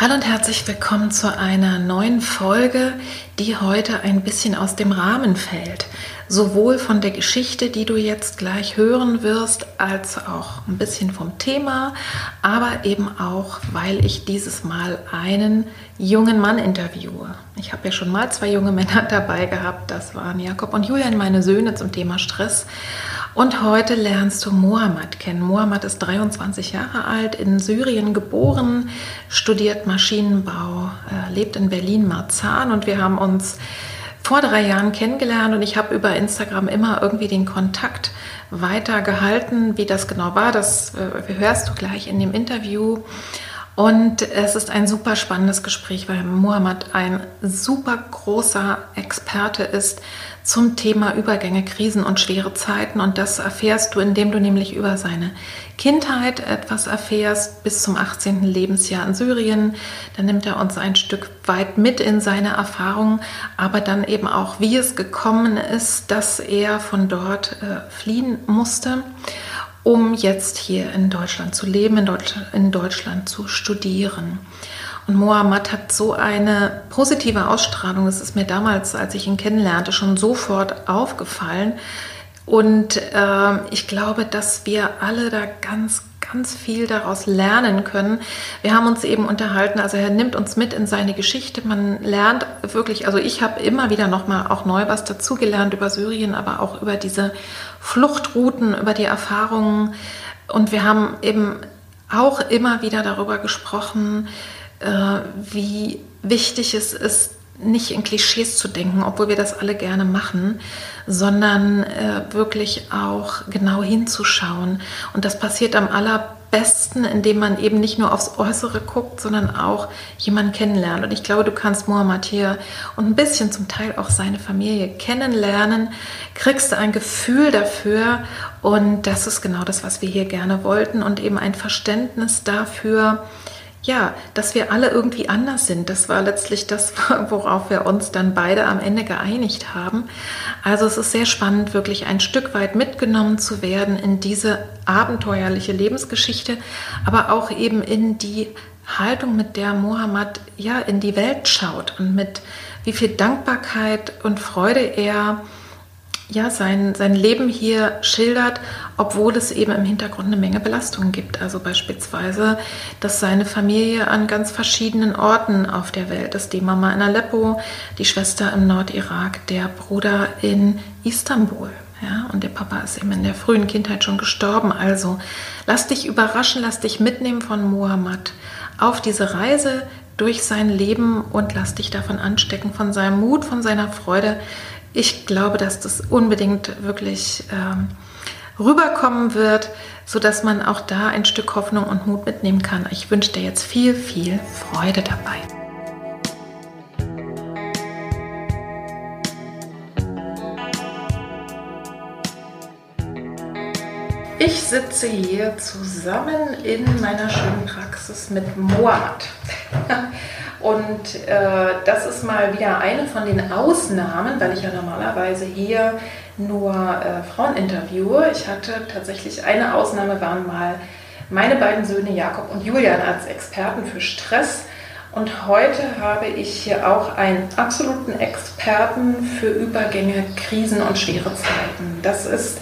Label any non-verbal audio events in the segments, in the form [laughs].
Hallo und herzlich willkommen zu einer neuen Folge, die heute ein bisschen aus dem Rahmen fällt. Sowohl von der Geschichte, die du jetzt gleich hören wirst, als auch ein bisschen vom Thema, aber eben auch, weil ich dieses Mal einen jungen Mann interviewe. Ich habe ja schon mal zwei junge Männer [laughs] dabei gehabt, das waren Jakob und Julian, meine Söhne zum Thema Stress. Und heute lernst du Mohammed kennen. Mohammed ist 23 Jahre alt, in Syrien geboren, studiert Maschinenbau, äh, lebt in Berlin-Marzahn und wir haben uns vor drei Jahren kennengelernt und ich habe über Instagram immer irgendwie den Kontakt weitergehalten. Wie das genau war, das äh, hörst du gleich in dem Interview. Und es ist ein super spannendes Gespräch, weil Mohammed ein super großer Experte ist zum Thema Übergänge, Krisen und schwere Zeiten. Und das erfährst du, indem du nämlich über seine Kindheit etwas erfährst bis zum 18. Lebensjahr in Syrien. Dann nimmt er uns ein Stück weit mit in seine Erfahrungen, aber dann eben auch, wie es gekommen ist, dass er von dort äh, fliehen musste um jetzt hier in Deutschland zu leben, in Deutschland, in Deutschland zu studieren. Und Mohammed hat so eine positive Ausstrahlung, das ist mir damals, als ich ihn kennenlernte, schon sofort aufgefallen. Und äh, ich glaube, dass wir alle da ganz, ganz viel daraus lernen können. Wir haben uns eben unterhalten, also er nimmt uns mit in seine Geschichte. Man lernt wirklich, also ich habe immer wieder nochmal auch neu was dazugelernt über Syrien, aber auch über diese Fluchtrouten, über die Erfahrungen. Und wir haben eben auch immer wieder darüber gesprochen, äh, wie wichtig es ist, nicht in Klischees zu denken, obwohl wir das alle gerne machen, sondern äh, wirklich auch genau hinzuschauen. Und das passiert am allerbesten, indem man eben nicht nur aufs Äußere guckt, sondern auch jemanden kennenlernt. Und ich glaube, du kannst Mohammed hier und ein bisschen zum Teil auch seine Familie kennenlernen, kriegst du ein Gefühl dafür? Und das ist genau das, was wir hier gerne wollten. Und eben ein Verständnis dafür, ja, dass wir alle irgendwie anders sind. Das war letztlich das, [laughs] worauf wir uns dann beide am Ende geeinigt haben. Also es ist sehr spannend, wirklich ein Stück weit mitgenommen zu werden in diese abenteuerliche Lebensgeschichte, aber auch eben in die Haltung, mit der Mohammed ja in die Welt schaut und mit wie viel Dankbarkeit und Freude er ja, sein, sein Leben hier schildert, obwohl es eben im Hintergrund eine Menge Belastungen gibt. Also beispielsweise, dass seine Familie an ganz verschiedenen Orten auf der Welt ist. Die Mama in Aleppo, die Schwester im Nordirak, der Bruder in Istanbul. Ja, und der Papa ist eben in der frühen Kindheit schon gestorben. Also lass dich überraschen, lass dich mitnehmen von Mohammed auf diese Reise durch sein Leben und lass dich davon anstecken, von seinem Mut, von seiner Freude, ich glaube, dass das unbedingt wirklich ähm, rüberkommen wird, sodass man auch da ein Stück Hoffnung und Mut mitnehmen kann. Ich wünsche dir jetzt viel, viel Freude dabei. Ich sitze hier zusammen in meiner schönen Praxis mit Moat. Und äh, das ist mal wieder eine von den Ausnahmen, weil ich ja normalerweise hier nur äh, Frauen interviewe. Ich hatte tatsächlich eine Ausnahme, waren mal meine beiden Söhne Jakob und Julian als Experten für Stress. Und heute habe ich hier auch einen absoluten Experten für Übergänge, Krisen und schwere Zeiten. Das ist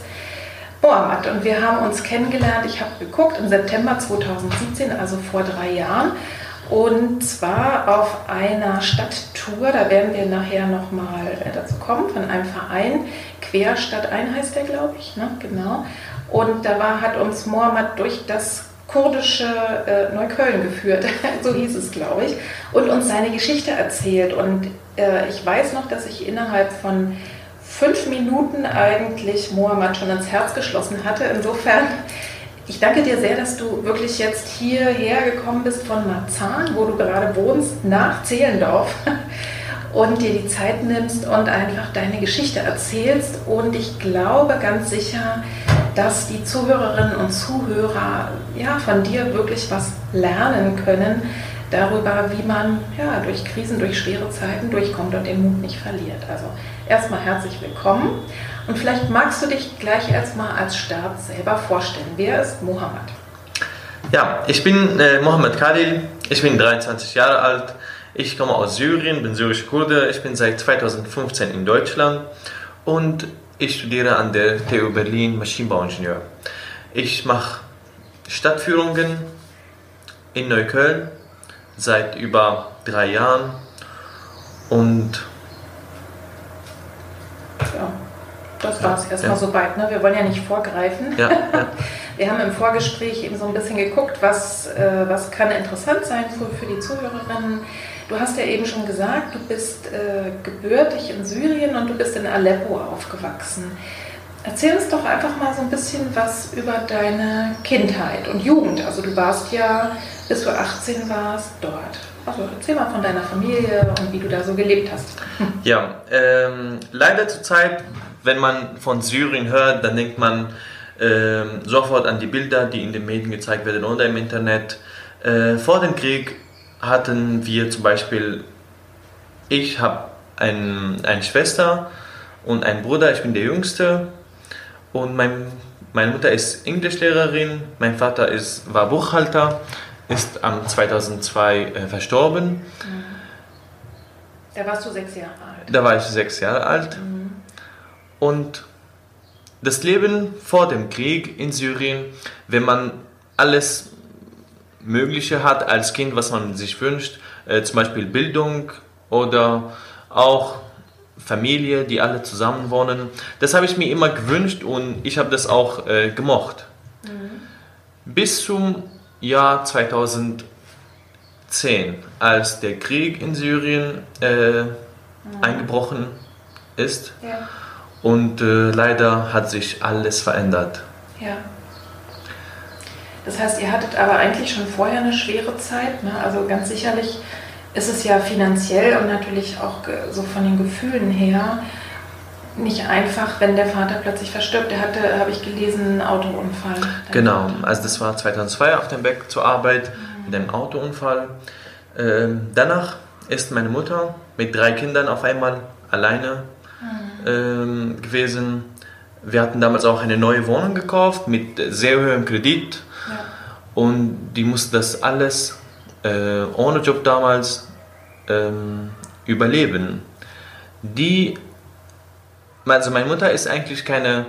Mohammed und wir haben uns kennengelernt. Ich habe geguckt im September 2017, also vor drei Jahren. Und zwar auf einer Stadttour, da werden wir nachher nochmal dazu kommen, von einem Verein. Querstadt ein heißt der, glaube ich, ne? genau. Und da war, hat uns Mohammed durch das kurdische äh, Neukölln geführt, [laughs] so hieß es, glaube ich, und uns seine Geschichte erzählt. Und äh, ich weiß noch, dass ich innerhalb von fünf Minuten eigentlich Mohammed schon ins Herz geschlossen hatte. Insofern, ich danke dir sehr, dass du wirklich jetzt hierher gekommen bist von Marzahn, wo du gerade wohnst, nach Zehlendorf [laughs] und dir die Zeit nimmst und einfach deine Geschichte erzählst. Und ich glaube ganz sicher, dass die Zuhörerinnen und Zuhörer ja, von dir wirklich was lernen können darüber, wie man ja, durch Krisen, durch schwere Zeiten durchkommt und den Mut nicht verliert. Also erstmal herzlich willkommen und vielleicht magst du dich gleich erstmal als Start selber vorstellen. Wer ist Mohammed? Ja, ich bin äh, Mohammed Khalil, ich bin 23 Jahre alt, ich komme aus Syrien, bin syrisch Kurde, ich bin seit 2015 in Deutschland und ich studiere an der TU Berlin Maschinenbauingenieur. Ich mache Stadtführungen in Neukölln seit über drei Jahren und ja, das war es erstmal ja. soweit. Ne? Wir wollen ja nicht vorgreifen. Ja, ja. [laughs] Wir haben im Vorgespräch eben so ein bisschen geguckt, was, äh, was kann interessant sein für, für die Zuhörerinnen. Du hast ja eben schon gesagt, du bist äh, gebürtig in Syrien und du bist in Aleppo aufgewachsen. Erzähl uns doch einfach mal so ein bisschen was über deine Kindheit und Jugend. Also du warst ja, bis du 18 warst, dort. Also erzähl mal von deiner Familie und wie du da so gelebt hast. [laughs] Ja, ähm, leider zur Zeit, wenn man von Syrien hört, dann denkt man ähm, sofort an die Bilder, die in den Medien gezeigt werden oder im Internet. Äh, vor dem Krieg hatten wir zum Beispiel, ich habe ein, eine Schwester und einen Bruder, ich bin der Jüngste und mein, meine Mutter ist Englischlehrerin, mein Vater ist, war Buchhalter, ist am 2002 äh, verstorben. Da warst du sechs Jahre alt. Da war ich sechs Jahre alt. Mhm. Und das Leben vor dem Krieg in Syrien, wenn man alles Mögliche hat als Kind, was man sich wünscht, äh, zum Beispiel Bildung oder auch Familie, die alle zusammen wohnen. Das habe ich mir immer gewünscht und ich habe das auch äh, gemocht. Mhm. Bis zum Jahr 2010, als der Krieg in Syrien äh, mhm. eingebrochen ist. Ja. Und äh, leider hat sich alles verändert. Ja. Das heißt, ihr hattet aber eigentlich schon vorher eine schwere Zeit. Ne? Also ganz sicherlich ist es ja finanziell und natürlich auch so von den Gefühlen her nicht einfach, wenn der Vater plötzlich verstirbt. Der hatte, habe ich gelesen, einen Autounfall. Genau, also das war 2002 auf dem Weg zur Arbeit mhm. mit einem Autounfall. Ähm, danach ist meine Mutter mit drei Kindern auf einmal alleine mhm. ähm, gewesen. Wir hatten damals auch eine neue Wohnung gekauft mit sehr hohem Kredit. Ja. Und die musste das alles äh, ohne Job damals ähm, überleben. Die, also meine Mutter ist eigentlich keine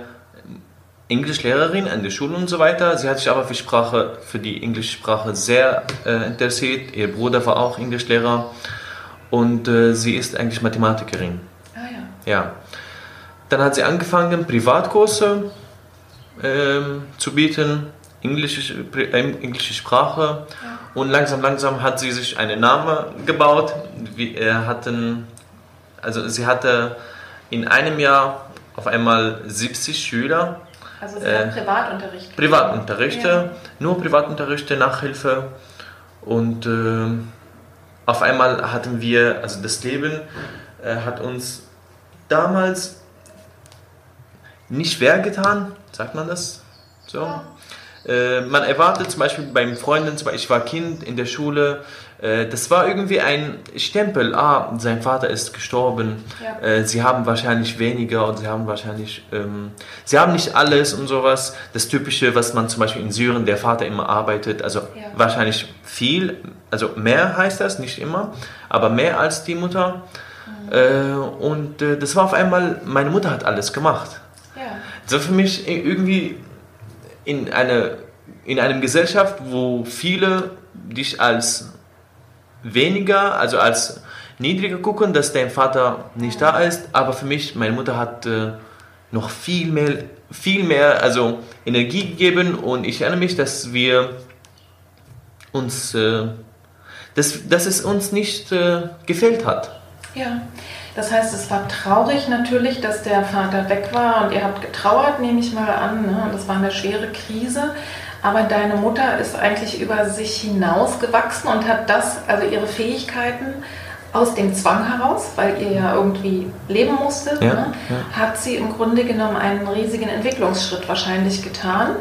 Englischlehrerin an der Schule und so weiter. Sie hat sich aber für Sprache, für die Englischsprache sehr äh, interessiert. Ihr Bruder war auch Englischlehrer und äh, sie ist eigentlich Mathematikerin. Ah ja. Ja. Dann hat sie angefangen, Privatkurse ähm, zu bieten, englische, äh, englische Sprache. Ja. Und langsam, langsam hat sie sich einen Namen gebaut. Wir hatten, also sie hatte in einem Jahr auf einmal 70 Schüler. Also sie äh, Privatunterricht. Privatunterrichte, ja. nur Privatunterrichte, Nachhilfe. Und äh, auf einmal hatten wir, also das Leben äh, hat uns damals nicht schwer getan, sagt man das so? Ja. Äh, man erwartet zum Beispiel beim Freunden, ich war Kind in der Schule, das war irgendwie ein Stempel, ah, sein Vater ist gestorben, ja. äh, sie haben wahrscheinlich weniger und sie haben wahrscheinlich, ähm, sie haben nicht alles und sowas. Das Typische, was man zum Beispiel in Syrien, der Vater immer arbeitet, also ja. wahrscheinlich viel, also mehr heißt das, nicht immer, aber mehr als die Mutter. Mhm. Äh, und äh, das war auf einmal, meine Mutter hat alles gemacht. Ja. So für mich irgendwie in, eine, in einer Gesellschaft, wo viele dich als weniger, also als niedriger gucken, dass dein Vater nicht da ist. Aber für mich, meine Mutter hat äh, noch viel mehr, viel mehr also Energie gegeben und ich erinnere mich, dass wir uns, äh, dass, dass es uns nicht äh, gefällt hat. Ja, das heißt, es war traurig natürlich, dass der Vater weg war und ihr habt getrauert, nehme ich mal an. Ne? Das war eine schwere Krise. Aber deine Mutter ist eigentlich über sich hinausgewachsen und hat das, also ihre Fähigkeiten, aus dem Zwang heraus, weil ihr ja irgendwie leben musstet, ja, ne, ja. hat sie im Grunde genommen einen riesigen Entwicklungsschritt wahrscheinlich getan,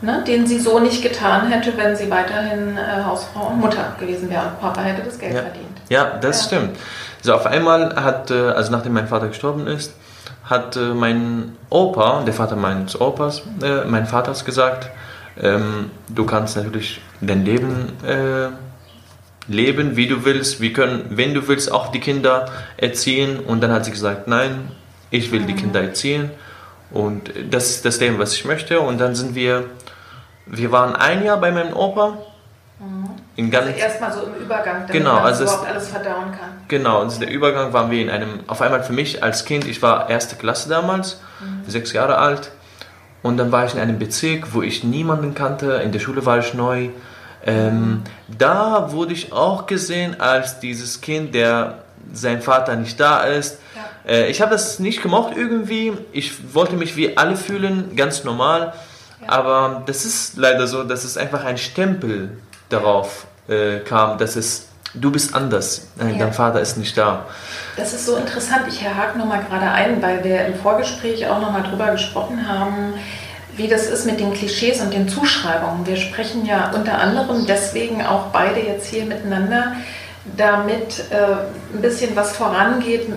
ne, den sie so nicht getan hätte, wenn sie weiterhin äh, Hausfrau und Mutter gewesen wäre und Papa hätte das Geld ja. verdient. Ja, das stimmt. Also auf einmal hat, äh, also nachdem mein Vater gestorben ist, hat äh, mein Opa, der Vater meines Opas, äh, mein Vaters gesagt, ähm, du kannst natürlich dein Leben äh, leben, wie du willst. Wir können, wenn du willst, auch die Kinder erziehen. Und dann hat sie gesagt, nein, ich will die mhm. Kinder erziehen. Und das ist das Leben, was ich möchte. Und dann sind wir, wir waren ein Jahr bei meinem Opa. Mhm. In ganz, also erstmal so im Übergang, damit genau, man also überhaupt es, alles verdauen kann. Genau, also der Übergang waren wir in einem, auf einmal für mich als Kind, ich war erste Klasse damals, mhm. sechs Jahre alt. Und dann war ich in einem Bezirk, wo ich niemanden kannte. In der Schule war ich neu. Ähm, da wurde ich auch gesehen als dieses Kind, der sein Vater nicht da ist. Ja. Äh, ich habe das nicht gemocht irgendwie. Ich wollte mich wie alle fühlen, ganz normal. Ja. Aber das ist leider so, dass es einfach ein Stempel darauf äh, kam, dass es du bist anders, ja. dein Vater ist nicht da. Das ist so interessant. Ich hake nochmal gerade ein, weil wir im Vorgespräch auch nochmal drüber gesprochen haben wie das ist mit den Klischees und den Zuschreibungen. Wir sprechen ja unter anderem deswegen auch beide jetzt hier miteinander, damit äh, ein bisschen was vorangeht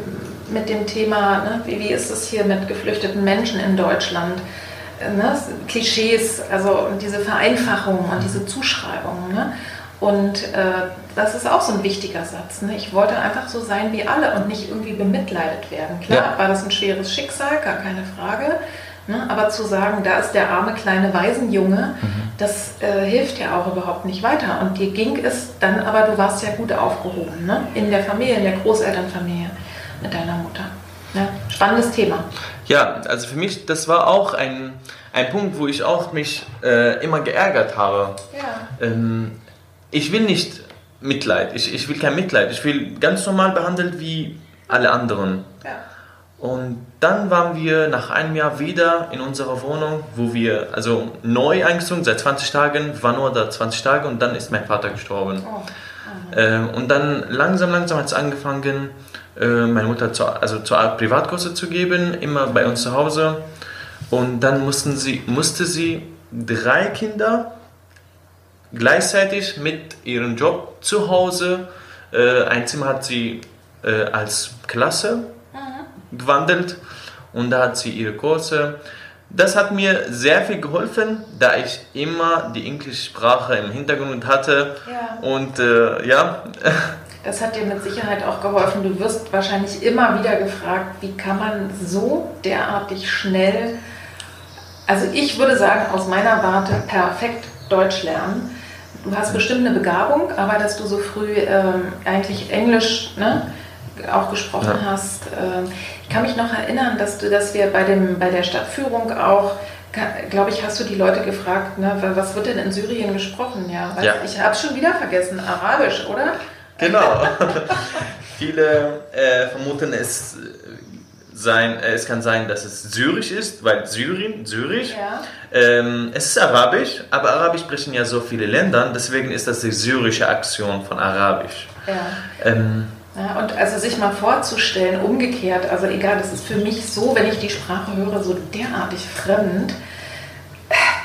mit dem Thema, ne? wie, wie ist es hier mit geflüchteten Menschen in Deutschland. Äh, ne? Klischees, also diese Vereinfachung und diese Zuschreibungen. Ne? Und äh, das ist auch so ein wichtiger Satz. Ne? Ich wollte einfach so sein wie alle und nicht irgendwie bemitleidet werden. Klar, ja. war das ein schweres Schicksal, gar keine Frage. Ne? Aber zu sagen, da ist der arme kleine Waisenjunge, mhm. das äh, hilft ja auch überhaupt nicht weiter. Und dir ging es dann, aber du warst ja gut aufgehoben, ne? in der Familie, in der Großelternfamilie mit deiner Mutter. Ja, spannendes Thema. Ja, also für mich, das war auch ein, ein Punkt, wo ich auch mich äh, immer geärgert habe. Ja. Ähm, ich will nicht Mitleid, ich, ich will kein Mitleid, ich will ganz normal behandelt wie alle anderen. Ja. Und dann waren wir nach einem Jahr wieder in unserer Wohnung, wo wir, also neu eingezogen, seit 20 Tagen, war nur da 20 Tage und dann ist mein Vater gestorben. Oh. Oh. Äh, und dann langsam, langsam hat es angefangen, äh, meine Mutter zu, also zur Privatkurse zu geben, immer bei uns zu Hause. Und dann mussten sie, musste sie drei Kinder gleichzeitig mit ihrem Job zu Hause, äh, ein Zimmer hat sie äh, als Klasse gewandelt und da hat sie ihre Kurse. Das hat mir sehr viel geholfen, da ich immer die englische Sprache im Hintergrund hatte. Ja. Und äh, ja. [laughs] Das hat dir mit Sicherheit auch geholfen. Du wirst wahrscheinlich immer wieder gefragt, wie kann man so derartig schnell, also ich würde sagen, aus meiner Warte perfekt Deutsch lernen. Du hast bestimmt eine Begabung, aber dass du so früh ähm, eigentlich Englisch ne, auch gesprochen ja. hast. Ähm, ich kann mich noch erinnern, dass du, dass wir bei, dem, bei der Stadtführung auch, glaube ich, hast du die Leute gefragt, ne, was wird denn in Syrien gesprochen? Ja, ja. ich habe es schon wieder vergessen, Arabisch, oder? Genau. [laughs] Viele äh, vermuten es sein, äh, es kann sein, dass es Syrisch ist, weil Syrien, Syrisch. Ja. Ähm, es ist Arabisch, aber Arabisch sprechen ja so viele Länder, deswegen ist das die syrische Aktion von Arabisch. Ja. Ähm, ja, und also sich mal vorzustellen, umgekehrt, also egal, das ist für mich so, wenn ich die Sprache höre, so derartig fremd.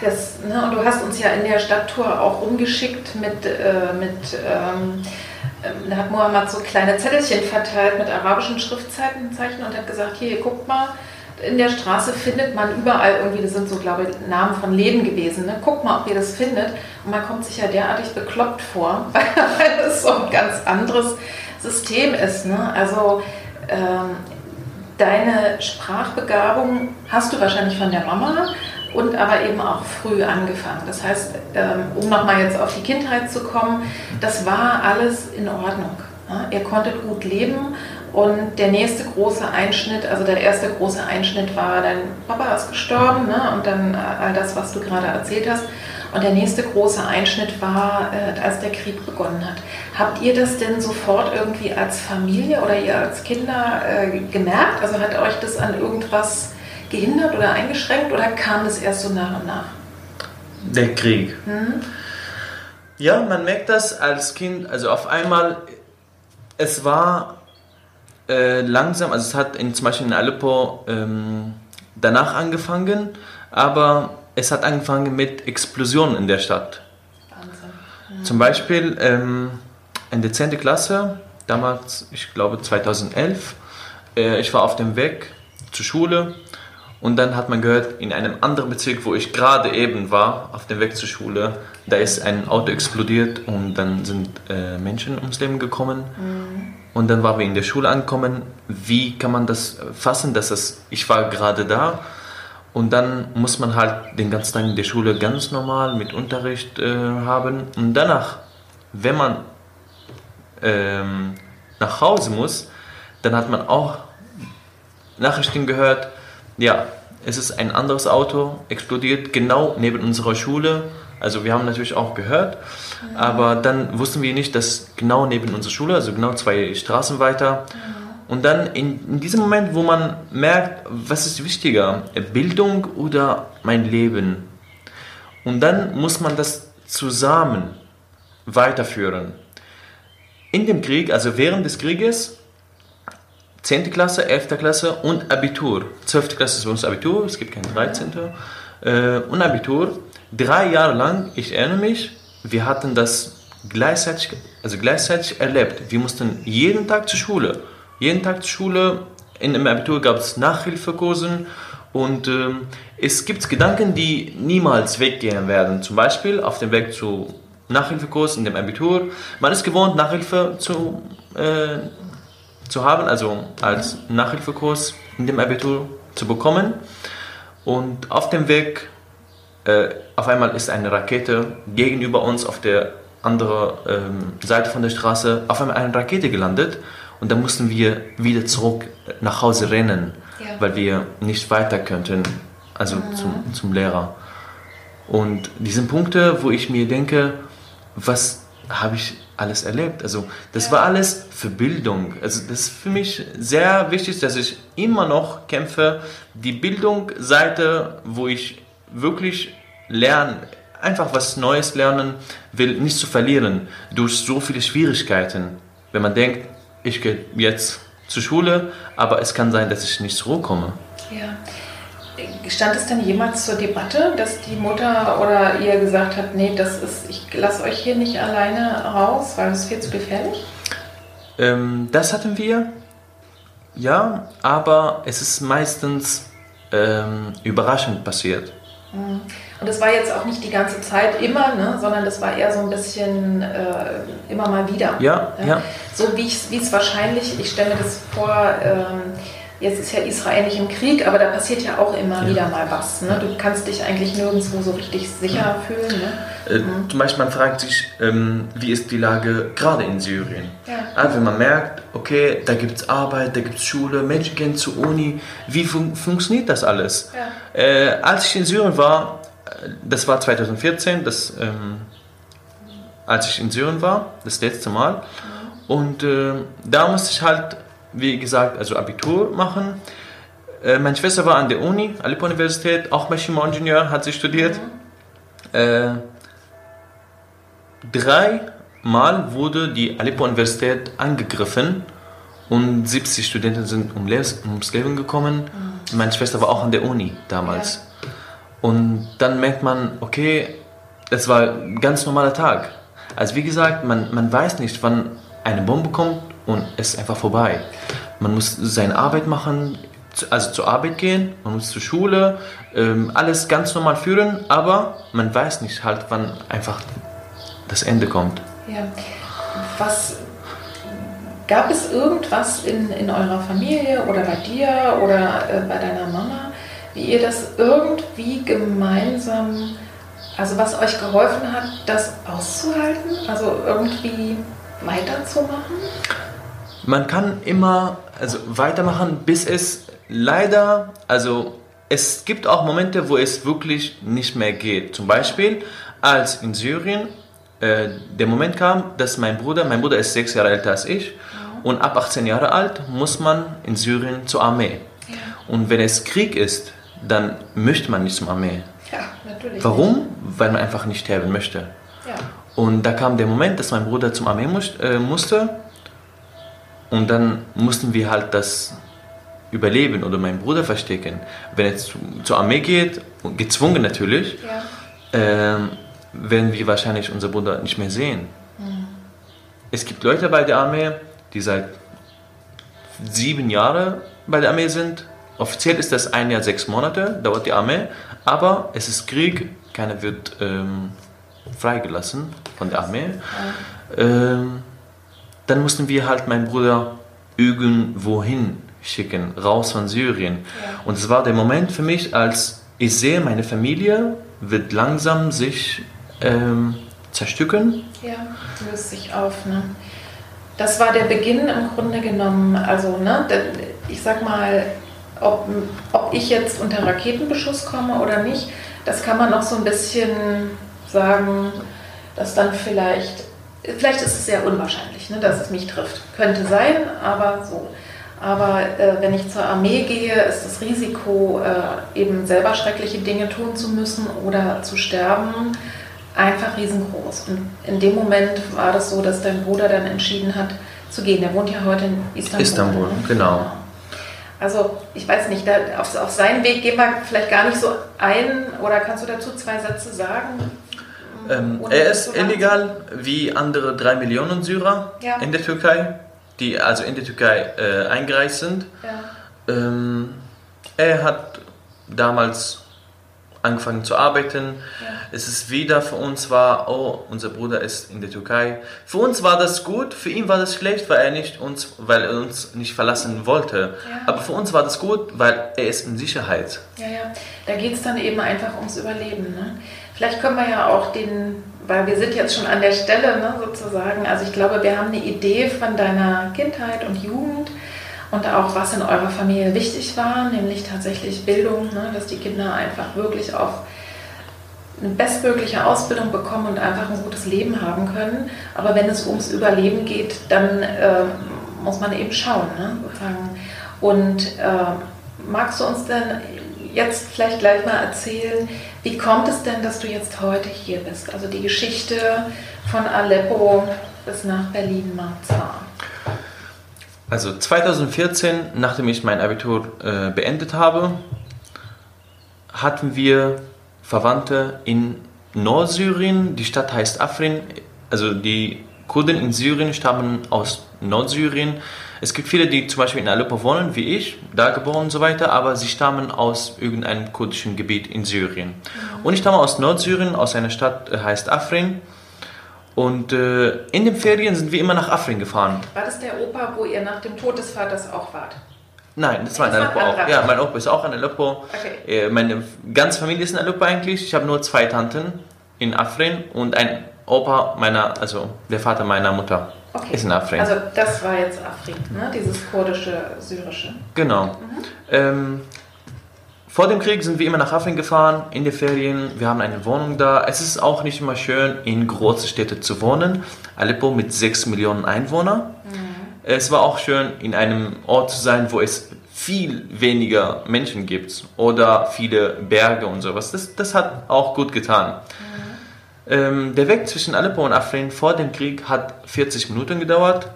Das, ne, und du hast uns ja in der Stadttour auch umgeschickt mit, äh, mit ähm, ähm, da hat Mohammed so kleine Zettelchen verteilt mit arabischen Schriftzeichen und hat gesagt, hier, guckt mal, in der Straße findet man überall irgendwie, das sind so, glaube ich, Namen von Läden gewesen, ne? guckt mal, ob ihr das findet. Und man kommt sich ja derartig bekloppt vor, [laughs] weil das so ein ganz anderes System ist. Ne? Also ähm, deine Sprachbegabung hast du wahrscheinlich von der Mama und aber eben auch früh angefangen. Das heißt, ähm, um nochmal jetzt auf die Kindheit zu kommen, das war alles in Ordnung. Ihr konntet gut leben und der nächste große Einschnitt, also der erste große Einschnitt war, dein Papa ist gestorben ne? und dann äh, all das, was du gerade erzählt hast. Und der nächste große Einschnitt war, äh, als der Krieg begonnen hat. Habt ihr das denn sofort irgendwie als Familie oder ihr als Kinder äh, gemerkt? Also hat euch das an irgendwas gehindert oder eingeschränkt oder kam das erst so nach und nach? Der Krieg. Mhm. Ja, man merkt das als Kind, also auf einmal, es war äh, langsam, also es hat in, zum Beispiel in Aleppo ähm, danach angefangen, aber es hat angefangen mit Explosionen in der Stadt. Wahnsinn. Mhm. Zum Beispiel ähm, in der 10. Klasse, damals, ich glaube 2011, äh, ich war auf dem Weg zur Schule und dann hat man gehört, in einem anderen Bezirk, wo ich gerade eben war, auf dem Weg zur Schule, da ist ein Auto explodiert und dann sind äh, Menschen ums Leben gekommen. Mhm. Und dann waren wir in der Schule angekommen. Wie kann man das fassen, dass das, ich war gerade da und dann muss man halt den ganzen Tag in der Schule ganz normal mit Unterricht äh, haben. Und danach, wenn man ähm, nach Hause muss, dann hat man auch Nachrichten gehört, ja, es ist ein anderes Auto explodiert genau neben unserer Schule. Also wir haben natürlich auch gehört, aber dann wussten wir nicht, dass genau neben unserer Schule, also genau zwei Straßen weiter. Und dann in, in diesem Moment, wo man merkt, was ist wichtiger, Bildung oder mein Leben? Und dann muss man das zusammen weiterführen. In dem Krieg, also während des Krieges, 10. Klasse, 11. Klasse und Abitur. 12. Klasse ist bei uns Abitur, es gibt kein 13. Äh, und Abitur. Drei Jahre lang, ich erinnere mich, wir hatten das gleichzeitig, also gleichzeitig erlebt. Wir mussten jeden Tag zur Schule. Jeden Tag zur Schule. In dem Abitur gab es Nachhilfekursen und ähm, es gibt Gedanken, die niemals weggehen werden. Zum Beispiel auf dem Weg zu Nachhilfekurs in dem Abitur. Man ist gewohnt, Nachhilfe zu äh, zu haben, also als Nachhilfekurs in dem Abitur zu bekommen. Und auf dem Weg, äh, auf einmal ist eine Rakete gegenüber uns auf der anderen ähm, Seite von der Straße, auf einmal eine Rakete gelandet. Und dann mussten wir wieder zurück nach Hause rennen, ja. weil wir nicht weiter könnten, also mhm. zum, zum Lehrer. Und diese Punkte, wo ich mir denke, was habe ich alles erlebt. Also das war alles für Bildung. Also das ist für mich sehr wichtig, dass ich immer noch kämpfe, die Bildungsseite, wo ich wirklich lerne, einfach was Neues lernen will, nicht zu verlieren durch so viele Schwierigkeiten. Wenn man denkt, ich gehe jetzt zur Schule, aber es kann sein, dass ich nicht zurückkomme. Ja. Stand es denn jemals zur Debatte, dass die Mutter oder ihr gesagt hat, nee, das ist, ich lasse euch hier nicht alleine raus, weil es viel zu gefährlich? Ähm, das hatten wir, ja, aber es ist meistens ähm, überraschend passiert. Mhm. Und das war jetzt auch nicht die ganze Zeit immer, ne, sondern das war eher so ein bisschen äh, immer mal wieder. Ja, ja. ja. So wie es wahrscheinlich, ich stelle mir das vor, ähm, Jetzt ist ja Israel nicht im Krieg, aber da passiert ja auch immer ja. wieder mal was. Ne? Du kannst dich eigentlich nirgendwo so richtig sicher ja. fühlen. Ne? Äh, mhm. Zum Beispiel, man fragt sich, ähm, wie ist die Lage gerade in Syrien? Ja. Also, wenn man merkt, okay, da gibt es Arbeit, da gibt es Schule, Menschen gehen zur Uni, wie fun funktioniert das alles? Äh, als ich in Syrien war, äh, das war 2014, das, ähm, als ich in Syrien war, das letzte Mal, mhm. und äh, da musste ich halt wie gesagt, also Abitur machen. Äh, meine Schwester war an der Uni, Aleppo-Universität, auch Maschinenbauingenieur, hat sie studiert. Mhm. Äh, dreimal wurde die Aleppo-Universität angegriffen und 70 Studenten sind um ums Leben gekommen. Mhm. Meine Schwester war auch an der Uni damals. Ja. Und dann merkt man, okay, es war ein ganz normaler Tag. Also wie gesagt, man, man weiß nicht, wann eine Bombe kommt und es ist einfach vorbei. Man muss seine Arbeit machen, also zur Arbeit gehen, man muss zur Schule, ähm, alles ganz normal führen, aber man weiß nicht halt, wann einfach das Ende kommt. Ja. Was gab es irgendwas in, in eurer Familie oder bei dir oder äh, bei deiner Mama, wie ihr das irgendwie gemeinsam, also was euch geholfen hat, das auszuhalten, also irgendwie weiterzumachen? Man kann immer also weitermachen, bis es leider, also es gibt auch Momente, wo es wirklich nicht mehr geht. Zum Beispiel, als in Syrien äh, der Moment kam, dass mein Bruder, mein Bruder ist sechs Jahre älter als ich, und ab 18 Jahre alt muss man in Syrien zur Armee. Ja. Und wenn es Krieg ist, dann möchte man nicht zum Armee. Ja, natürlich. Warum? Nicht. Weil man einfach nicht sterben möchte. Ja. Und da kam der Moment, dass mein Bruder zum Armee äh, musste. Und dann mussten wir halt das überleben oder meinen Bruder verstecken. Wenn er zu, zur Armee geht, gezwungen natürlich, ja. ähm, werden wir wahrscheinlich unseren Bruder nicht mehr sehen. Mhm. Es gibt Leute bei der Armee, die seit sieben Jahren bei der Armee sind. Offiziell ist das ein Jahr, sechs Monate, dauert die Armee, aber es ist Krieg, keiner wird ähm, freigelassen von der Armee. Ja. Ähm, dann mussten wir halt meinen Bruder irgendwohin schicken, raus von Syrien. Ja. Und es war der Moment für mich, als ich sehe, meine Familie wird langsam sich ähm, zerstücken. Ja, löst sich auf. Ne? Das war der Beginn im Grunde genommen. Also, ne, ich sag mal, ob, ob ich jetzt unter Raketenbeschuss komme oder nicht, das kann man noch so ein bisschen sagen, dass dann vielleicht, vielleicht ist es sehr unwahrscheinlich, ne, dass es mich trifft. Könnte sein, aber so. Aber äh, wenn ich zur Armee gehe, ist das Risiko, äh, eben selber schreckliche Dinge tun zu müssen oder zu sterben, einfach riesengroß. Und in dem Moment war das so, dass dein Bruder dann entschieden hat zu gehen. Der wohnt ja heute in Istanbul. Istanbul, genau. Also ich weiß nicht, da, auf, auf seinen Weg gehen wir vielleicht gar nicht so ein. Oder kannst du dazu zwei Sätze sagen? Ähm, er ist illegal wie andere drei Millionen Syrer ja. in der Türkei, die also in der Türkei äh, eingereist sind. Ja. Ähm, er hat damals angefangen zu arbeiten. Ja. Es ist wieder für uns war, oh, unser Bruder ist in der Türkei. Für uns war das gut, für ihn war das schlecht, weil er nicht uns, weil er uns nicht verlassen wollte. Ja. Aber für uns war das gut, weil er ist in Sicherheit. Ja, ja. Da geht es dann eben einfach ums Überleben. Ne? Vielleicht können wir ja auch den, weil wir sind jetzt schon an der Stelle ne, sozusagen. Also ich glaube, wir haben eine Idee von deiner Kindheit und Jugend und auch was in eurer Familie wichtig war, nämlich tatsächlich Bildung, ne, dass die Kinder einfach wirklich auf eine bestmögliche Ausbildung bekommen und einfach ein gutes Leben haben können. Aber wenn es ums Überleben geht, dann äh, muss man eben schauen. Ne? Und äh, magst du uns denn jetzt vielleicht gleich mal erzählen, wie kommt es denn, dass du jetzt heute hier bist? Also die Geschichte von Aleppo bis nach Berlin-Marzahn. Also 2014, nachdem ich mein Abitur äh, beendet habe, hatten wir Verwandte in Nordsyrien. Die Stadt heißt Afrin. Also die Kurden in Syrien stammen aus Nordsyrien. Es gibt viele, die zum Beispiel in Aleppo wohnen, wie ich, da geboren und so weiter, aber sie stammen aus irgendeinem kurdischen Gebiet in Syrien. Und ich stamme aus Nordsyrien, aus einer Stadt, äh, heißt Afrin. Und äh, in den Ferien sind wir immer nach Afrin gefahren. War das der Opa, wo ihr nach dem Tod des Vaters auch wart? Nein, das war in Aleppo auch. Ja, mein Opa ist auch in Aleppo. Okay. Äh, meine ganze Familie ist in Aleppo eigentlich. Ich habe nur zwei Tanten in Afrin und ein Opa meiner, also der Vater meiner Mutter okay. ist in Afrin. Also das war jetzt Afrin, ne? dieses kurdische, syrische. Genau. Mhm. Ähm, vor dem Krieg sind wir immer nach Afrin gefahren, in die Ferien. Wir haben eine Wohnung da. Es ist auch nicht immer schön, in großen Städten zu wohnen. Aleppo mit 6 Millionen Einwohnern. Mhm. Es war auch schön, in einem Ort zu sein, wo es viel weniger Menschen gibt oder viele Berge und sowas. Das, das hat auch gut getan. Mhm. Ähm, der Weg zwischen Aleppo und Afrin vor dem Krieg hat 40 Minuten gedauert.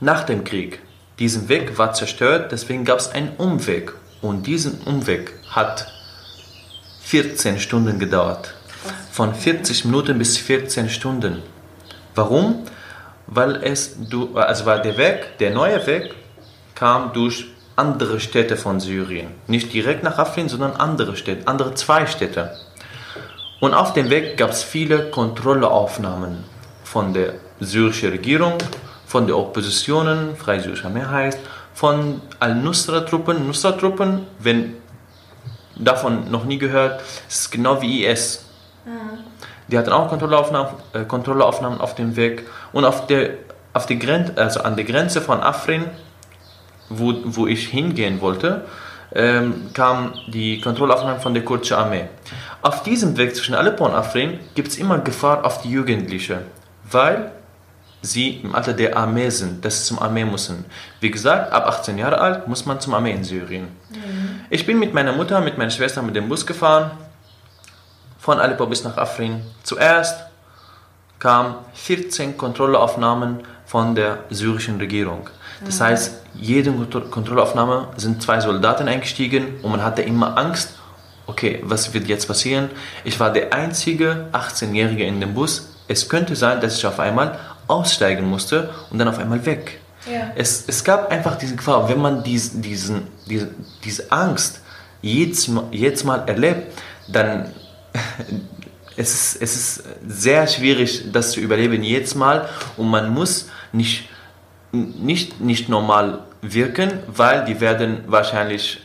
Nach dem Krieg, diesen Weg war zerstört, deswegen gab es einen Umweg und diesen Umweg hat 14 Stunden gedauert. Von 40 Minuten bis 14 Stunden. Warum? Weil es, also weil der Weg, der neue Weg, kam durch andere Städte von Syrien. Nicht direkt nach Afrin, sondern andere Städte, andere zwei Städte. Und auf dem Weg gab es viele Kontrollaufnahmen von der syrischen Regierung, von der Oppositionen, Freie Syrische Mehrheit, von Al-Nusra-Truppen. Nusra-Truppen, wenn davon noch nie gehört. Ist genau wie IS. Mhm. Die hatten auch Kontrollaufnahmen, äh, Kontrollaufnahmen auf dem Weg und auf der, auf die Grenze, also an der Grenze von Afrin, wo, wo ich hingehen wollte, ähm, kam die Kontrollaufnahme von der kurdischen Armee. Auf diesem Weg zwischen Aleppo und Afrin gibt es immer Gefahr auf die Jugendlichen, weil sie im Alter der Armee sind, dass sie zum Armee müssen. Wie gesagt, ab 18 Jahre alt muss man zum Armee in Syrien. Mhm. Ich bin mit meiner Mutter, mit meiner Schwester mit dem Bus gefahren, von Aleppo bis nach Afrin. Zuerst kamen 14 Kontrollaufnahmen von der syrischen Regierung. Das heißt, jede Kontrollaufnahme sind zwei Soldaten eingestiegen und man hatte immer Angst, okay, was wird jetzt passieren? Ich war der einzige 18-Jährige in dem Bus. Es könnte sein, dass ich auf einmal aussteigen musste und dann auf einmal weg. Ja. Es, es gab einfach diese Gefahr, wenn man dies, diesen, diese, diese Angst jedes, jedes Mal erlebt, dann [laughs] es ist es ist sehr schwierig, das zu überleben jedes Mal und man muss nicht, nicht, nicht normal wirken, weil die werden wahrscheinlich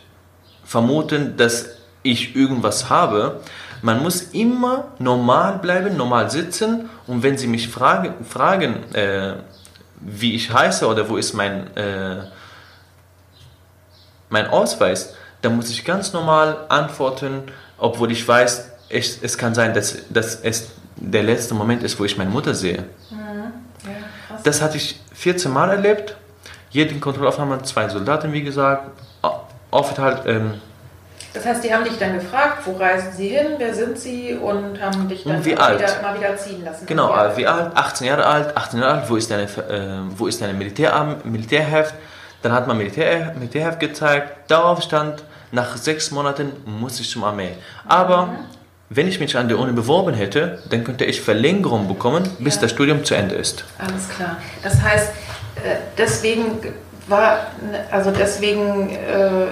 vermuten, dass ich irgendwas habe. Man muss immer normal bleiben, normal sitzen und wenn sie mich fragen, fragen äh, wie ich heiße oder wo ist mein, äh, mein Ausweis, dann muss ich ganz normal antworten, obwohl ich weiß, ich, es kann sein, dass, dass es der letzte Moment ist, wo ich meine Mutter sehe. Mhm. Ja, das hatte ich 14 Mal erlebt. Jede Kontrollaufnahme zwei Soldaten, wie gesagt. Aufenthalt ähm, das heißt, die haben dich dann gefragt, wo reisen sie hin, wer sind sie und haben dich dann wie alt? Wieder, mal wieder ziehen lassen. Genau, wie, wie alt? 18 Jahre alt, 18 Jahre alt, wo ist deine, äh, wo ist deine Militär, Militärheft? Dann hat man Militär, Militärheft gezeigt, darauf stand, nach sechs Monaten muss ich zum Armee. Aber mhm. Wenn ich mich an der Uni beworben hätte, dann könnte ich Verlängerung bekommen, bis ja. das Studium zu Ende ist. Alles klar. Das heißt, äh, deswegen war, also deswegen äh,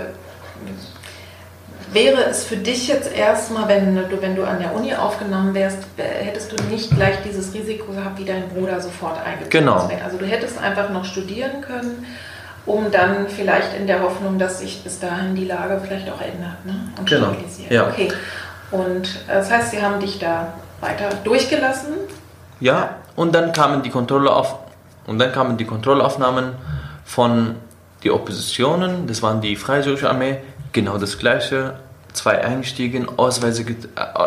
Wäre es für dich jetzt erstmal, wenn du, wenn du an der Uni aufgenommen wärst, hättest du nicht gleich dieses Risiko gehabt, wie dein Bruder sofort eingezogen genau. Also du hättest einfach noch studieren können, um dann vielleicht in der Hoffnung, dass sich bis dahin die Lage vielleicht auch ändert ne? und genau. stabilisiert. Ja. Okay. Und äh, das heißt, sie haben dich da weiter durchgelassen? Ja, und dann kamen die Kontrolle auf und dann kamen die Kontrollaufnahmen von die Oppositionen, das waren die Freisyrische Armee, genau das Gleiche. Zwei eingestiegen, Ausweise, äh,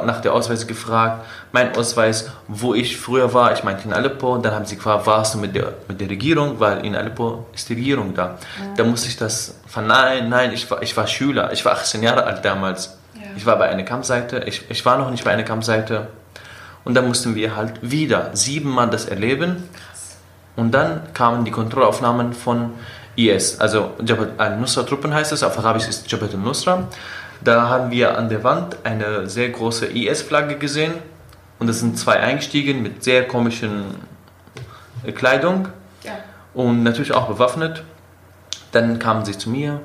nach der Ausweise gefragt, mein Ausweis, wo ich früher war, ich meinte in Aleppo, dann haben sie gefragt, warst du mit der, mit der Regierung, weil in Aleppo ist die Regierung da. Ja. Da musste ich das verneinen, nein, ich war, ich war Schüler, ich war 18 Jahre alt damals. Ich war bei einer Kampfseite, ich, ich war noch nicht bei einer Kampfseite. Und dann mussten wir halt wieder siebenmal das erleben. Und dann kamen die Kontrollaufnahmen von IS, also Jabhat al-Nusra-Truppen heißt es, auf Arabisch ist Jabhat al-Nusra. Da haben wir an der Wand eine sehr große IS-Flagge gesehen und es sind zwei eingestiegen mit sehr komischen äh, Kleidung ja. und natürlich auch bewaffnet. Dann kamen sie zu mir.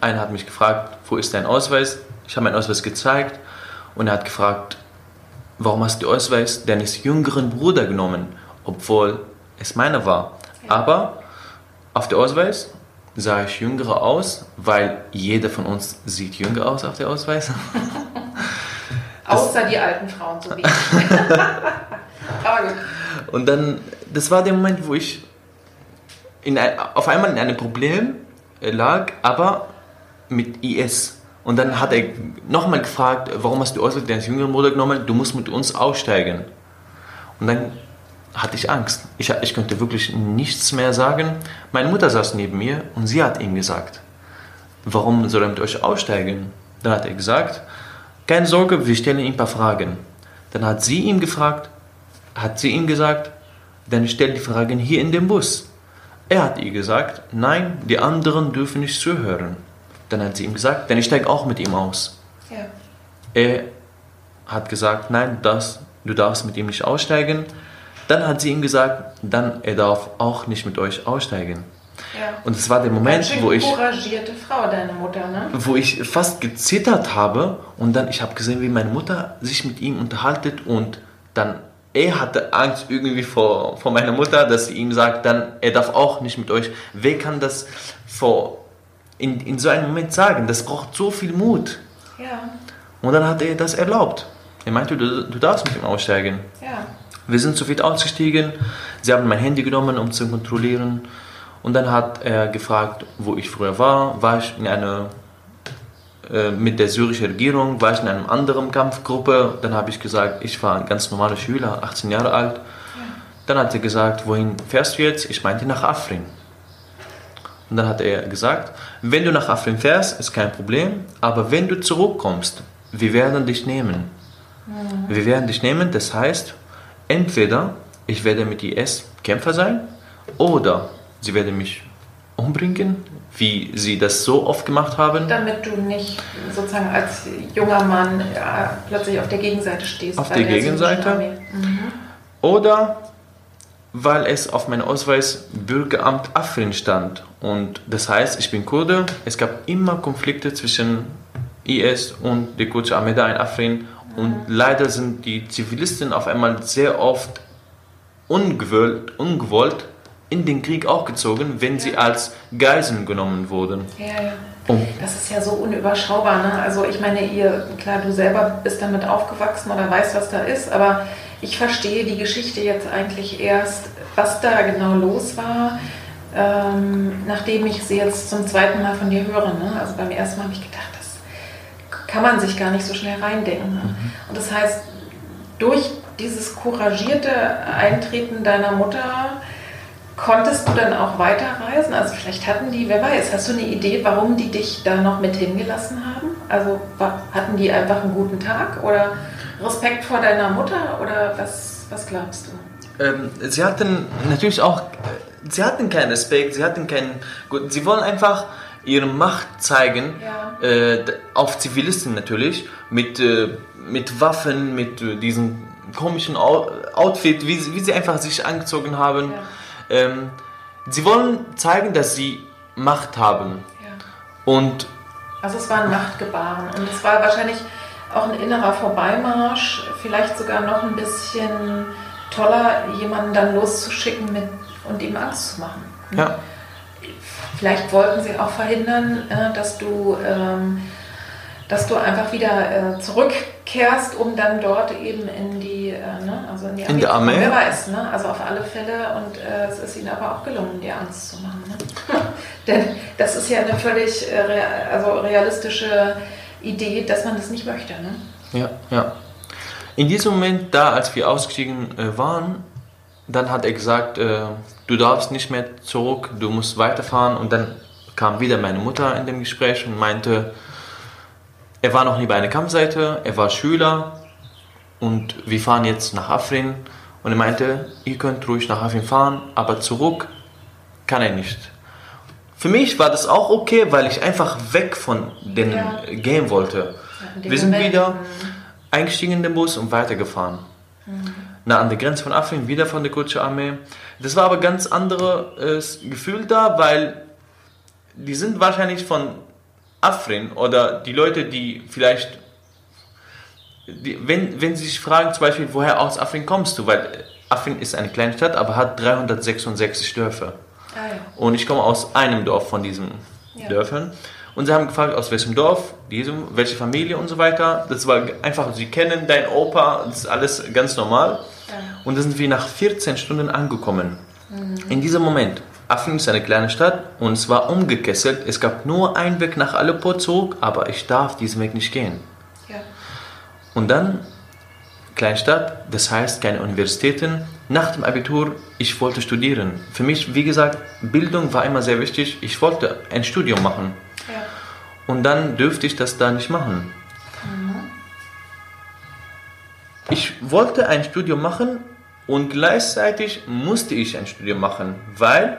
Einer hat mich gefragt, wo ist dein Ausweis? Ich habe meinen Ausweis gezeigt und er hat gefragt, warum hast du den Ausweis deines jüngeren Bruders genommen, obwohl es meiner war. Ja. Aber auf der Ausweis sah ich jünger aus, weil jeder von uns sieht jünger aus auf der Ausweis. [laughs] Außer die alten Frauen, so wie [laughs] ich. Aber gut. Und dann, das war der Moment, wo ich in ein, auf einmal in einem Problem lag, aber mit IS. Und dann hat er nochmal gefragt, warum hast du Ausweis deines jüngeren Bruders genommen? Du musst mit uns aussteigen. Und dann hatte ich Angst. Ich, ich konnte wirklich nichts mehr sagen. Meine Mutter saß neben mir und sie hat ihm gesagt, warum soll er mit euch aussteigen? Dann hat er gesagt, keine Sorge, wir stellen ihm ein paar Fragen. Dann hat sie ihm gefragt, hat sie ihm gesagt, dann stell die Fragen hier in dem Bus. Er hat ihr gesagt, nein, die anderen dürfen nicht zuhören. Dann hat sie ihm gesagt, dann ich steige auch mit ihm aus. Ja. Er hat gesagt, nein, das, du darfst mit ihm nicht aussteigen. Dann hat sie ihm gesagt, dann er darf auch nicht mit euch aussteigen. Ja. Und es war der Moment, wo ich couragierte Frau, deine Mutter, ne? Wo ich fast gezittert habe und dann ich habe gesehen, wie meine Mutter sich mit ihm unterhaltet und dann er hatte Angst irgendwie vor, vor meiner Mutter, dass sie ihm sagt, dann er darf auch nicht mit euch. Wer kann das vor in, in so einem Moment sagen? Das braucht so viel Mut. Ja. Und dann hat er das erlaubt. Er meinte, du, du darfst mit ihm aussteigen. Ja. Wir sind zu viert ausgestiegen. Sie haben mein Handy genommen, um zu kontrollieren. Und dann hat er gefragt, wo ich früher war. War ich in einer äh, mit der syrischen Regierung, war ich in einer anderen Kampfgruppe. Dann habe ich gesagt, ich war ein ganz normaler Schüler, 18 Jahre alt. Ja. Dann hat er gesagt, wohin fährst du jetzt? Ich meinte nach Afrin. Und dann hat er gesagt, wenn du nach Afrin fährst, ist kein Problem, aber wenn du zurückkommst, wir werden dich nehmen. Mhm. Wir werden dich nehmen, das heißt, entweder ich werde mit IS Kämpfer sein oder sie werden mich umbringen, wie sie das so oft gemacht haben. Damit du nicht sozusagen als junger Mann ja, plötzlich auf der Gegenseite stehst. Auf der Gegenseite. Mhm. Oder weil es auf meinem Ausweis Bürgeramt Afrin stand. Und das heißt, ich bin Kurde. Es gab immer Konflikte zwischen IS und der kurdische Armee da in Afrin. Und leider sind die Zivilisten auf einmal sehr oft ungewollt, ungewollt in den Krieg auch gezogen, wenn sie als Geiseln genommen wurden. Ja, ja. Und das ist ja so unüberschaubar. Ne? Also ich meine, ihr, klar, du selber bist damit aufgewachsen oder weißt, was da ist, aber ich verstehe die Geschichte jetzt eigentlich erst, was da genau los war, ähm, nachdem ich sie jetzt zum zweiten Mal von dir höre. Ne? Also beim ersten Mal habe ich gedacht, das kann man sich gar nicht so schnell reindenken. Ne? Mhm. Und das heißt, durch dieses couragierte Eintreten deiner Mutter konntest du dann auch weiterreisen? Also vielleicht hatten die, wer weiß, hast du eine Idee, warum die dich da noch mit hingelassen haben? Also hatten die einfach einen guten Tag oder Respekt vor deiner Mutter oder was, was glaubst du? Ähm, sie hatten natürlich auch, sie hatten keinen Respekt, sie hatten keinen, gut, sie wollen einfach ihre Macht zeigen, ja. äh, auf Zivilisten natürlich, mit, äh, mit Waffen, mit äh, diesem komischen Outfit, wie, wie sie einfach sich angezogen haben. Ja. Ähm, sie wollen zeigen, dass sie Macht haben. Ja. Und also es war ein Machtgebaren und es war wahrscheinlich auch ein innerer Vorbeimarsch, vielleicht sogar noch ein bisschen toller, jemanden dann loszuschicken mit, und ihm Angst zu machen. Ja. Vielleicht wollten sie auch verhindern, äh, dass du, ähm, dass du einfach wieder äh, zurückkehrst, um dann dort eben in die, äh, ne, also in die Armee. In der Armee? Wer weiß, ne? Also auf alle Fälle. Und es ist ihnen aber auch gelungen, dir Angst zu machen. Ne? [laughs] Denn das ist ja eine völlig also realistische Idee, dass man das nicht möchte. Ne? Ja, ja. In diesem Moment, da als wir ausgestiegen äh, waren, dann hat er gesagt, äh, du darfst nicht mehr zurück, du musst weiterfahren. Und dann kam wieder meine Mutter in dem Gespräch und meinte, er war noch nie bei einer Kampfseite, er war Schüler und wir fahren jetzt nach Afrin. Und er meinte, ihr könnt ruhig nach Afrin fahren, aber zurück kann er nicht. Für mich war das auch okay, weil ich einfach weg von den ja. Game wollte. Ja, Wir sind Moment. wieder eingestiegen in den Bus und weitergefahren. Mhm. Na, an der Grenze von Afrin, wieder von der kurdischen Armee. Das war aber ein ganz anderes Gefühl da, weil die sind wahrscheinlich von Afrin oder die Leute, die vielleicht, die, wenn, wenn sie sich fragen, zum Beispiel, woher aus Afrin kommst du, weil Afrin ist eine kleine Stadt, aber hat 366 Dörfer. Ah, ja. Und ich komme aus einem Dorf von diesen ja. Dörfern. Und sie haben gefragt, aus welchem Dorf, diesem, welche Familie und so weiter. Das war einfach, sie kennen deinen Opa, das ist alles ganz normal. Ja. Und da sind wir nach 14 Stunden angekommen. Mhm. In diesem Moment, Afrin ist eine kleine Stadt und es war umgekesselt. Es gab nur einen Weg nach Aleppo zurück, aber ich darf diesen Weg nicht gehen. Und dann Kleinstadt, das heißt keine Universitäten. Nach dem Abitur, ich wollte studieren. Für mich, wie gesagt, Bildung war immer sehr wichtig. Ich wollte ein Studium machen. Ja. Und dann dürfte ich das da nicht machen. Mhm. Ich wollte ein Studium machen und gleichzeitig musste ich ein Studium machen, weil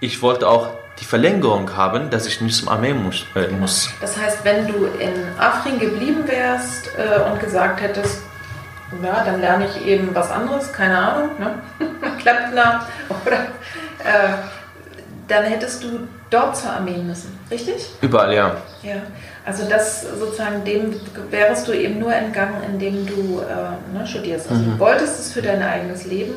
ich wollte auch die Verlängerung haben, dass ich nicht zum Armee muss. Äh, muss. Das heißt, wenn du in Afrin geblieben wärst äh, und gesagt hättest, ja, dann lerne ich eben was anderes, keine Ahnung, ne? [laughs] Klempner oder äh, dann hättest du dort zur Armee müssen, richtig? Überall, ja. Ja, also das sozusagen dem wärst du eben nur entgangen, indem du äh, ne, studierst. Also mhm. du wolltest es für dein eigenes Leben,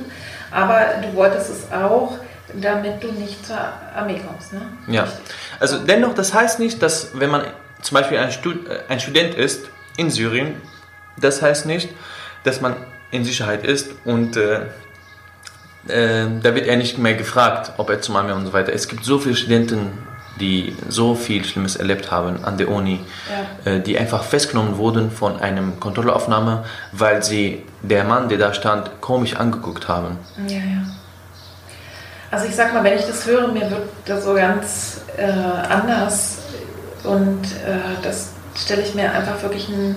aber du wolltest es auch, damit du nicht zur Armee kommst, ne? Ja, also dennoch, das heißt nicht, dass wenn man zum Beispiel ein, Stud äh, ein Student ist in Syrien, das heißt nicht, dass man in Sicherheit ist und äh, äh, da wird er nicht mehr gefragt, ob er zum Armee und so weiter. Es gibt so viele Studenten, die so viel Schlimmes erlebt haben an der Uni, ja. äh, die einfach festgenommen wurden von einem Kontrollaufnahme, weil sie der Mann, der da stand, komisch angeguckt haben. Ja, ja. Also ich sag mal, wenn ich das höre, mir wird das so ganz äh, anders und äh, das stelle ich mir einfach wirklich ein,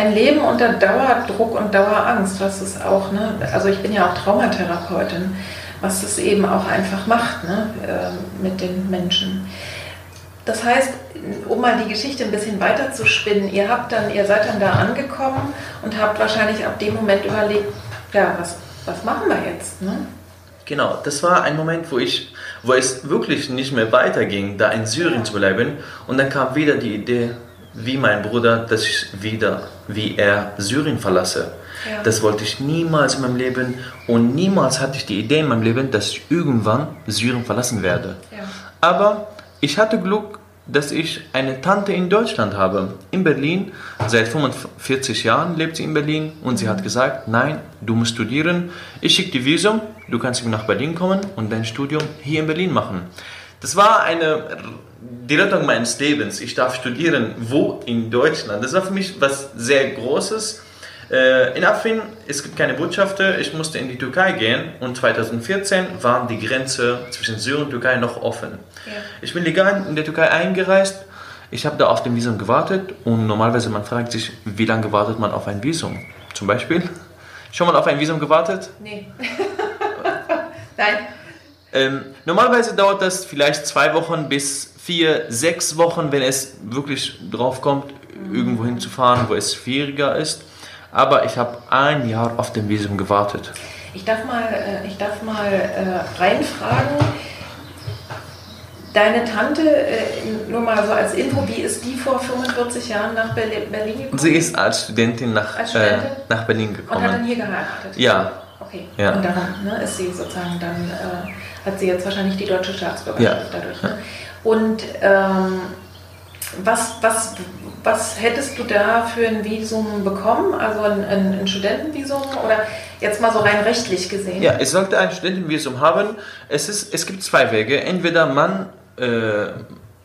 ein Leben unter Dauerdruck und Dauerangst, was es auch, ne? also ich bin ja auch Traumatherapeutin, was es eben auch einfach macht ne? Äh, mit den Menschen. Das heißt, um mal die Geschichte ein bisschen weiter zu spinnen, ihr habt dann, ihr seid dann da angekommen und habt wahrscheinlich ab dem Moment überlegt, ja, was, was machen wir jetzt? Ne? Genau, das war ein Moment, wo ich, wo es wirklich nicht mehr weiterging, da in Syrien ja. zu bleiben. Und dann kam wieder die Idee, wie mein Bruder, dass ich wieder, wie er Syrien verlasse. Ja. Das wollte ich niemals in meinem Leben und niemals hatte ich die Idee in meinem Leben, dass ich irgendwann Syrien verlassen werde. Ja. Aber ich hatte Glück, dass ich eine Tante in Deutschland habe, in Berlin. Seit 45 Jahren lebt sie in Berlin und sie hat gesagt, nein, du musst studieren. Ich schicke dir Visum, du kannst nach Berlin kommen und dein Studium hier in Berlin machen. Das war eine die Rettung meines Lebens. Ich darf studieren, wo in Deutschland. Das war für mich was sehr Großes. Äh, in Afrin, es gibt keine Botschafter, ich musste in die Türkei gehen und 2014 waren die Grenze zwischen Syrien und Türkei noch offen. Ja. Ich bin legal in der Türkei eingereist, ich habe da auf dem Visum gewartet und normalerweise man fragt sich, wie lange wartet man auf ein Visum? Zum Beispiel? [laughs] Schon mal auf ein Visum gewartet? Nee. [laughs] Nein. Ähm, normalerweise dauert das vielleicht zwei Wochen bis vier, sechs Wochen, wenn es wirklich drauf kommt, mhm. irgendwo hinzufahren, wo es schwieriger ist. Aber ich habe ein Jahr auf dem Visum gewartet. Ich darf mal, äh, ich darf mal äh, reinfragen. Deine Tante, äh, nur mal so als Info, wie ist die vor 45 Jahren nach Berlin gekommen? Sie ist als Studentin nach, als Studentin? Äh, nach Berlin gekommen. Und hat dann hier geheiratet? Ja. Okay. Ja. Und daran ne, ist sie sozusagen dann, äh, hat sie jetzt wahrscheinlich die deutsche Staatsbürgerschaft ja. dadurch. Ne? Und ähm, was, was, was hättest du da für ein Visum bekommen? Also ein, ein, ein, Studentenvisum oder jetzt mal so rein rechtlich gesehen? Ja, es sollte ein Studentenvisum haben. Es, ist, es gibt zwei Wege. Entweder man, äh,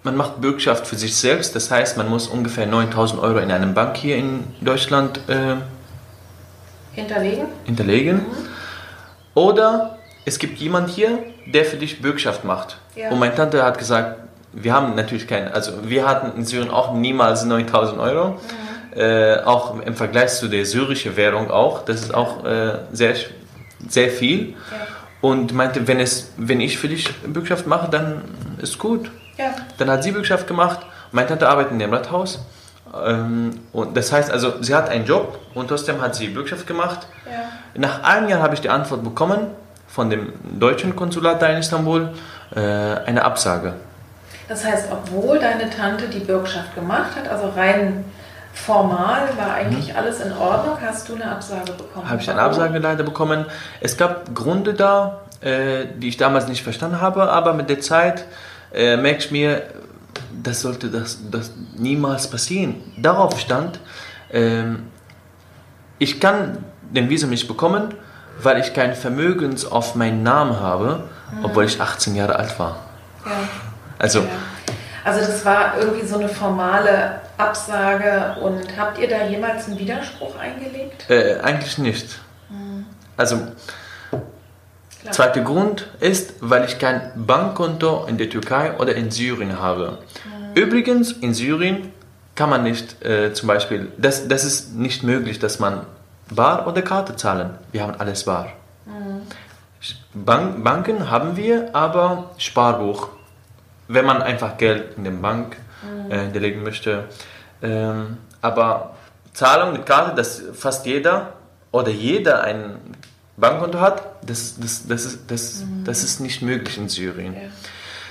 man macht Bürgschaft für sich selbst, das heißt, man muss ungefähr 9000 Euro in einer Bank hier in Deutschland äh, hinterlegen. hinterlegen. Mhm. Oder es gibt jemand hier, der für dich Bürgschaft macht. Ja. Und meine Tante hat gesagt, wir haben natürlich keinen, also wir hatten in Syrien auch niemals 9000 Euro. Mhm. Äh, auch im Vergleich zu der syrischen Währung auch. Das ist auch äh, sehr, sehr viel. Ja. Und meinte, wenn, es, wenn ich für dich Bürgschaft mache, dann ist gut. Ja. Dann hat sie Bürgschaft gemacht. Meine Tante arbeitet in dem Rathaus. Ähm, und das heißt also, sie hat einen Job und trotzdem hat sie Bürgschaft gemacht. Ja. Nach einem Jahr habe ich die Antwort bekommen von dem deutschen Konsulat da in Istanbul, äh, eine Absage. Das heißt, obwohl deine Tante die Bürgschaft gemacht hat, also rein formal war eigentlich mhm. alles in Ordnung, hast du eine Absage bekommen? Habe ich eine Absage leider bekommen. Es gab Gründe da, äh, die ich damals nicht verstanden habe, aber mit der Zeit äh, merke ich mir, das sollte das, das niemals passieren. Darauf stand, äh, ich kann den Visum nicht bekommen, weil ich kein Vermögens auf meinen Namen habe, obwohl ich 18 Jahre alt war. Ja. Also, ja. also das war irgendwie so eine formale Absage und habt ihr da jemals einen Widerspruch eingelegt? Äh, eigentlich nicht. Mhm. Also Klar. zweiter Grund ist, weil ich kein Bankkonto in der Türkei oder in Syrien habe. Mhm. Übrigens, in Syrien kann man nicht äh, zum Beispiel, das, das ist nicht möglich, dass man Bar oder Karte zahlen. Wir haben alles Bar. Mhm. Bank, Banken haben wir, aber Sparbuch wenn man einfach Geld in der Bank mhm. äh, hinterlegen möchte. Ähm, aber Zahlung mit Karte, dass fast jeder oder jeder ein Bankkonto hat, das, das, das, ist, das, mhm. das ist nicht möglich in Syrien. Ja.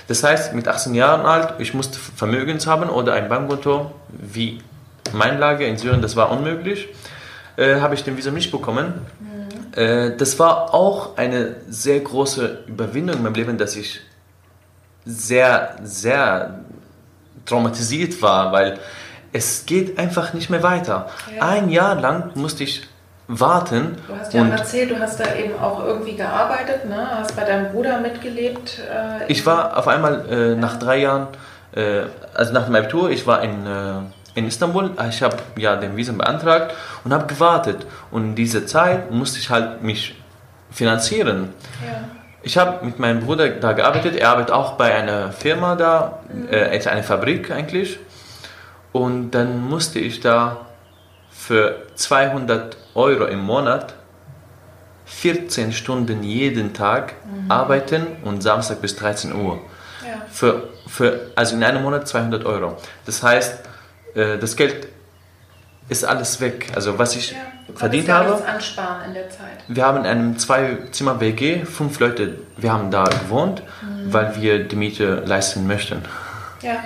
Das heißt, mit 18 Jahren alt, ich musste Vermögens haben oder ein Bankkonto, wie meine Lage in Syrien, das war unmöglich, äh, habe ich den Visum nicht bekommen. Mhm. Äh, das war auch eine sehr große Überwindung in meinem Leben, dass ich sehr, sehr traumatisiert war, weil es geht einfach nicht mehr weiter. Ja. Ein Jahr lang musste ich warten. Du hast ja und erzählt, du hast da eben auch irgendwie gearbeitet, ne? hast bei deinem Bruder mitgelebt. Äh, ich war auf einmal äh, nach drei Jahren, äh, also nach dem Abitur, ich war in, äh, in Istanbul, ich habe ja den Visum beantragt und habe gewartet. Und in dieser Zeit musste ich halt mich finanzieren. Ja. Ich habe mit meinem Bruder da gearbeitet, er arbeitet auch bei einer Firma da, mhm. äh, eine Fabrik eigentlich. Und dann musste ich da für 200 Euro im Monat 14 Stunden jeden Tag mhm. arbeiten und Samstag bis 13 Uhr. Ja. Für, für, also in einem Monat 200 Euro. Das heißt, äh, das Geld ist alles weg. Also was ich ja, verdient habe. ansparen in der Zeit. Wir haben in einem Zwei-Zimmer-WG, fünf Leute, wir haben da gewohnt, mhm. weil wir die Miete leisten möchten. Ja.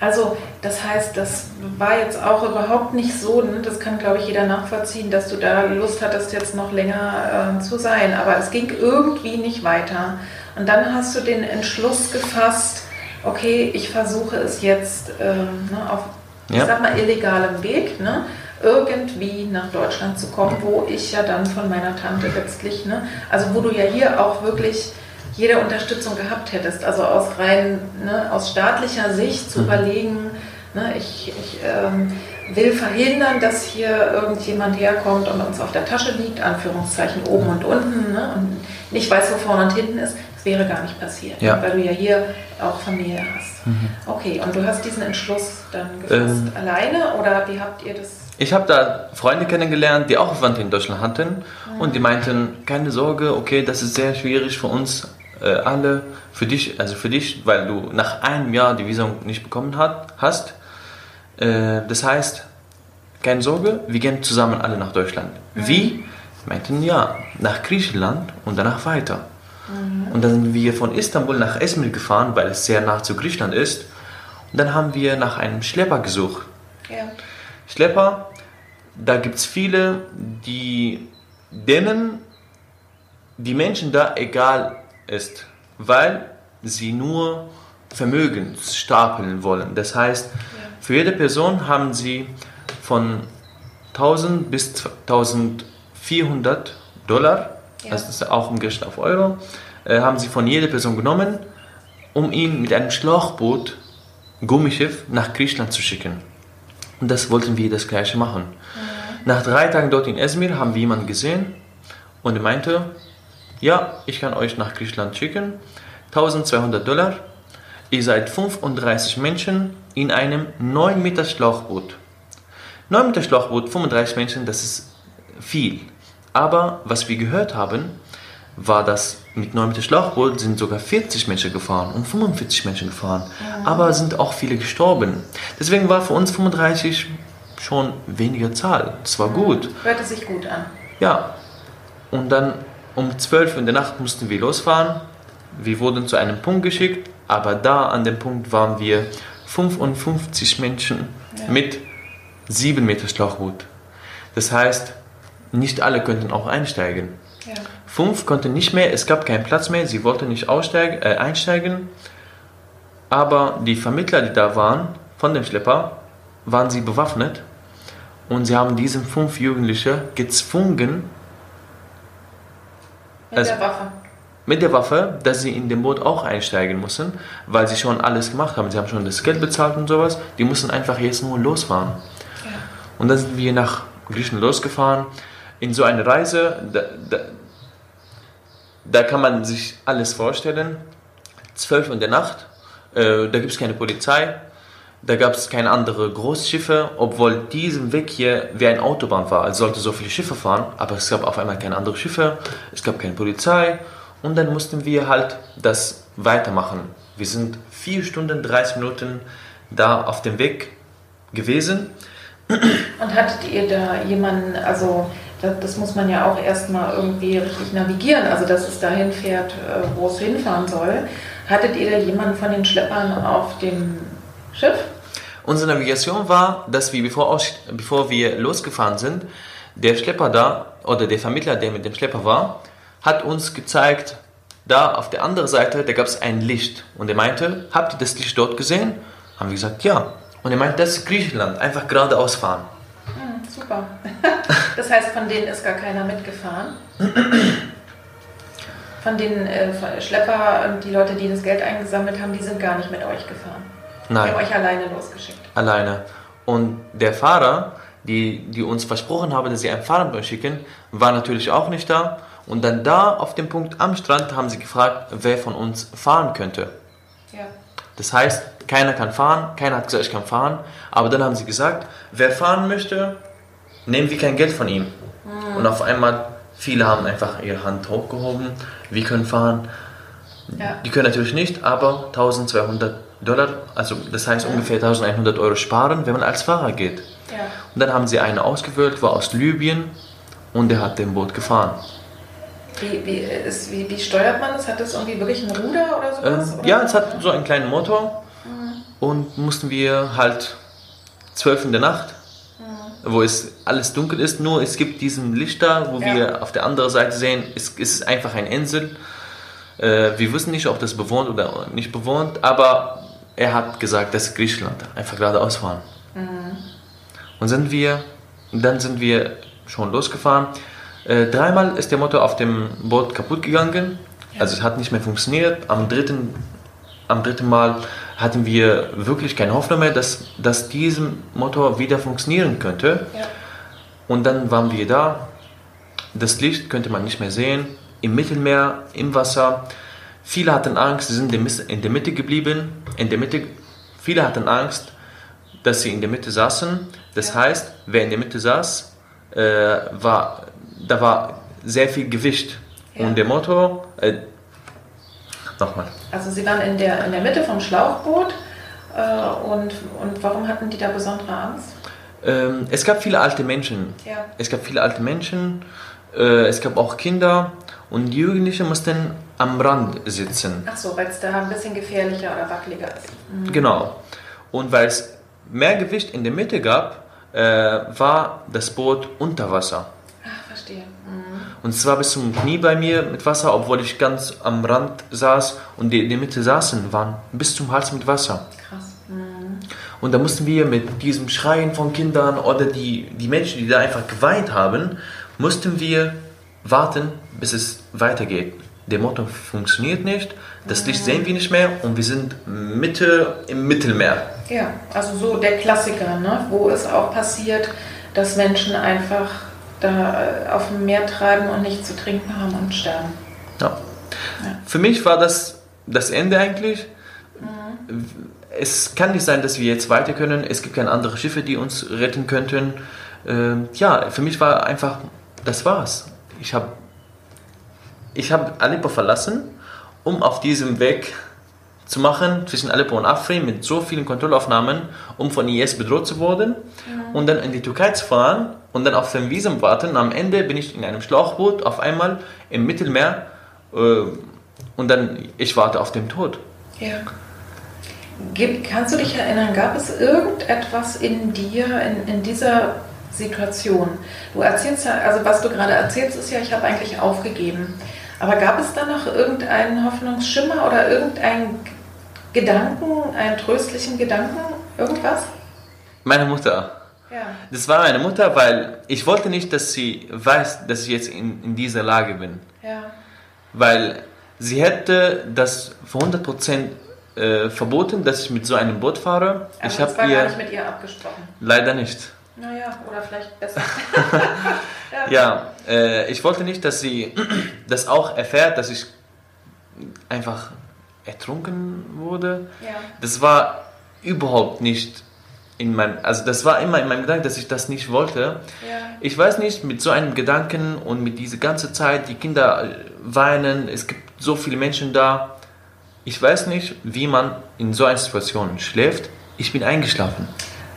Also das heißt, das war jetzt auch überhaupt nicht so, ne? das kann glaube ich jeder nachvollziehen, dass du da Lust hattest, jetzt noch länger äh, zu sein, aber es ging irgendwie nicht weiter. Und dann hast du den Entschluss gefasst, okay, ich versuche es jetzt ähm, ne, auf, ja. ich sag mal, illegalem Weg, ne? irgendwie nach Deutschland zu kommen, wo ich ja dann von meiner Tante letztlich, ne? also wo du ja hier auch wirklich jede Unterstützung gehabt hättest. Also aus rein, ne, aus staatlicher Sicht zu mhm. überlegen, ne, ich, ich ähm, will verhindern, dass hier irgendjemand herkommt und uns auf der Tasche liegt, Anführungszeichen oben und unten, ne, und nicht weiß, wo vorne und hinten ist. Das wäre gar nicht passiert, ja. weil du ja hier auch Familie hast. Mhm. Okay, und du hast diesen Entschluss dann gefasst ähm, alleine oder wie habt ihr das? Ich habe da Freunde kennengelernt, die auch Verwandte in Deutschland hatten mhm. und die meinten, keine Sorge, okay, das ist sehr schwierig für uns äh, alle für dich, also für dich, weil du nach einem Jahr die Visum nicht bekommen hat, hast. Äh, das heißt, keine Sorge, wir gehen zusammen alle nach Deutschland. Mhm. Wie? Meinten ja, nach Griechenland und danach weiter. Mhm. Und dann sind wir von Istanbul nach Esmir gefahren, weil es sehr nah zu Griechenland ist. Und dann haben wir nach einem Schlepper gesucht. Ja. Schlepper, da gibt es viele, die denen die Menschen da egal ist, weil sie nur Vermögen stapeln wollen. Das heißt, für jede Person haben sie von 1000 bis 1400 Dollar, ja. das ist auch umgerechnet auf Euro, äh, haben sie von jeder Person genommen, um ihn mit einem Schlauchboot, Gummischiff, nach Griechenland zu schicken. Und das wollten wir das gleiche machen. Mhm. Nach drei Tagen dort in Esmir haben wir jemanden gesehen und er meinte, ja, ich kann euch nach Griechenland schicken, 1200 Dollar, ihr seid 35 Menschen in einem 9 Meter Schlauchboot. 9 Meter Schlauchboot, 35 Menschen, das ist viel. Aber was wir gehört haben, war, dass mit 9 Meter Schlauchboot sind sogar 40 Menschen gefahren und 45 Menschen gefahren. Ja. Aber sind auch viele gestorben. Deswegen war für uns 35 schon weniger Zahl. Das war gut. Hörte sich gut an. Ja. Und dann um 12 Uhr in der Nacht mussten wir losfahren. Wir wurden zu einem Punkt geschickt, aber da an dem Punkt waren wir 55 Menschen ja. mit 7 Meter Schlauchboot. Das heißt, nicht alle könnten auch einsteigen. Ja. Fünf konnten nicht mehr, es gab keinen Platz mehr, sie wollten nicht aussteigen, äh, einsteigen. Aber die Vermittler, die da waren, von dem Schlepper, waren sie bewaffnet und sie haben diesen fünf Jugendliche gezwungen, mit also, der Waffe. Mit der Waffe, dass sie in dem Boot auch einsteigen müssen, weil sie schon alles gemacht haben. Sie haben schon das Geld bezahlt und sowas. Die mussten einfach jetzt nur losfahren. Ja. Und dann sind wir nach Griechenland losgefahren. In so eine Reise, da, da, da kann man sich alles vorstellen. 12 Uhr in der Nacht, äh, da gibt es keine Polizei, da gab es keine anderen Großschiffe, obwohl diesem Weg hier wie ein Autobahn war. Es sollte so viele Schiffe fahren, aber es gab auf einmal keine anderen Schiffe, es gab keine Polizei und dann mussten wir halt das weitermachen. Wir sind vier Stunden, 30 Minuten da auf dem Weg gewesen. Und hattet ihr da jemanden, also das, das muss man ja auch erstmal irgendwie richtig navigieren, also dass es dahin fährt, äh, wo es hinfahren soll. Hattet ihr da jemanden von den Schleppern auf dem Schiff? Unsere Navigation war, dass wir, bevor, bevor wir losgefahren sind, der Schlepper da oder der Vermittler, der mit dem Schlepper war, hat uns gezeigt, da auf der anderen Seite, da gab es ein Licht. Und er meinte, habt ihr das Licht dort gesehen? Haben wir gesagt, ja. Und er meinte, das ist Griechenland, einfach geradeaus fahren. Hm, super. [laughs] Das heißt, von denen ist gar keiner mitgefahren? Von den äh, Schlepper und die Leute, die das Geld eingesammelt haben, die sind gar nicht mit euch gefahren? Nein. Die haben euch alleine losgeschickt? Alleine. Und der Fahrer, die, die uns versprochen haben, dass sie einen Fahrer schicken, war natürlich auch nicht da. Und dann da auf dem Punkt am Strand haben sie gefragt, wer von uns fahren könnte. Ja. Das heißt, keiner kann fahren, keiner hat gesagt, ich kann fahren. Aber dann haben sie gesagt, wer fahren möchte, nehmen wir kein Geld von ihm. Und auf einmal, viele haben einfach ihre Hand hochgehoben, wir können fahren. Ja. Die können natürlich nicht, aber 1200 Dollar, also das heißt ungefähr 1100 Euro sparen, wenn man als Fahrer geht. Ja. Und dann haben sie einen ausgewählt, war aus Libyen und der hat dem Boot gefahren. Wie, wie, ist, wie, wie steuert man das? Hat das irgendwie wirklich ein Ruder oder sowas? Ähm, oder? ja, es hat so einen kleinen Motor und mussten wir halt zwölf in der Nacht, wo es alles dunkel ist, nur es gibt diesen Lichter, wo Ja. wir auf der anderen Seite sehen, es ist einfach eine Insel. Äh, wir wissen nicht, ob das bewohnt oder nicht bewohnt, aber er hat gesagt, das ist Griechenland, einfach geradeaus fahren. Und sind wir, dann sind wir schon losgefahren. Äh, dreimal ist der Motor auf dem Boot kaputt gegangen. Also es hat nicht mehr funktioniert. Am dritten, am dritten Mal hatten wir wirklich keine Hoffnung mehr, dass, dass diesem Motor wieder funktionieren könnte. Ja. Und dann waren wir da. Das Licht könnte man nicht mehr sehen. Im Mittelmeer, im Wasser. Viele hatten Angst, sie sind in der Mitte geblieben. In der Mitte, viele hatten Angst, dass sie in der Mitte saßen. Das Ja. heißt, wer in der Mitte saß, äh, war, da war sehr viel Gewicht. Ja. Und der Motor, äh, nochmal. Also Sie waren in der, in der Mitte vom Schlauchboot äh, und, und warum hatten die da besondere Angst? Ähm, es gab viele alte Menschen. Ja. Es gab viele alte Menschen, äh, es gab auch Kinder und die Jugendlichen mussten am Rand sitzen. Ach so, weil es da ein bisschen gefährlicher oder wackeliger ist. Mhm. Genau. Und weil es mehr Gewicht in der Mitte gab, äh, war das Boot unter Wasser. Mhm. Und zwar bis zum Knie bei mir mit Wasser, obwohl ich ganz am Rand saß und die in der Mitte saßen, waren bis zum Hals mit Wasser. Krass. Mhm. Und da mussten wir mit diesem Schreien von Kindern oder die, die Menschen, die da einfach geweint haben, mussten wir warten, bis es weitergeht. Der Motor funktioniert nicht, das Licht sehen wir nicht mehr und wir sind Mitte im Mittelmeer. Ja, also so der Klassiker, ne? wo es auch passiert, dass Menschen einfach da äh, auf dem Meer treiben und nichts zu trinken haben und sterben. Ja. Für mich war das das Ende eigentlich. Es kann nicht sein, dass wir jetzt weiter können. Es gibt keine anderen Schiffe, die uns retten könnten. Ähm, ja, für mich war einfach, das war's. Ich habe ich hab Aleppo verlassen, um auf diesem Weg zu machen zwischen Aleppo und Afrin mit so vielen Kontrollaufnahmen, um von IS bedroht zu werden und dann in die Türkei zu fahren und dann auf sein Visum warten. Am Ende bin ich in einem Schlauchboot auf einmal im Mittelmeer äh, und dann ich warte auf den Tod. Ja. Gib, kannst du dich erinnern, gab es irgendetwas in dir, in, in dieser Situation? Du erzählst ja, also was du gerade erzählst, ist ja, ich habe eigentlich aufgegeben. Aber gab es da noch irgendeinen Hoffnungsschimmer oder irgendeinen Gedanken, einen tröstlichen Gedanken, irgendwas? Meine Mutter. Ja. Das war meine Mutter, weil ich wollte nicht, dass sie weiß, dass ich jetzt in, in dieser Lage bin. Ja. Weil sie hätte das für 100% äh, verboten, dass ich mit so einem Boot fahre. Aber ich habe gar ihr nicht mit ihr abgesprochen. leider nicht. Naja, oder vielleicht besser. [laughs] Ja, äh, ich wollte nicht, dass sie [clears throat] das auch erfährt, dass ich einfach ertrunken wurde. Ja. Das war überhaupt nicht in meinem, also das war immer in meinem Gedanken, dass ich das nicht wollte. Ja. Ich weiß nicht, mit so einem Gedanken und mit dieser ganzen Zeit, die Kinder äh, weinen, es gibt so viele Menschen da. Ich weiß nicht, wie man in so einer Situation schläft. Ich bin eingeschlafen.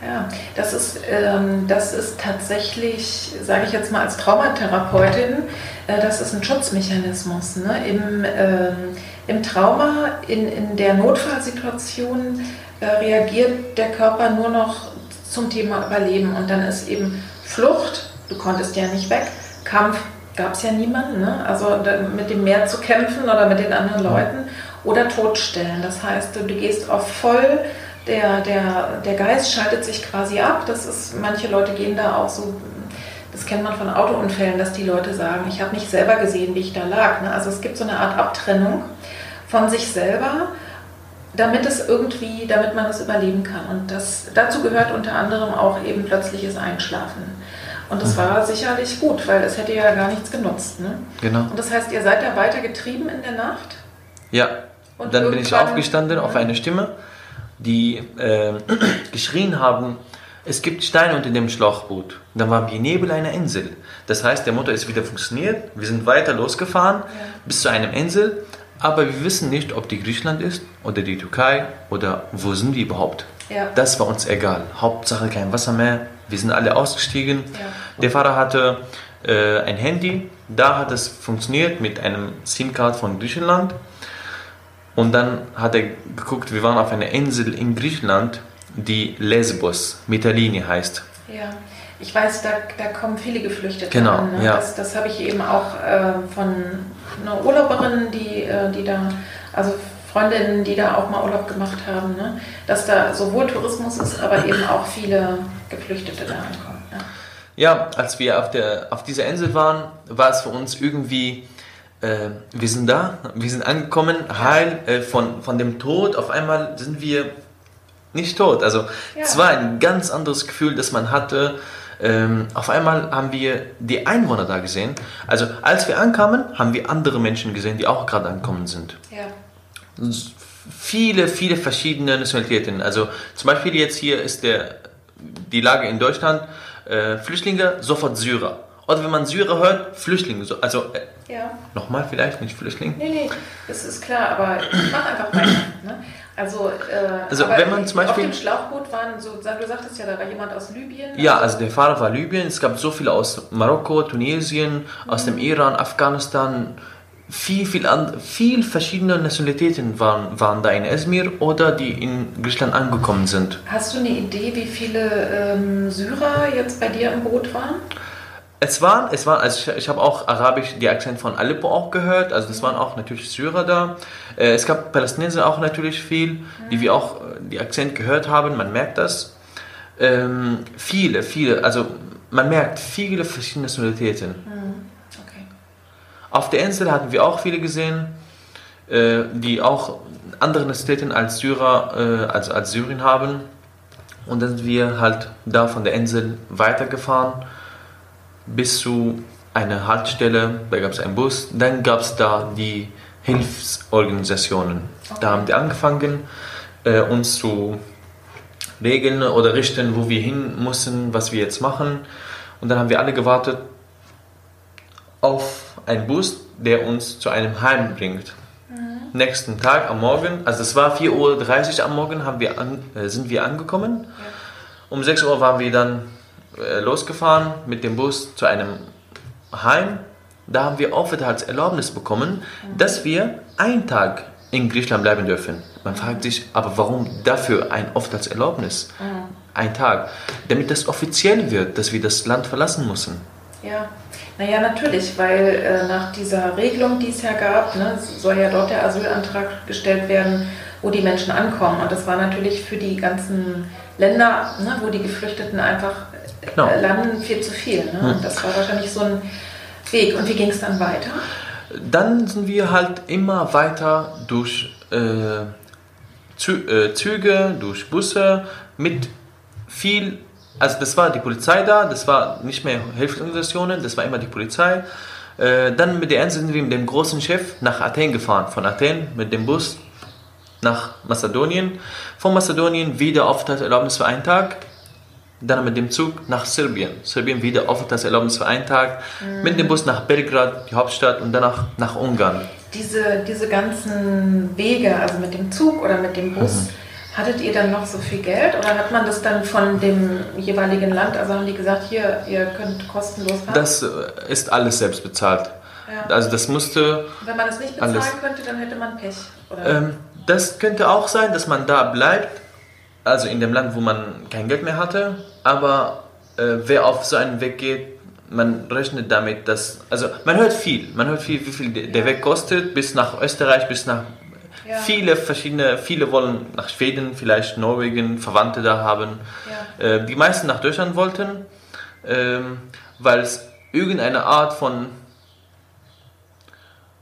Ja, das ist, ähm, das ist tatsächlich, sage ich jetzt mal als Traumatherapeutin, äh, das ist ein Schutzmechanismus. Ne? Im, ähm, Im Trauma, in, in der Notfallsituation äh, reagiert der Körper nur noch zum Thema Überleben und dann ist eben Flucht, du konntest ja nicht weg, Kampf gab es ja niemanden, ne? also mit dem Meer zu kämpfen oder mit den anderen Leuten oder totstellen. Das heißt, du, du gehst auf voll Der, der, der Geist schaltet sich quasi ab. Das ist, manche Leute gehen da auch so, das kennt man von Autounfällen, dass die Leute sagen, ich habe nicht selber gesehen, wie ich da lag. Ne? Also es gibt so eine Art Abtrennung von sich selber, damit es irgendwie, damit man es überleben kann. Und das, dazu gehört unter anderem auch eben plötzliches Einschlafen. Und das mhm. war sicherlich gut, weil es hätte ja gar nichts genutzt. Ne? Genau. Und das heißt, ihr seid da weiter getrieben in der Nacht? Ja. Und dann bin ich aufgestanden auf eine Stimme, die äh, [clears throat] geschrien haben, es gibt Steine unter dem Schlauchboot. Dann waren wir neben einer Insel. Das heißt, der Motor ist wieder funktioniert. Wir sind weiter losgefahren ja. bis zu einer Insel. Aber wir wissen nicht, ob die Griechenland ist oder die Türkei oder wo sind wir überhaupt. Ja. Das war uns egal. Hauptsache kein Wasser mehr. Wir sind alle ausgestiegen. Ja. Der Fahrer hatte äh, ein Handy. Da hat es funktioniert mit einem SIM-Card von Griechenland. Und dann hat er geguckt, wir waren auf einer Insel in Griechenland, die Lesbos, Mytilene heißt. Ja, ich weiß, da, da kommen viele Geflüchtete genau, an. Ne? Ja. Das, das habe ich eben auch äh, von einer Urlauberin, die, äh, die da, also Freundinnen, die da auch mal Urlaub gemacht haben, ne? dass da sowohl Tourismus ist, aber eben auch viele Geflüchtete da ankommen. Ja. ja, als wir auf, der, auf dieser Insel waren, war es für uns irgendwie äh, wir sind da, wir sind angekommen, heil äh, von, von dem Tod. Auf einmal sind wir nicht tot. Also ja. es war ein ganz anderes Gefühl, das man hatte. Ähm, auf einmal haben wir die Einwohner da gesehen. Also als wir ankamen, haben wir andere Menschen gesehen, die auch gerade angekommen sind. Ja. Viele, viele verschiedene Nationalitäten. Also zum Beispiel jetzt hier ist der, die Lage in Deutschland, äh, Flüchtlinge, sofort Syrer. Oder wenn man Syrer hört, Flüchtlinge. Also äh, ja. nochmal vielleicht, nicht Flüchtling. Nee, nee, das ist klar, aber mach einfach weiter. Ne? Also, äh, also wenn man zum Beispiel... Auf dem Schlauchboot waren, so, du sagtest ja, da war jemand aus Libyen. Ja, also der Fahrer war Libyen. Es gab so viele aus Marokko, Tunesien, mhm. aus dem Iran, Afghanistan. Viel, viel, an, viel verschiedene Nationalitäten waren, waren da in Esmir oder die in Griechenland angekommen sind. Hast du eine Idee, wie viele ähm, Syrer jetzt bei dir im Boot waren? Es waren, es waren, also ich, ich habe auch Arabisch, die Akzent von Aleppo auch gehört, also das waren auch natürlich Syrer da. Äh, es gab Palästinenser auch natürlich viel, die wir auch äh, die Akzent gehört haben, man merkt das. Ähm, viele, viele, also man merkt viele verschiedene Nationalitäten. Mhm. Okay. Auf der Insel hatten wir auch viele gesehen, äh, die auch andere Nationalitäten als Syrer, als, als Syrien haben. Und dann sind wir halt da von der Insel weitergefahren bis zu einer Haltestelle, da gab es einen Bus, dann gab es da die Hilfsorganisationen. Da haben die angefangen, äh, uns zu regeln oder richten, wo wir hin müssen, was wir jetzt machen. Und dann haben wir alle gewartet auf einen Bus, der uns zu einem Heim bringt. Mhm. Nächsten Tag am Morgen, also es war 4.30 Uhr am Morgen, haben wir an, äh, sind wir angekommen. Um 6 Uhr waren wir dann losgefahren mit dem Bus zu einem Heim. Da haben wir Aufenthaltserlaubnis bekommen, dass wir einen Tag in Griechenland bleiben dürfen. Man fragt sich, aber warum dafür ein Aufenthaltserlaubnis? Mhm. Ein Tag. Damit das offiziell wird, dass wir das Land verlassen müssen. Ja, naja, natürlich, weil äh, nach dieser Regelung, die es ja gab, ne, soll ja dort der Asylantrag gestellt werden, wo die Menschen ankommen. Und das war natürlich für die ganzen Länder, ne, wo die Geflüchteten einfach genau. Äh, landen, viel zu viel. Ne? Hm. Das war wahrscheinlich so ein Weg. Und wie ging es dann weiter? Dann sind wir halt immer weiter durch äh, Zü äh, Züge, durch Busse mit viel, also das war die Polizei da, das war nicht mehr Hilfsorganisationen, das war immer die Polizei. Äh, dann mit der Ernst sind wir mit dem großen Chef nach Athen gefahren, von Athen mit dem Bus nach Mazedonien. Von Mazedonien wieder Aufenthaltserlaubnis für einen Tag dann mit dem Zug nach Serbien. Serbien wieder Aufenthaltserlaubnis für einen Tag, mhm. mit dem Bus nach Belgrad, die Hauptstadt, und danach nach Ungarn. Diese, diese ganzen Wege, also mit dem Zug oder mit dem Bus, mhm. hattet ihr dann noch so viel Geld oder hat man das dann von dem jeweiligen Land, also haben die gesagt, hier, ihr könnt kostenlos fahren? Das äh, ist alles selbst bezahlt. Ja. Also das musste... Wenn man es nicht bezahlen alles, könnte, dann hätte man Pech, ähm, das könnte auch sein, dass man da bleibt, also in dem Land, wo man kein Geld mehr hatte, aber äh, wer auf so einen Weg geht, man rechnet damit, dass, also man hört viel, man hört viel, wie viel der Weg kostet, bis nach Österreich, bis nach Ja. Viele verschiedene, viele wollen nach Schweden, vielleicht Norwegen, Verwandte da haben. Ja. Äh, die meisten nach Deutschland wollten, ähm, weil es irgendeine Art von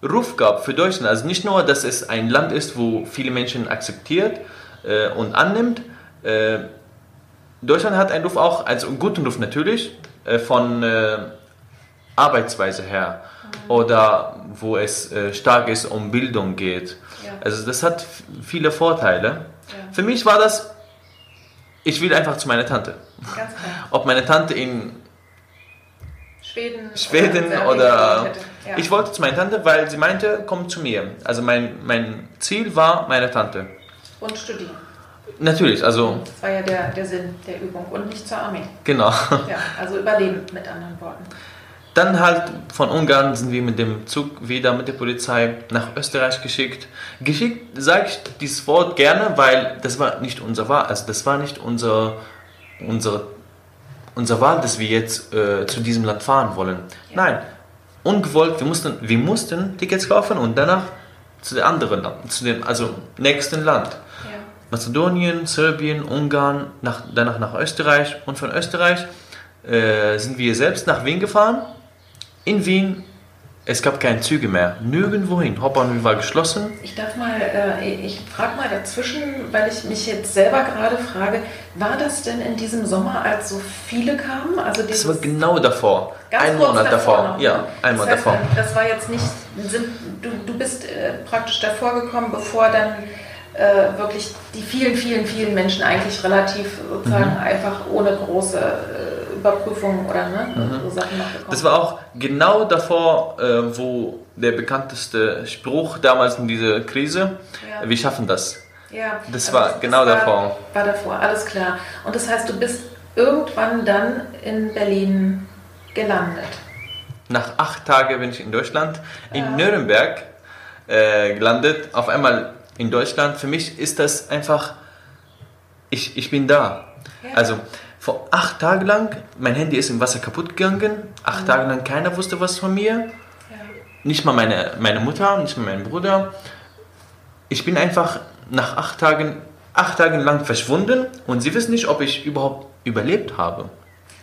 Ruf gab für Deutschland. Also nicht nur, dass es ein Land ist, wo viele Menschen akzeptiert äh, und annimmt. Äh, Deutschland hat einen Ruf auch, also einen guten Ruf natürlich, äh, von äh, Arbeitsweise her oder wo es äh, stark ist, um Bildung geht. Ja. Also das hat viele Vorteile. Ja. Für mich war das, ich will einfach zu meiner Tante. Ganz klar. Ob meine Tante in Schweden, Schweden Serbien oder. Ja. Ich wollte zu meiner Tante, weil sie meinte, komm zu mir. Also mein, mein Ziel war meine Tante. Und studieren. Natürlich, also Das war ja der, der Sinn der Übung. Und nicht zur Armee. genau. Ja, also überleben mit anderen Worten. Dann halt von Ungarn sind wir mit dem Zug wieder mit der Polizei nach Österreich geschickt. Geschickt sage ich dieses Wort gerne, weil das war nicht unser Wahl, also das war nicht unser, unsere, unser Wahl, dass wir jetzt äh, zu diesem Land fahren wollen. Ja. Nein, ungewollt, wir mussten, wir mussten Tickets kaufen und danach zu dem anderen Land, zu dem also nächsten Land. Ja. Mazedonien, Serbien, Ungarn, nach, danach nach Österreich und von Österreich äh, sind wir selbst nach Wien gefahren. In Wien, es gab keine Züge mehr, nirgendwohin. Hauptbahnhof war geschlossen. Ich darf mal, äh, ich frage mal dazwischen, weil ich mich jetzt selber gerade frage, war das denn in diesem Sommer, als so viele kamen? Also Das war genau davor, Ganz ein Monat davor. noch, ne? Ja, ein Monat davor. Das war jetzt nicht, sind, du, du bist äh, praktisch davor gekommen, bevor dann äh, wirklich die vielen, vielen, vielen Menschen eigentlich relativ sozusagen Mhm. einfach ohne große äh, Überprüfung oder ne, so Sachen noch gekommen Mhm. Das war auch genau davor, äh, wo der bekannteste Spruch damals in dieser Krise, Ja. wir schaffen das. Ja, Das aber war genau war, davor. War davor, alles klar. Und das heißt, du bist irgendwann dann in Berlin gelandet. Nach acht Tagen bin ich in Deutschland, in Ja. Nürnberg äh, gelandet. Auf einmal in Deutschland. Für mich ist das einfach, ich, ich bin da. Ja. Also vor acht Tagen lang, mein Handy ist im Wasser kaputt gegangen. Acht Tage lang keiner wusste was von mir. Ja. Nicht mal meine, meine Mutter, nicht mal mein Bruder. Ich bin einfach nach acht Tagen, acht Tagen lang verschwunden und sie wissen nicht, ob ich überhaupt überlebt habe.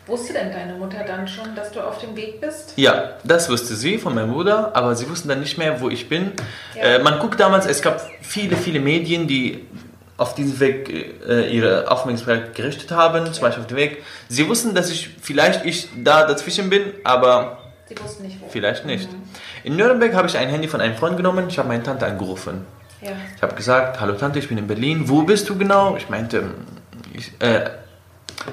Wusste denn deine Mutter dann schon, dass du auf dem Weg bist? Ja, das wusste sie von meinem Bruder, aber sie wussten dann nicht mehr, wo ich bin. Ja. Äh, man guckt damals, es gab viele, viele Medien, die auf diesem Weg äh, ihre Aufmerksamkeit gerichtet haben, zum Beispiel auf dem Weg. Sie wussten, dass ich vielleicht ich da dazwischen bin, aber Sie wussten nicht, wo. vielleicht nicht. In Nürnberg habe ich ein Handy von einem Freund genommen, ich habe meine Tante angerufen. Ja. Ich habe gesagt, hallo Tante, ich bin in Berlin. Wo bist du genau? Ich meinte, ich, äh,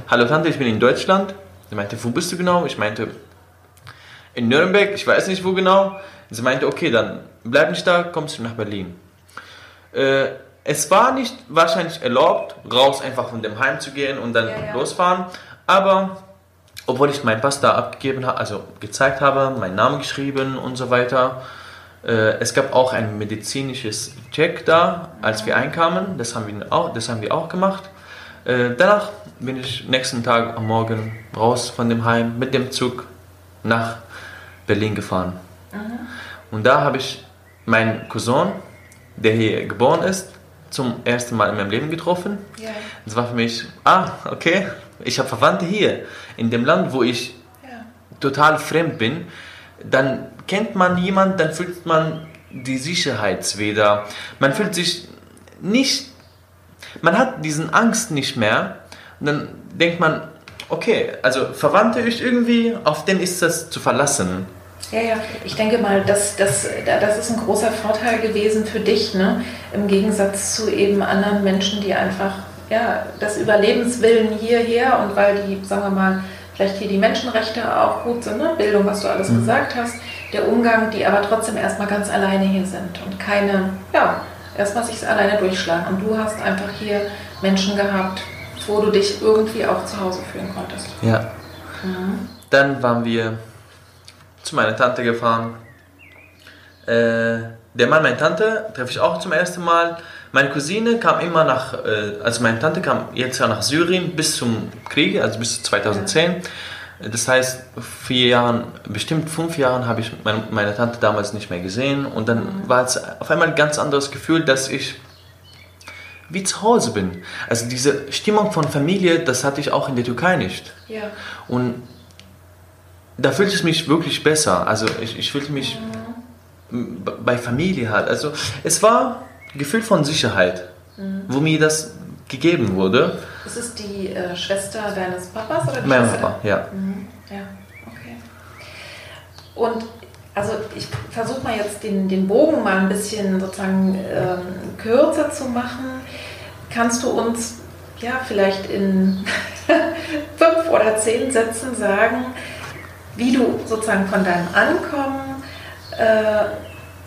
hallo Tante, ich bin in Deutschland. Sie meinte, wo bist du genau? Ich meinte, in Nürnberg, ich weiß nicht wo genau. Sie meinte, okay, dann bleib nicht da, kommst du nach Berlin. Äh, es war nicht wahrscheinlich erlaubt, raus einfach von dem Heim zu gehen und dann Ja, losfahren. Aber obwohl ich meinen Pass da abgegeben habe, also gezeigt habe, meinen Namen geschrieben und so weiter, äh, es gab auch ein medizinisches Check da, als wir einkamen. Das haben wir auch, das haben wir auch gemacht. Äh, danach bin ich nächsten Tag am Morgen raus von dem Heim mit dem Zug nach Berlin gefahren. Und da habe ich meinen Cousin, der hier geboren ist, zum ersten Mal in meinem Leben getroffen. Ja. Das war für mich, ah, okay, ich habe Verwandte hier, in dem Land, wo ich Ja. total fremd bin. Dann kennt man jemanden, dann fühlt man die Sicherheit wieder. Man fühlt sich nicht, man hat diesen Angst nicht mehr. Und dann denkt man, okay, also Verwandte ist irgendwie, auf den ist das zu verlassen. Ja, ja, ich denke mal, das, das, das ist ein großer Vorteil gewesen für dich, ne? im Gegensatz zu eben anderen Menschen, die einfach ja, das Überlebenswillen hierher und weil die, sagen wir mal, vielleicht hier die Menschenrechte auch gut sind, ne? Bildung, was du alles gesagt hast, der Umgang, die aber trotzdem erstmal ganz alleine hier sind und keine, ja, erstmal sich alleine durchschlagen. Und du hast einfach hier Menschen gehabt, wo du dich irgendwie auch zu Hause fühlen konntest. Ja. Dann waren wir zu meiner Tante gefahren. Äh, der Mann meiner Tante treffe ich auch zum ersten Mal. Meine Cousine kam immer nach, äh, also meine Tante kam jetzt ja nach Syrien bis zum Krieg, also bis zu 2010. Das heißt, vier Jahren, bestimmt fünf Jahren habe ich meine, meine, Tante damals nicht mehr gesehen und dann mhm. war es auf einmal ein ganz anderes Gefühl, dass ich wie zu Hause bin. Also diese Stimmung von Familie, das hatte ich auch in der Türkei nicht. Ja. Und da fühlte ich mich wirklich besser. Also ich, ich fühlte mich mhm. bei Familie halt. Also es war ein Gefühl von Sicherheit, mhm. wo mir das gegeben wurde. Ist es die äh, Schwester deines Papas oder die mein Schwester? Papa, ja. Mhm. Ja, okay. Und also ich versuche mal jetzt den, den Bogen mal ein bisschen sozusagen ähm, kürzer zu machen. Kannst du uns ja vielleicht in [laughs] fünf oder zehn Sätzen sagen, wie du sozusagen von deinem Ankommen, äh,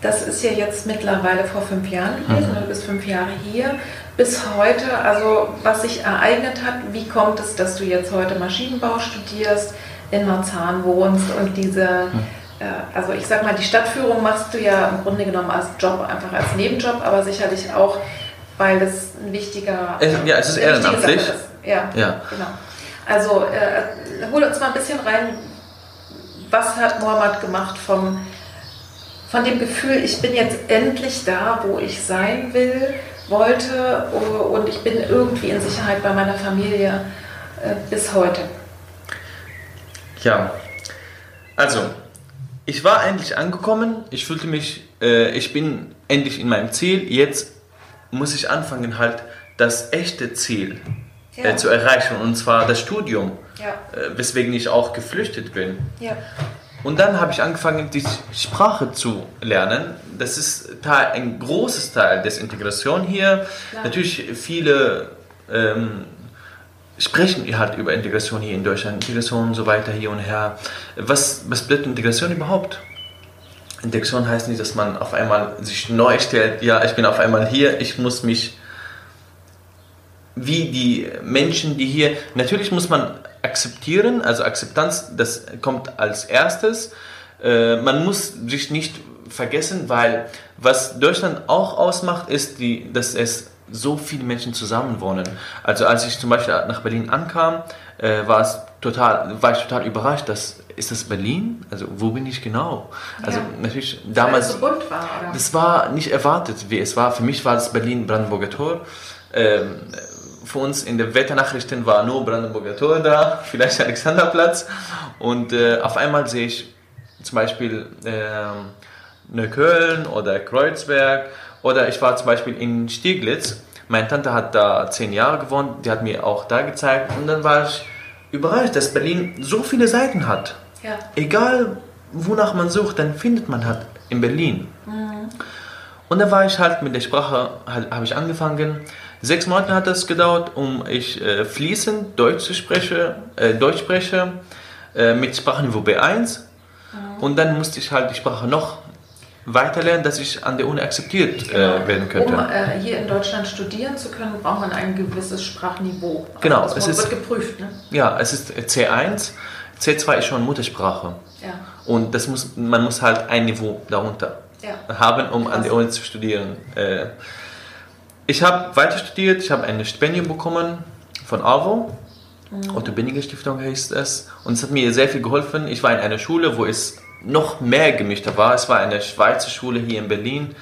das ist ja jetzt mittlerweile vor fünf Jahren gewesen, mhm. du bist fünf Jahre hier, bis heute, also was sich ereignet hat, wie kommt es, dass du jetzt heute Maschinenbau studierst, in Marzahn wohnst und diese, mhm. äh, also ich sag mal, die Stadtführung machst du ja im Grunde genommen als Job, einfach als Nebenjob, aber sicherlich auch, weil das ein wichtiger... Ja, es ist ehrenamtlich. Ja, ja, genau. Also äh, hol uns mal ein bisschen rein, was hat Mohammed gemacht vom, von dem Gefühl, ich bin jetzt endlich da, wo ich sein will, wollte und ich bin irgendwie in Sicherheit bei meiner Familie äh, bis heute. Ja, also ich war endlich angekommen, ich fühlte mich, äh, ich bin endlich in meinem Ziel, jetzt muss ich anfangen halt das echte Ziel ja. äh, zu erreichen und zwar das Studium ja. äh, weswegen ich auch geflüchtet bin. Ja. Und dann habe ich angefangen, die Sprache zu lernen. Das ist Teil, ein großes Teil des Integration hier. Klar. Natürlich viele ähm, sprechen halt über Integration hier in Deutschland, Integration und so weiter hier und her. Was, was bedeutet Integration überhaupt? Integration heißt nicht, dass man auf einmal sich neu stellt, ja, ich bin auf einmal hier, ich muss mich wie die Menschen, die hier, natürlich muss man akzeptieren, also Akzeptanz, das kommt als erstes. Äh, man muss sich nicht vergessen, weil was Deutschland auch ausmacht, ist, die, dass es so viele Menschen zusammenwohnen. Also als ich zum Beispiel nach Berlin ankam, äh, war es total, war ich total überrascht, dass ist das Berlin? Also wo bin ich genau? Also ja. natürlich damals. Weil es so bunt war, oder? Das war nicht erwartet, wie es war. Für mich war es Berlin Brandenburger Tor. Ähm, für uns in den Wetternachrichten war nur Brandenburger Tor da, vielleicht Alexanderplatz. Und äh, auf einmal sehe ich zum Beispiel äh, Neukölln oder Kreuzberg oder ich war zum Beispiel in Stieglitz. Meine Tante hat da zehn Jahre gewohnt, die hat mir auch da gezeigt und dann war ich überrascht, dass Berlin so viele Seiten hat. Ja. Egal wonach man sucht, dann findet man halt in Berlin. Mhm. Und da war ich halt mit der Sprache, halt, habe ich angefangen Sechs Monate hat das gedauert, um ich äh, fließend Deutsch spreche, äh, Deutsch spreche äh, mit Sprachniveau B1. Mhm. Und dann musste ich halt die Sprache noch weiter lernen, dass ich an der Uni akzeptiert äh, genau. werden könnte. Um äh, hier in Deutschland studieren zu können, braucht man ein gewisses Sprachniveau. Also genau, es wird ist, geprüft. Ne? Ja, es ist C1. C2 ist schon Muttersprache. Ja. Und das muss, man muss halt ein Niveau darunter ja. haben, um Krass. an der Uni zu studieren. Ich habe weiter studiert, ich habe ein Stipendium bekommen von AWO. Otto Benninger Stiftung heißt es. Und es hat mir sehr viel geholfen. Ich war in einer Schule, wo es noch mehr gemischter war. Es war eine Schweizer Schule hier in Berlin.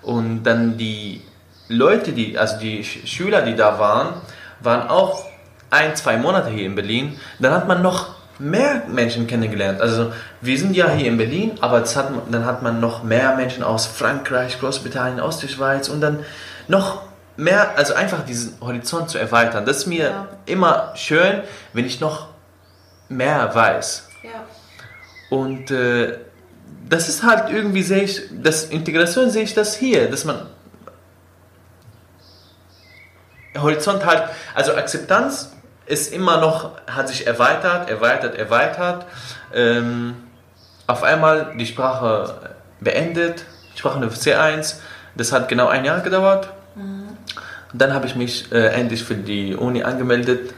Und dann die Leute, die, also die Schüler, die da waren, waren auch ein, zwei Monate hier in Berlin. Dann hat man noch mehr Menschen kennengelernt. Also wir sind ja hier in Berlin, aber hat, dann hat man noch mehr Menschen aus Frankreich, Großbritannien, aus der Schweiz und dann noch mehr, also einfach diesen Horizont zu erweitern. Das ist mir ja. immer schön, wenn ich noch mehr weiß. Ja. Und äh, das ist halt irgendwie, sehe ich, das Integration sehe ich das hier, dass man Horizont halt, also Akzeptanz ist immer noch, hat sich erweitert, erweitert, erweitert. Ähm, auf einmal die Sprache beendet, Sprache C1, das hat genau ein Jahr gedauert. Mhm. Dann habe ich mich äh, endlich für die Uni angemeldet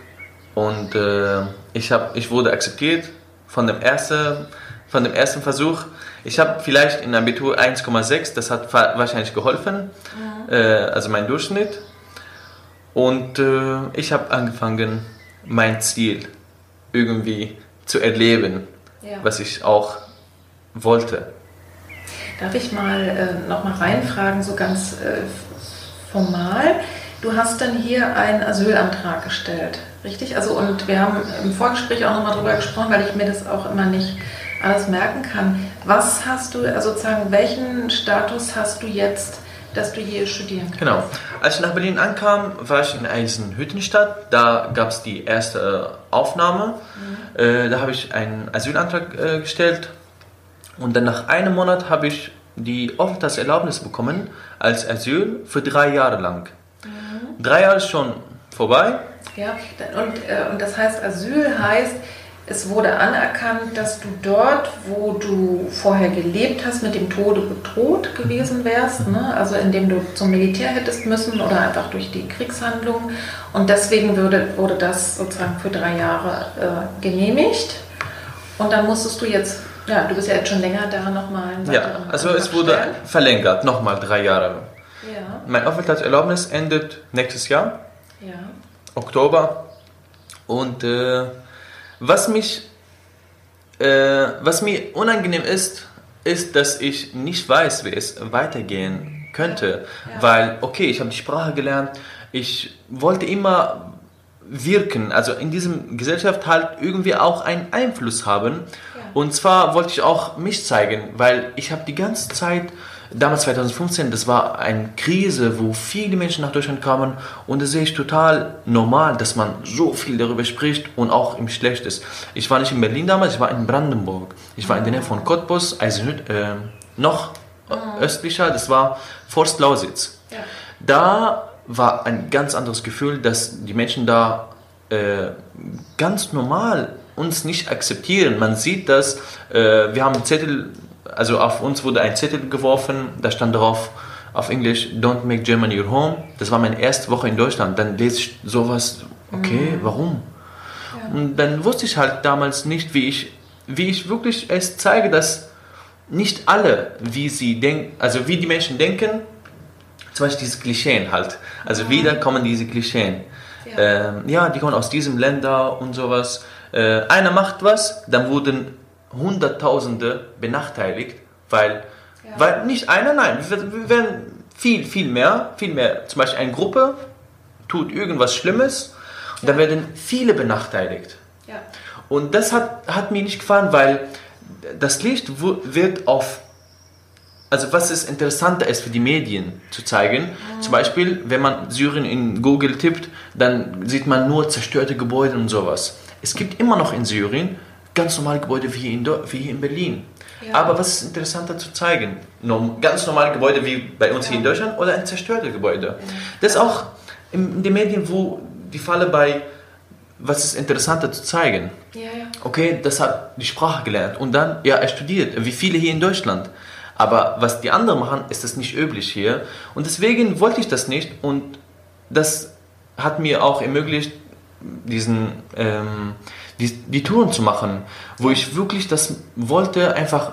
und äh, ich, hab, ich wurde akzeptiert von dem, ersten, von dem ersten Versuch. Ich habe vielleicht in Abitur 1,6, das hat wahrscheinlich geholfen, mhm. äh, also mein Durchschnitt. Und äh, ich habe angefangen, mein Ziel irgendwie zu erleben, ja. was ich auch wollte. Darf ich mal äh, noch mal reinfragen, so ganz äh, formal? Du hast dann hier einen Asylantrag gestellt, richtig? Also und wir haben im Vorgespräch auch noch mal darüber gesprochen, weil ich mir das auch immer nicht alles merken kann. Was hast du, also sozusagen, welchen Status hast du jetzt, dass du hier studieren kannst? Genau. Als ich nach Berlin ankam, war ich in Eisenhüttenstadt. Da gab es die erste Aufnahme. Mhm. Äh, da habe ich einen Asylantrag äh, gestellt. Und dann nach einem Monat habe ich die Aufenthaltserlaubnis bekommen als Asyl für drei Jahre lang. Mhm. Drei Jahre ist schon vorbei. Ja, und, äh, und das heißt, Asyl heißt, es wurde anerkannt, dass du dort, wo du vorher gelebt hast, mit dem Tode bedroht gewesen wärst, ne? also indem du zum Militär hättest müssen oder einfach durch die Kriegshandlungen. Und deswegen würde, wurde das sozusagen für drei Jahre äh, genehmigt. Und dann musstest du jetzt, ja, du bist ja jetzt schon länger da nochmal. Ja, also es wurde stellen. verlängert, nochmal drei Jahre. Ja. Mein Aufenthaltserlaubnis endet nächstes Jahr, ja. Oktober. Und äh, was mich, äh, was mir unangenehm ist, ist, dass ich nicht weiß, wie es weitergehen könnte. Ja. Weil, okay, ich habe die Sprache gelernt, ich wollte immer wirken, also in diesem Gesellschaft halt irgendwie auch einen Einfluss haben. Und zwar wollte ich auch mich zeigen, weil ich habe die ganze Zeit damals 2015, das war eine Krise, wo viele Menschen nach Deutschland kamen und das sehe ich total normal, dass man so viel darüber spricht und auch im Schlecht ist. Ich war nicht in Berlin damals, ich war in Brandenburg. Ich war in der Nähe von Cottbus, also äh, noch mhm. östlicher, das war Forst Lausitz. Ja. Da war ein ganz anderes Gefühl, dass die Menschen da äh, ganz normal uns nicht akzeptieren. Man sieht das, äh, wir haben Zettel also auf uns wurde ein Zettel geworfen, da stand drauf auf Englisch, Don't make Germany your home. Das war meine erste Woche in Deutschland. Dann lese ich sowas, okay, mhm. warum? Ja. Und dann wusste ich halt damals nicht, wie ich, wie ich wirklich es zeige, dass nicht alle, wie sie denken, also wie die Menschen denken, zum Beispiel diese Klischeen halt. Also mhm. wieder kommen diese Klischeen. Ja. Ähm, ja, die kommen aus diesem Länder und sowas. Äh, einer macht was, dann wurden Hunderttausende benachteiligt, weil, ja. weil nicht einer, nein, wir werden viel, viel mehr, viel mehr, zum Beispiel eine Gruppe tut irgendwas Schlimmes und dann werden viele benachteiligt. Ja. Und das hat, hat mir nicht gefallen, weil das Licht wird auf, also was ist interessanter ist für die Medien zu zeigen. Mhm. Zum Beispiel, wenn man Syrien in Google tippt, dann sieht man nur zerstörte Gebäude und sowas. Es gibt immer noch in Syrien ganz normale Gebäude wie in, wie hier in Berlin. Ja. Aber was ist interessanter zu zeigen? Ganz normale Gebäude wie bei uns ja. hier in Deutschland oder ein zerstörtes Gebäude. Ja. Das ist auch in den Medien, wo die Falle bei, was ist interessanter zu zeigen? Okay, das hat die Sprache gelernt und dann, ja, er studiert, wie viele hier in Deutschland. Aber was die anderen machen, ist das nicht üblich hier. Und deswegen wollte ich das nicht und das hat mir auch ermöglicht, diesen ähm, die, die Touren zu machen, wo ich wirklich das wollte, einfach,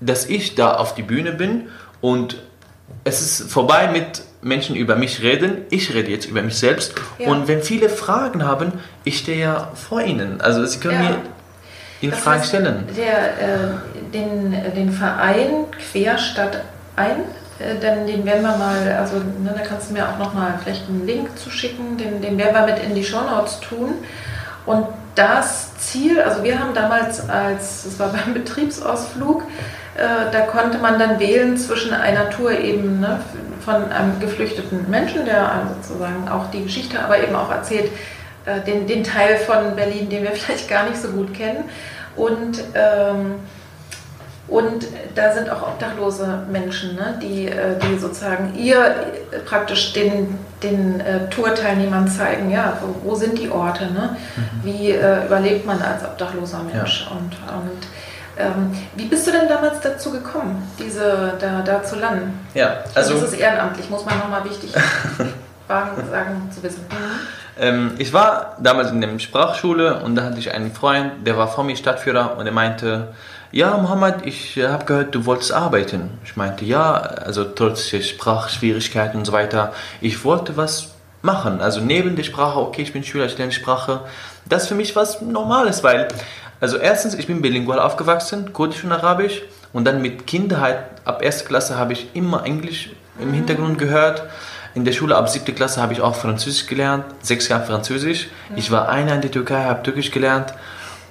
dass ich da auf die Bühne bin und es ist vorbei mit Menschen über mich reden, ich rede jetzt über mich selbst ja. und wenn viele Fragen haben, ich stehe ja vor ihnen, also sie können ja. mir ihnen das Fragen heißt, stellen. Der, äh, den, den Verein Querstadt ein, äh, denn den werden wir mal, also ne, da kannst du mir auch noch mal vielleicht einen Link zu schicken, den, den werden wir mit in die Show Notes tun. Und das Ziel, also wir haben damals als, das war [laughs] beim Betriebsausflug, äh, da konnte man dann wählen zwischen einer Tour eben ne, von einem geflüchteten Menschen, der sozusagen auch die Geschichte, aber eben auch erzählt, äh, den, den Teil von Berlin, den wir [laughs] vielleicht gar nicht so gut kennen. Und ähm, und da sind auch obdachlose Menschen, ne, die, äh, die sozusagen ihr praktisch den, den äh, Tourteilnehmern zeigen, ja, wo, wo sind die Orte, ne? Mhm. wie äh, überlebt man als obdachloser Mensch. Ja. Und, und ähm, wie bist du denn damals dazu gekommen, diese, da, da zu landen? Ja, also. Das ist ehrenamtlich, muss man nochmal wichtig [laughs] sagen zu wissen. Mhm. Ähm, ich war damals in der Sprachschule und da hatte ich einen Freund, der war vor mir Stadtführer und er meinte, ja, Mohammed, ich äh, habe gehört, du wolltest arbeiten. Ich meinte, ja, also trotz Sprachschwierigkeiten und so weiter, ich wollte was machen. Also neben der Sprache, okay, ich bin Schüler, ich lerne Sprache. Das für mich was Normales, weil Also erstens, ich bin bilingual aufgewachsen, Kurdisch und Arabisch. Und dann mit Kindheit, ab erster Klasse habe ich immer Englisch im Hintergrund gehört. In der Schule ab siebte Klasse habe ich auch Französisch gelernt, sechs Jahre Französisch. Ich war einer in der Türkei, habe Türkisch gelernt.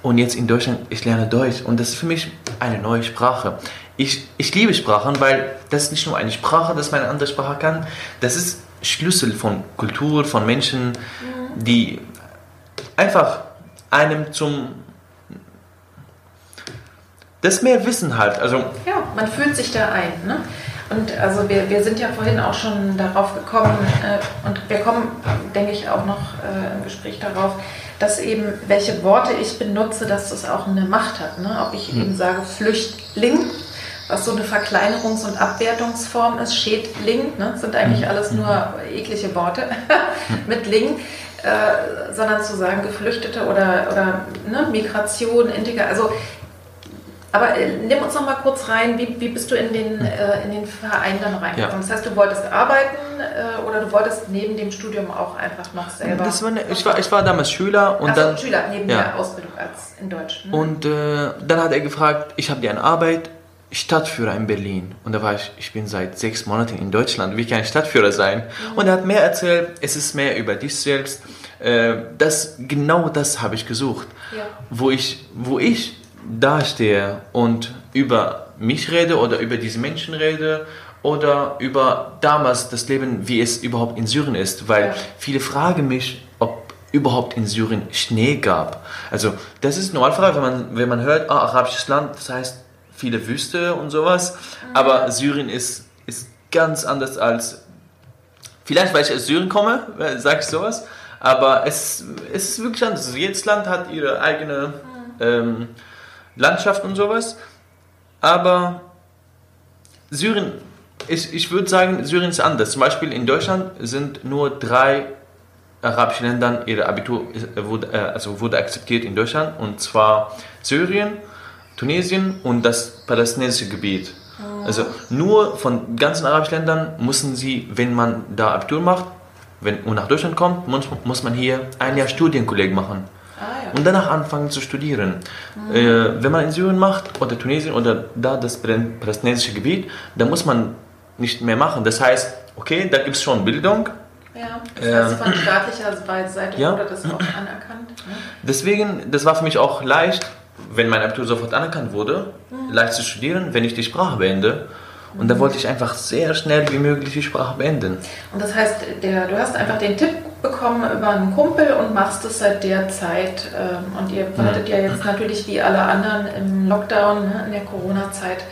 Und jetzt in Deutschland, ich lerne Deutsch. Und das ist für mich eine neue Sprache. Ich, ich liebe Sprachen, weil das ist nicht nur eine Sprache, dass man eine andere Sprache kann. Das ist Schlüssel von Kultur, von Menschen, die einfach einem zum das mehr Wissen halt. Also ja, man fühlt sich da ein. Ne? Und also wir, wir sind ja vorhin auch schon darauf gekommen äh, und wir kommen, denke ich, auch noch äh, im Gespräch darauf, dass eben welche Worte ich benutze, dass das auch eine Macht hat. Ne? Ob ich hm. eben sage Flüchtling, was so eine Verkleinerungs- und Abwertungsform ist, Schädling, ne? sind eigentlich hm. alles nur eklige Worte [laughs] mit Ling. Äh, sondern zu sagen Geflüchtete oder, oder ne, Migration, Integration. Also aber äh, nimm uns noch mal kurz rein, wie, wie bist du in den, hm. äh, in den Verein dann reingekommen? Ja. Das heißt, du wolltest arbeiten äh, oder du wolltest neben dem Studium auch einfach noch selber... Das war eine, ich, war, ich war damals Schüler und Ach dann... Schüler, neben ja. der Ausbildung als in Deutsch. Ne? Und äh, dann hat er gefragt, ich habe dir eine Arbeit, Stadtführer in Berlin. Und da war ich, ich bin seit sechs Monaten in Deutschland, wie kann ich Stadtführer sein? Mhm. Und er hat mehr erzählt, es ist mehr über dich selbst. Äh, das, genau das habe ich gesucht. Ja. Wo ich, wo ich dastehe und über mich rede oder über diese Menschen rede oder über damals das Leben, wie es überhaupt in Syrien ist, weil ja. viele fragen mich, ob überhaupt in Syrien Schnee gab. Also das ist eine Normalfrage, wenn man, wenn man hört, ah, arabisches Land, das heißt viele Wüste und sowas, mhm. aber Syrien ist, ist ganz anders als, vielleicht weil ich aus Syrien komme, äh, sage ich sowas, aber es, es ist wirklich anders. Also jedes Land hat ihre eigene... Mhm. Ähm, Landschaft und sowas. Aber Syrien, ich, ich würde sagen, Syrien ist anders. Zum Beispiel in Deutschland sind nur drei arabische Länder, ihre Abitur wurde, äh, also wurde akzeptiert in Deutschland, und zwar Syrien, Tunesien und das palästinensische Gebiet. Oh. Also nur von ganzen arabischen Ländern müssen sie, wenn man da Abitur macht, wenn und nach Deutschland kommt, muss, muss man hier ein Jahr Studienkolleg machen und danach anfangen zu studieren. Mhm. Äh, wenn man in Syrien macht oder Tunesien oder da das palästinensische Gebiet, da muss man nicht mehr machen. Das heißt, okay, da gibt es schon Bildung. Ja, das heißt, von ähm, staatlicher Seite ja. wurde das auch anerkannt. Ne? Deswegen, das war für mich auch leicht, wenn mein Abitur sofort anerkannt wurde, mhm. leicht zu studieren, wenn ich die Sprache beende. Und da wollte ich einfach sehr schnell wie möglich die Sprache beenden. Und das heißt, der, du hast einfach den Tipp bekommen über einen Kumpel und machst es seit der Zeit. Ähm, und ihr wartet ja jetzt natürlich wie alle anderen im Lockdown, ne, in der Corona-Zeit,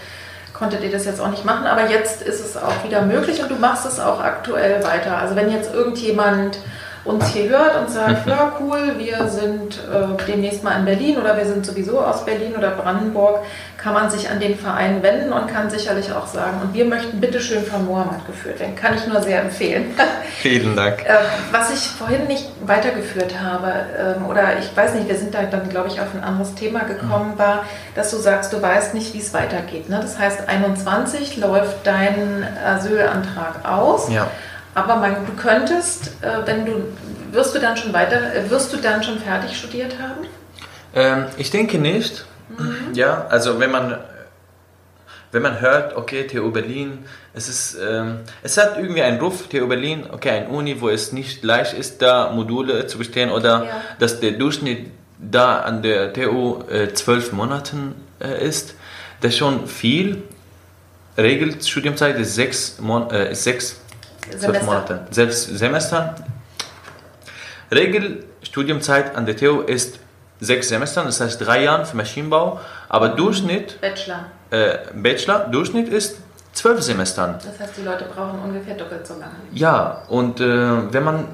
konntet ihr das jetzt auch nicht machen. Aber jetzt ist es auch wieder möglich und du machst es auch aktuell weiter. Also wenn jetzt irgendjemand uns hier hört und sagt, [laughs] ja cool, wir sind äh, demnächst mal in Berlin oder wir sind sowieso aus Berlin oder Brandenburg, kann man sich an den Verein wenden und kann sicherlich auch sagen, und wir möchten bitteschön von Mohammed geführt werden. Kann ich nur sehr empfehlen. [laughs] Vielen Dank. Äh, was ich vorhin nicht weitergeführt habe, äh, oder ich weiß nicht, wir sind da dann, glaube ich, auf ein anderes Thema gekommen, mhm. war, dass du sagst, du weißt nicht, wie es weitergeht. Ne? Das heißt, 21 läuft dein Asylantrag aus. Ja. Aber man, du könntest, äh, wenn du, wirst du dann schon weiter, äh, wirst du dann schon fertig studiert haben? Ähm, ich denke nicht. Mhm. Ja, also wenn man, wenn man hört, okay, TU Berlin, es ist, ähm, es hat irgendwie einen Ruf, TU Berlin, okay, ein Uni, wo es nicht leicht ist, da Module zu bestehen oder ja. dass der Durchschnitt da an der TU äh, zwölf Monaten äh, ist, das ist schon viel. Regelstudiumzeit ist sechs, Mon äh, ist sechs Zwölf Monate. Selbst Semester. Regelstudiumzeit an der TU ist sechs Semester, das heißt drei Jahre für Maschinenbau, aber Durchschnitt. Bachelor. Äh, Bachelor, Durchschnitt ist zwölf Semestern. Das heißt, die Leute brauchen ungefähr doppelt so lange. Ja, und äh, wenn man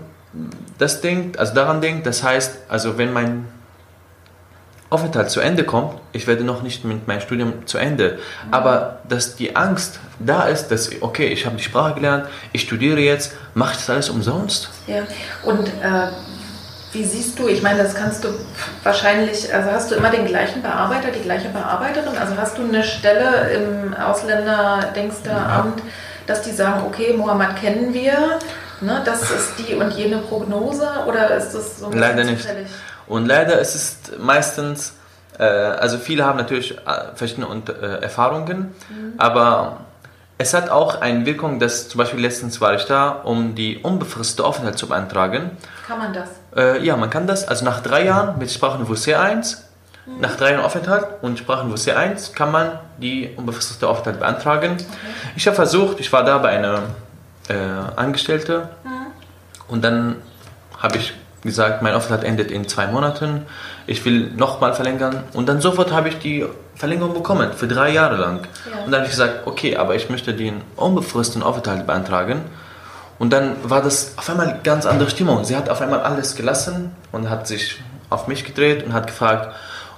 das denkt, also daran denkt, das heißt, also wenn mein Aufenthalt zu Ende kommt, ich werde noch nicht mit meinem Studium zu Ende, aber dass die Angst da ist, dass, okay, ich habe die Sprache gelernt, ich studiere jetzt, mache ich das alles umsonst? Ja, und äh, wie siehst du, ich meine, das kannst du wahrscheinlich, also hast du immer den gleichen Bearbeiter, die gleiche Bearbeiterin, also hast du eine Stelle im Ausländer-Denksteramt, ja. dass die sagen, okay, Mohammed kennen wir, ne, das ist die und jene Prognose oder ist das so? Leider nicht. Und leider ist es meistens, Äh, also viele haben natürlich äh, verschiedene äh, Erfahrungen, mhm. aber es hat auch eine Wirkung, dass zum Beispiel letztens war ich da, um die unbefristete Aufenthalt zu beantragen. Kann man das? Äh, ja, man kann das. Also nach drei Jahren mit Sprachenniveau C1, mhm. nach drei Jahren Aufenthalt und Sprachenniveau C1 kann man die unbefristete Aufenthalt beantragen. Okay. Ich habe versucht, ich war da bei einer äh, Angestellte mhm. und dann habe ich gesagt, mein Aufenthalt endet in zwei Monaten, ich will nochmal verlängern und dann sofort habe ich die Verlängerung bekommen, für drei Jahre lang. Ja. Und dann habe ich gesagt, okay, aber ich möchte den unbefristeten Aufenthalt beantragen. Und dann war das auf einmal eine ganz andere Stimmung. Sie hat auf einmal alles gelassen und hat sich auf mich gedreht und hat gefragt,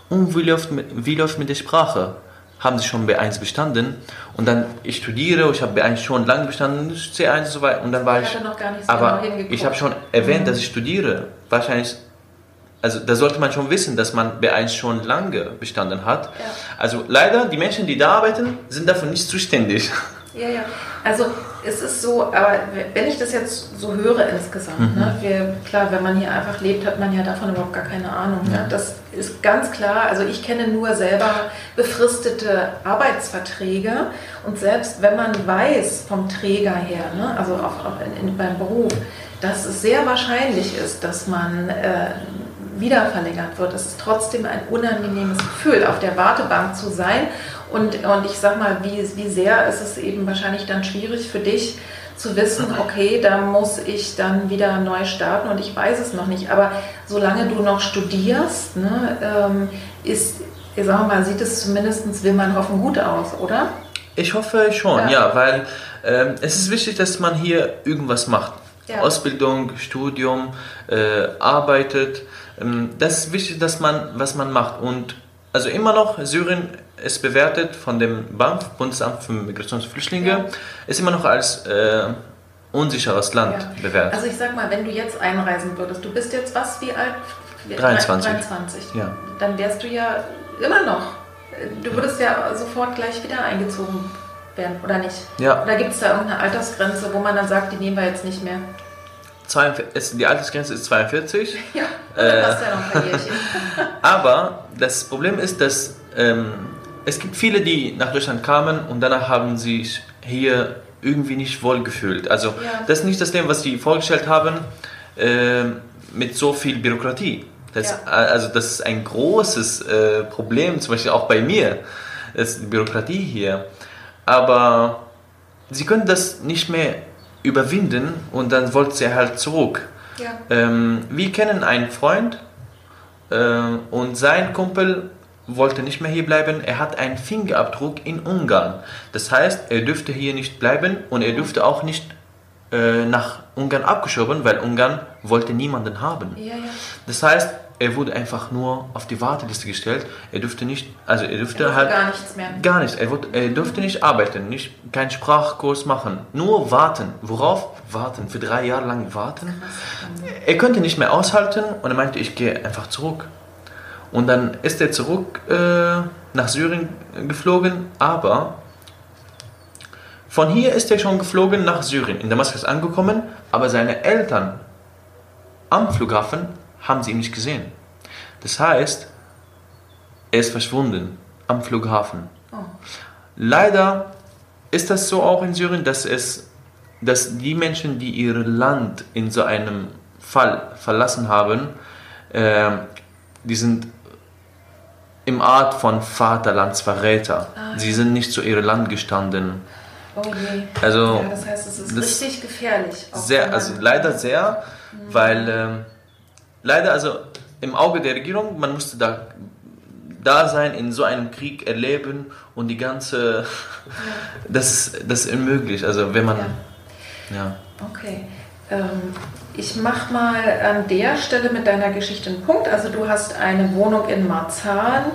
und wie läuft, wie läuft mit der Sprache? Haben Sie schon B1 bestanden? Und dann, ich studiere, ich habe B1 schon lange bestanden, C1 und so weiter. Und dann war ich, ich noch gar nicht so aber genau ich habe schon erwähnt, mhm. dass ich studiere. Wahrscheinlich also da sollte man schon wissen, dass man B1 schon lange bestanden hat. Ja. Also leider, die Menschen, die da arbeiten, sind dafür nicht zuständig. [laughs] Ja, ja. Also es ist so, aber wenn ich das jetzt so höre insgesamt, mhm. ne, wir, klar, wenn man hier einfach lebt, hat man ja davon überhaupt gar keine Ahnung. Ne? Ja. Ne? Das ist ganz klar. Also ich kenne nur selber befristete Arbeitsverträge und selbst wenn man weiß vom Träger her, ne, also auch, auch in, in, beim Beruf, dass es sehr wahrscheinlich ist, dass man äh, wieder verlängert wird. Es ist trotzdem ein unangenehmes Gefühl, auf der Wartebank zu sein. Und, und ich sag mal, wie, wie sehr ist es eben wahrscheinlich dann schwierig für dich zu wissen, okay, da muss ich dann wieder neu starten und ich weiß es noch nicht. Aber solange du noch studierst, ne, ähm, ist, ich sag mal, sieht es zumindest, will man hoffen, gut aus, oder? Ich hoffe schon, ja, ja weil ähm, es ist wichtig, dass man hier irgendwas macht. Ja. Ausbildung, Studium, äh, arbeitet. Ähm, das ist wichtig, dass man, was man macht. Und also immer noch, Syrien ist bewertet von dem BAMF, Bundesamt für Migration und Flüchtlinge, ja. ist immer noch als äh, unsicheres Land ja. bewertet. Also ich sag mal, wenn du jetzt einreisen würdest, du bist jetzt was, wie alt? 23. 23. Ja. Dann wärst du ja immer noch. Du würdest ja sofort gleich wieder eingezogen werden, oder nicht? Ja. Oder gibt es da irgendeine Altersgrenze, wo man dann sagt, die nehmen wir jetzt nicht mehr? 42, die Altersgrenze ist 42. [laughs] Ja, äh, passt ja noch ein [laughs] aber das Problem ist, dass ähm, es gibt viele, die nach Deutschland kamen und danach haben sich hier irgendwie nicht wohl gefühlt. Also ja. das ist nicht das Thema, was sie vorgestellt haben, äh, mit so viel Bürokratie. Das, ja. Also das ist ein großes äh, Problem, zum Beispiel auch bei mir, das ist die Bürokratie hier. Aber sie können das nicht mehr überwinden und dann wollte sie halt zurück. Ja. Ähm, wir kennen einen Freund äh, und sein Kumpel wollte nicht mehr hier bleiben. Er hat einen Fingerabdruck in Ungarn. Das heißt, er dürfte hier nicht bleiben und er dürfte auch nicht äh, nach Ungarn abgeschoben, weil Ungarn wollte niemanden haben. Ja, ja. Das heißt, er wurde einfach nur auf die Warteliste gestellt. Er durfte nicht, also er durfte er halt gar nichts mehr. Gar nichts. Er, wurde, er durfte nicht arbeiten, nicht keinen Sprachkurs machen, nur warten. Worauf? Warten. Für drei Jahre lang warten. Er könnte nicht mehr aushalten und er meinte, ich gehe einfach zurück. Und dann ist er zurück äh, nach Syrien geflogen, aber von hier ist er schon geflogen nach Syrien, in Damaskus angekommen, aber seine Eltern am Flughafen haben sie ihn nicht gesehen. Das heißt, er ist verschwunden am Flughafen. Oh. Leider ist das so auch in Syrien, dass es, dass die Menschen, die ihr Land in so einem Fall verlassen haben, äh, die sind im Art von Vaterlandsverräter. Ah, Sie sind nicht zu ihrem Land gestanden. Oh je. Also, ja, das heißt, es ist richtig gefährlich. Sehr, also leider sehr, mhm. weil ähm, leider, also im Auge der Regierung, man musste da, da sein, in so einem Krieg erleben und die ganze, [laughs] das, das ist unmöglich, also wenn man, ja. ja. Okay. Ähm, ich mache mal an der Stelle mit deiner Geschichte einen Punkt. Also du hast eine Wohnung in Marzahn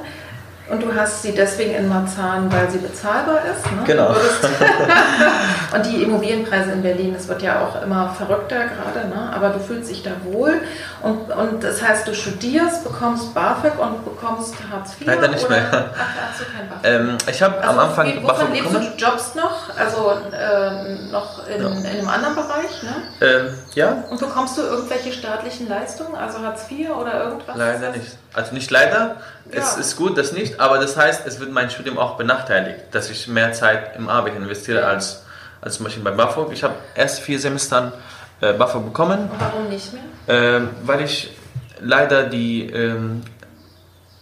und du hast sie deswegen in Marzahn, weil sie bezahlbar ist. Ne? Genau. [laughs] [laughs] und die Immobilienpreise in Berlin, das wird ja auch immer verrückter gerade, ne? aber du fühlst dich da wohl. Und, und das heißt, du studierst, bekommst BAföG und bekommst Hartz IV? Leider nicht mehr. Ach, hast du kein BAföG? Ähm, ich habe also, am Anfang wie, BAföG lebst bekommen. du? Jobst noch? Also äh, noch in, ja. in, einem anderen Bereich? Ne? Ähm, ja. Und bekommst du irgendwelche staatlichen Leistungen, also Hartz IV oder irgendwas? Leider nicht. Also nicht leider, Ja. es ist gut, das nicht, aber das heißt, es wird mein Studium auch benachteiligt, dass ich mehr Zeit im Arbeit investiere als, als zum Beispiel bei BAföG. Ich habe erst vier Semestern äh, BAföG bekommen, Und warum nicht mehr? ähm, weil ich leider die ähm,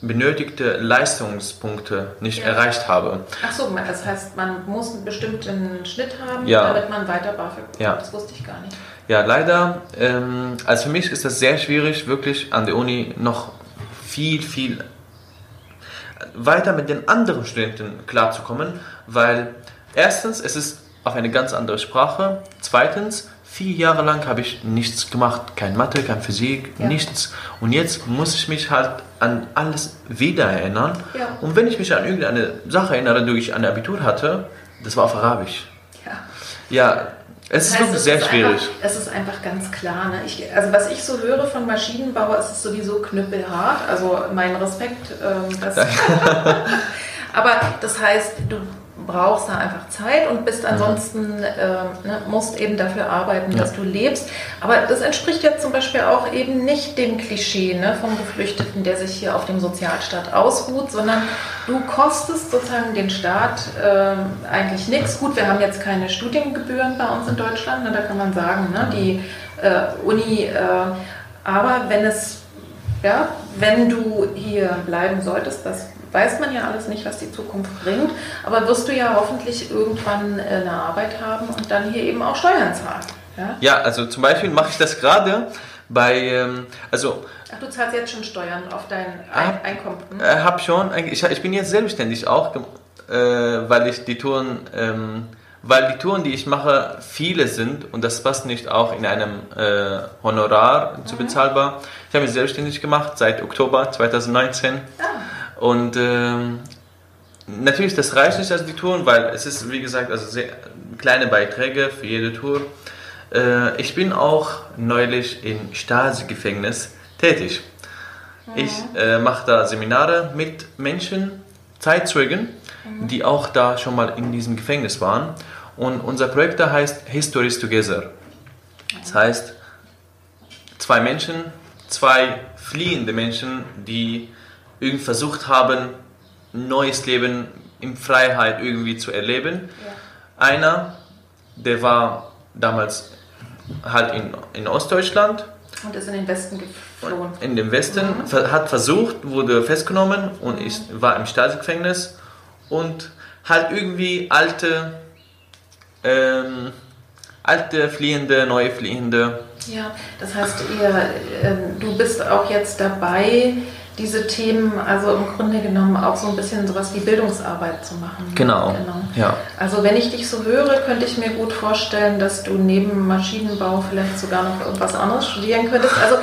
benötigte Leistungspunkte nicht Ja. erreicht habe. Ach so, das heißt, man muss einen bestimmten Schnitt haben, Ja. damit man weiter BAföG bekommt. Ja. Das wusste ich gar nicht. Ja, leider, ähm, also für mich ist das sehr schwierig, wirklich an der Uni noch viel, viel weiter mit den anderen Studenten klarzukommen, weil erstens, es ist auf eine ganz andere Sprache, zweitens, vier Jahre lang habe ich nichts gemacht, kein Mathe, kein Physik, Ja. nichts. Und jetzt muss ich mich halt an alles wieder erinnern. Ja. Und wenn ich mich an irgendeine Sache erinnere, die ich an der Abitur hatte, das war auf Arabisch. Ja. Ja, es ist Das heißt, wirklich es sehr ist schwierig. Einfach, es ist einfach ganz klar. Ne? Ich, also was ich so höre von Maschinenbauer, ist es sowieso knüppelhart. Also mein Respekt. Ähm, das [laughs] [laughs] Aber das heißt, du brauchst da einfach Zeit und bist ansonsten, ähm, ne, musst eben dafür arbeiten, Ja. dass du lebst. Aber das entspricht ja zum Beispiel auch eben nicht dem Klischee ne, vom Geflüchteten, der sich hier auf dem Sozialstaat ausruht, sondern du kostest sozusagen den Staat ähm, eigentlich nichts. Gut, wir haben jetzt keine Studiengebühren bei uns in Deutschland, ne, da kann man sagen, ne, die äh, Uni, äh, aber wenn es, ja, wenn du hier bleiben solltest, das weiß man ja alles nicht, was die Zukunft bringt, aber wirst du ja hoffentlich irgendwann äh, eine Arbeit haben und dann hier eben auch Steuern zahlen. Ja? Ja, also zum Beispiel mache ich das gerade bei, ähm, also Ach, du zahlst jetzt schon Steuern auf dein. Ein Einkommen. Hm? äh, habe schon, eigentlich- ich, ich bin jetzt selbstständig auch, äh, weil ich die Touren, ähm, weil die Touren, die ich mache, viele sind und das passt nicht auch in einem äh, Honorar zu bezahlbar. Ich habe mich selbstständig gemacht seit Oktober 2019 Ah, und ähm, natürlich das reicht nicht als die Touren, weil es ist wie gesagt also sehr kleine Beiträge für jede Tour. Äh, ich bin auch neulich im Stasi-Gefängnis tätig. Ich äh, mache da Seminare mit Menschen, Zeitzeugen, die auch da schon mal in diesem Gefängnis waren. Und unser Projekt da heißt Histories Together. Das heißt, zwei Menschen, zwei fliehende Menschen, die irgendwie versucht haben, ein neues Leben in Freiheit irgendwie zu erleben. ja. Einer, der war damals halt in, in Ostdeutschland Und ist in den Westen geflohen. in dem Westen, ver- hat versucht, wurde festgenommen und ist, war im Staatsgefängnis und halt irgendwie alte, ähm, alte Fliehende, neue Fliehende. Ja, das heißt, ihr, ähm, du bist auch jetzt dabei, diese Themen, also im Grunde genommen auch so ein bisschen sowas wie Bildungsarbeit zu machen. ne? Genau. Ja. Also wenn ich dich so höre, könnte ich mir gut vorstellen, dass du neben Maschinenbau vielleicht sogar noch irgendwas anderes studieren könntest. Also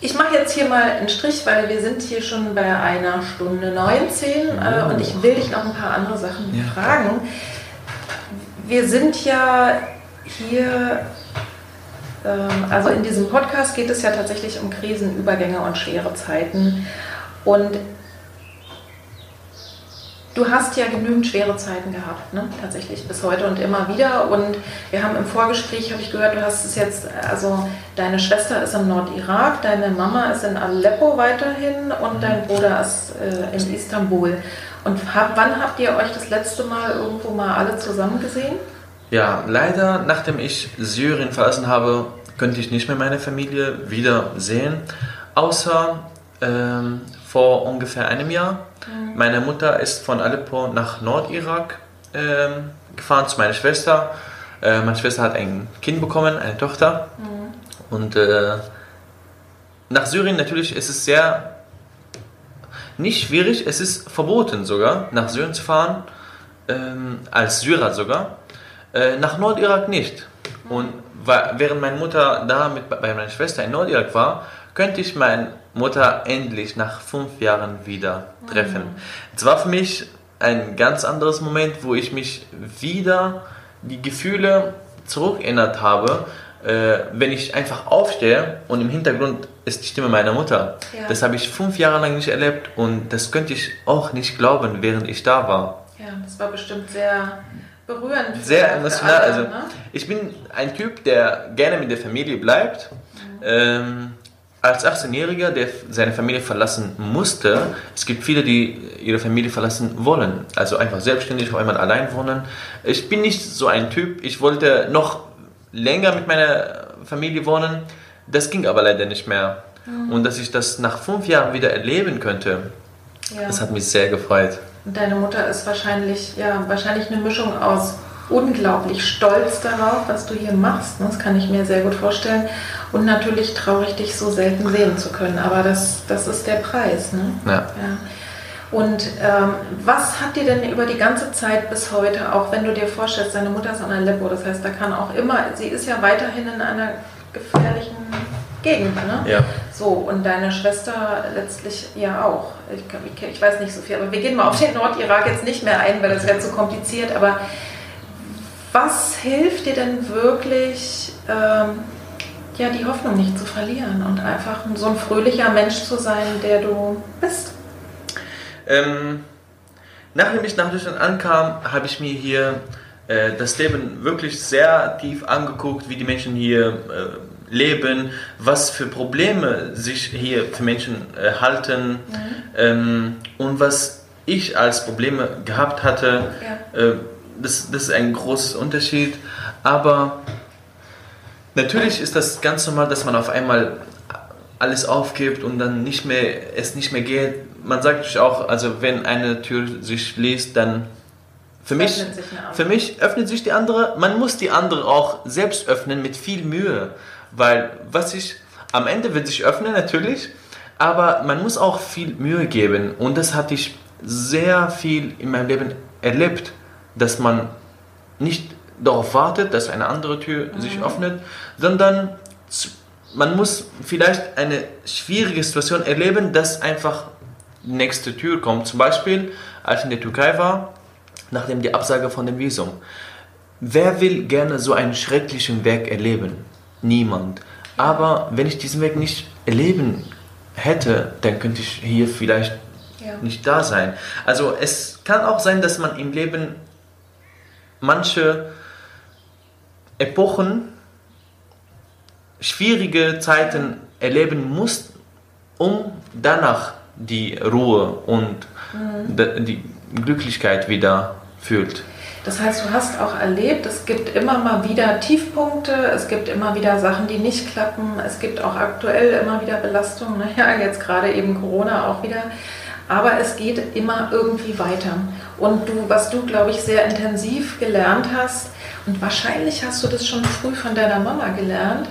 ich mache jetzt hier mal einen Strich, weil wir sind hier schon bei einer Stunde 19 äh, und ich will dich noch ein paar andere Sachen Ja. fragen. Wir sind ja hier, also in diesem Podcast geht es ja tatsächlich um Krisenübergänge und schwere Zeiten. Und du hast ja genügend schwere Zeiten gehabt, ne? tatsächlich bis heute und immer wieder. Und wir haben im Vorgespräch, habe ich gehört, du hast es jetzt, also deine Schwester ist im Nordirak, deine Mama ist in Aleppo weiterhin und dein Bruder ist äh, in Istanbul. Und hab, wann habt ihr euch das letzte Mal irgendwo mal alle zusammen gesehen? Ja, leider, nachdem ich Syrien verlassen habe, könnte ich nicht mehr meine Familie wieder sehen. Außer ähm, vor ungefähr einem Jahr. Meine Mutter ist von Aleppo nach Nordirak ähm, gefahren zu meiner Schwester. Äh, meine Schwester hat ein Kind bekommen, eine Tochter. Und äh, nach Syrien natürlich ist es sehr nicht schwierig, es ist verboten sogar, nach Syrien zu fahren, ähm, als Syrer sogar. Äh, nach Nordirak nicht. Und während meine Mutter da mit, bei meiner Schwester in Nordirak war, könnte ich meine Mutter endlich nach fünf Jahren wieder treffen. Es war für mich ein ganz anderes Moment, wo ich mich wieder die Gefühle zurückerinnert habe, äh, wenn ich einfach aufstehe und im Hintergrund ist die Stimme meiner Mutter. Ja. Das habe ich fünf Jahre lang nicht erlebt und das könnte ich auch nicht glauben, während ich da war. Ja, das war bestimmt sehr berührend. Sehr emotional. alle, Also ne? ich bin ein Typ, der gerne mit der Familie bleibt. Ähm, als 18-Jähriger, der seine Familie verlassen musste, es gibt viele, die ihre Familie verlassen wollen. Also einfach selbstständig auf einmal allein wohnen. Ich bin nicht so ein Typ. Ich wollte noch länger mit meiner Familie wohnen. Das ging aber leider nicht mehr. Mhm. Und dass ich das nach fünf Jahren wieder erleben könnte, ja. das hat mich sehr gefreut. Und deine Mutter ist wahrscheinlich, ja, wahrscheinlich eine Mischung aus unglaublich stolz darauf, was du hier machst. Das kann ich mir sehr gut vorstellen. Und natürlich traurig, dich so selten sehen zu können. Aber das, das ist der Preis. Ne? Ja. ja. Und ähm, was hat dir denn über die ganze Zeit bis heute, auch wenn du dir vorstellst, deine Mutter ist an Aleppo, das heißt, da kann auch immer, sie ist ja weiterhin in einer gefährlichen Gegend, ne? Ja. So, und deine Schwester letztlich ja auch. Ich, ich, ich weiß nicht so viel, aber wir gehen mal auf den Nordirak jetzt nicht mehr ein, weil das wäre zu kompliziert, aber was hilft dir denn wirklich, ähm, ja, die Hoffnung nicht zu verlieren und einfach so ein fröhlicher Mensch zu sein, der du bist? Ähm, nachdem ich nach Deutschland ankam, habe ich mir hier äh, das Leben wirklich sehr tief angeguckt, wie die Menschen hier äh, leben, was für Probleme sich hier für Menschen äh, halten mhm. ähm, und was ich als Probleme gehabt hatte. Ja äh, das, das ist ein großer Unterschied. Aber natürlich ist das ganz normal, dass man auf einmal alles aufgibt und dann nicht mehr, es nicht mehr geht. Man sagt sich auch, also wenn eine Tür sich schließt, dann für mich, für mich öffnet sich die andere. Man muss die andere auch selbst öffnen mit viel Mühe, weil was ich am Ende wird sich öffnen natürlich, aber man muss auch viel Mühe geben und das hatte ich sehr viel in meinem Leben erlebt dass man nicht darauf wartet, dass eine andere Tür mhm. sich öffnet, sondern man muss vielleicht eine schwierige Situation erleben, dass einfach die nächste Tür kommt. Zum Beispiel, als ich in der Türkei war, nachdem die Absage von dem Visum. Wer will gerne so einen schrecklichen Weg erleben? Niemand. Aber wenn ich diesen Weg nicht erleben hätte, dann könnte ich hier vielleicht ja. nicht da sein. Also es kann auch sein, dass man im Leben manche Epochen schwierige Zeiten erleben muss, um danach die Ruhe und mhm. die Glücklichkeit wieder fühlt. Das heißt, du hast auch erlebt, es gibt immer mal wieder Tiefpunkte, es gibt immer wieder Sachen, die nicht klappen, es gibt auch aktuell immer wieder Belastungen, naja, jetzt gerade eben Corona auch wieder. Aber es geht immer irgendwie weiter. Und du, was du, glaube ich, sehr intensiv gelernt hast, und wahrscheinlich hast du das schon früh von deiner Mama gelernt,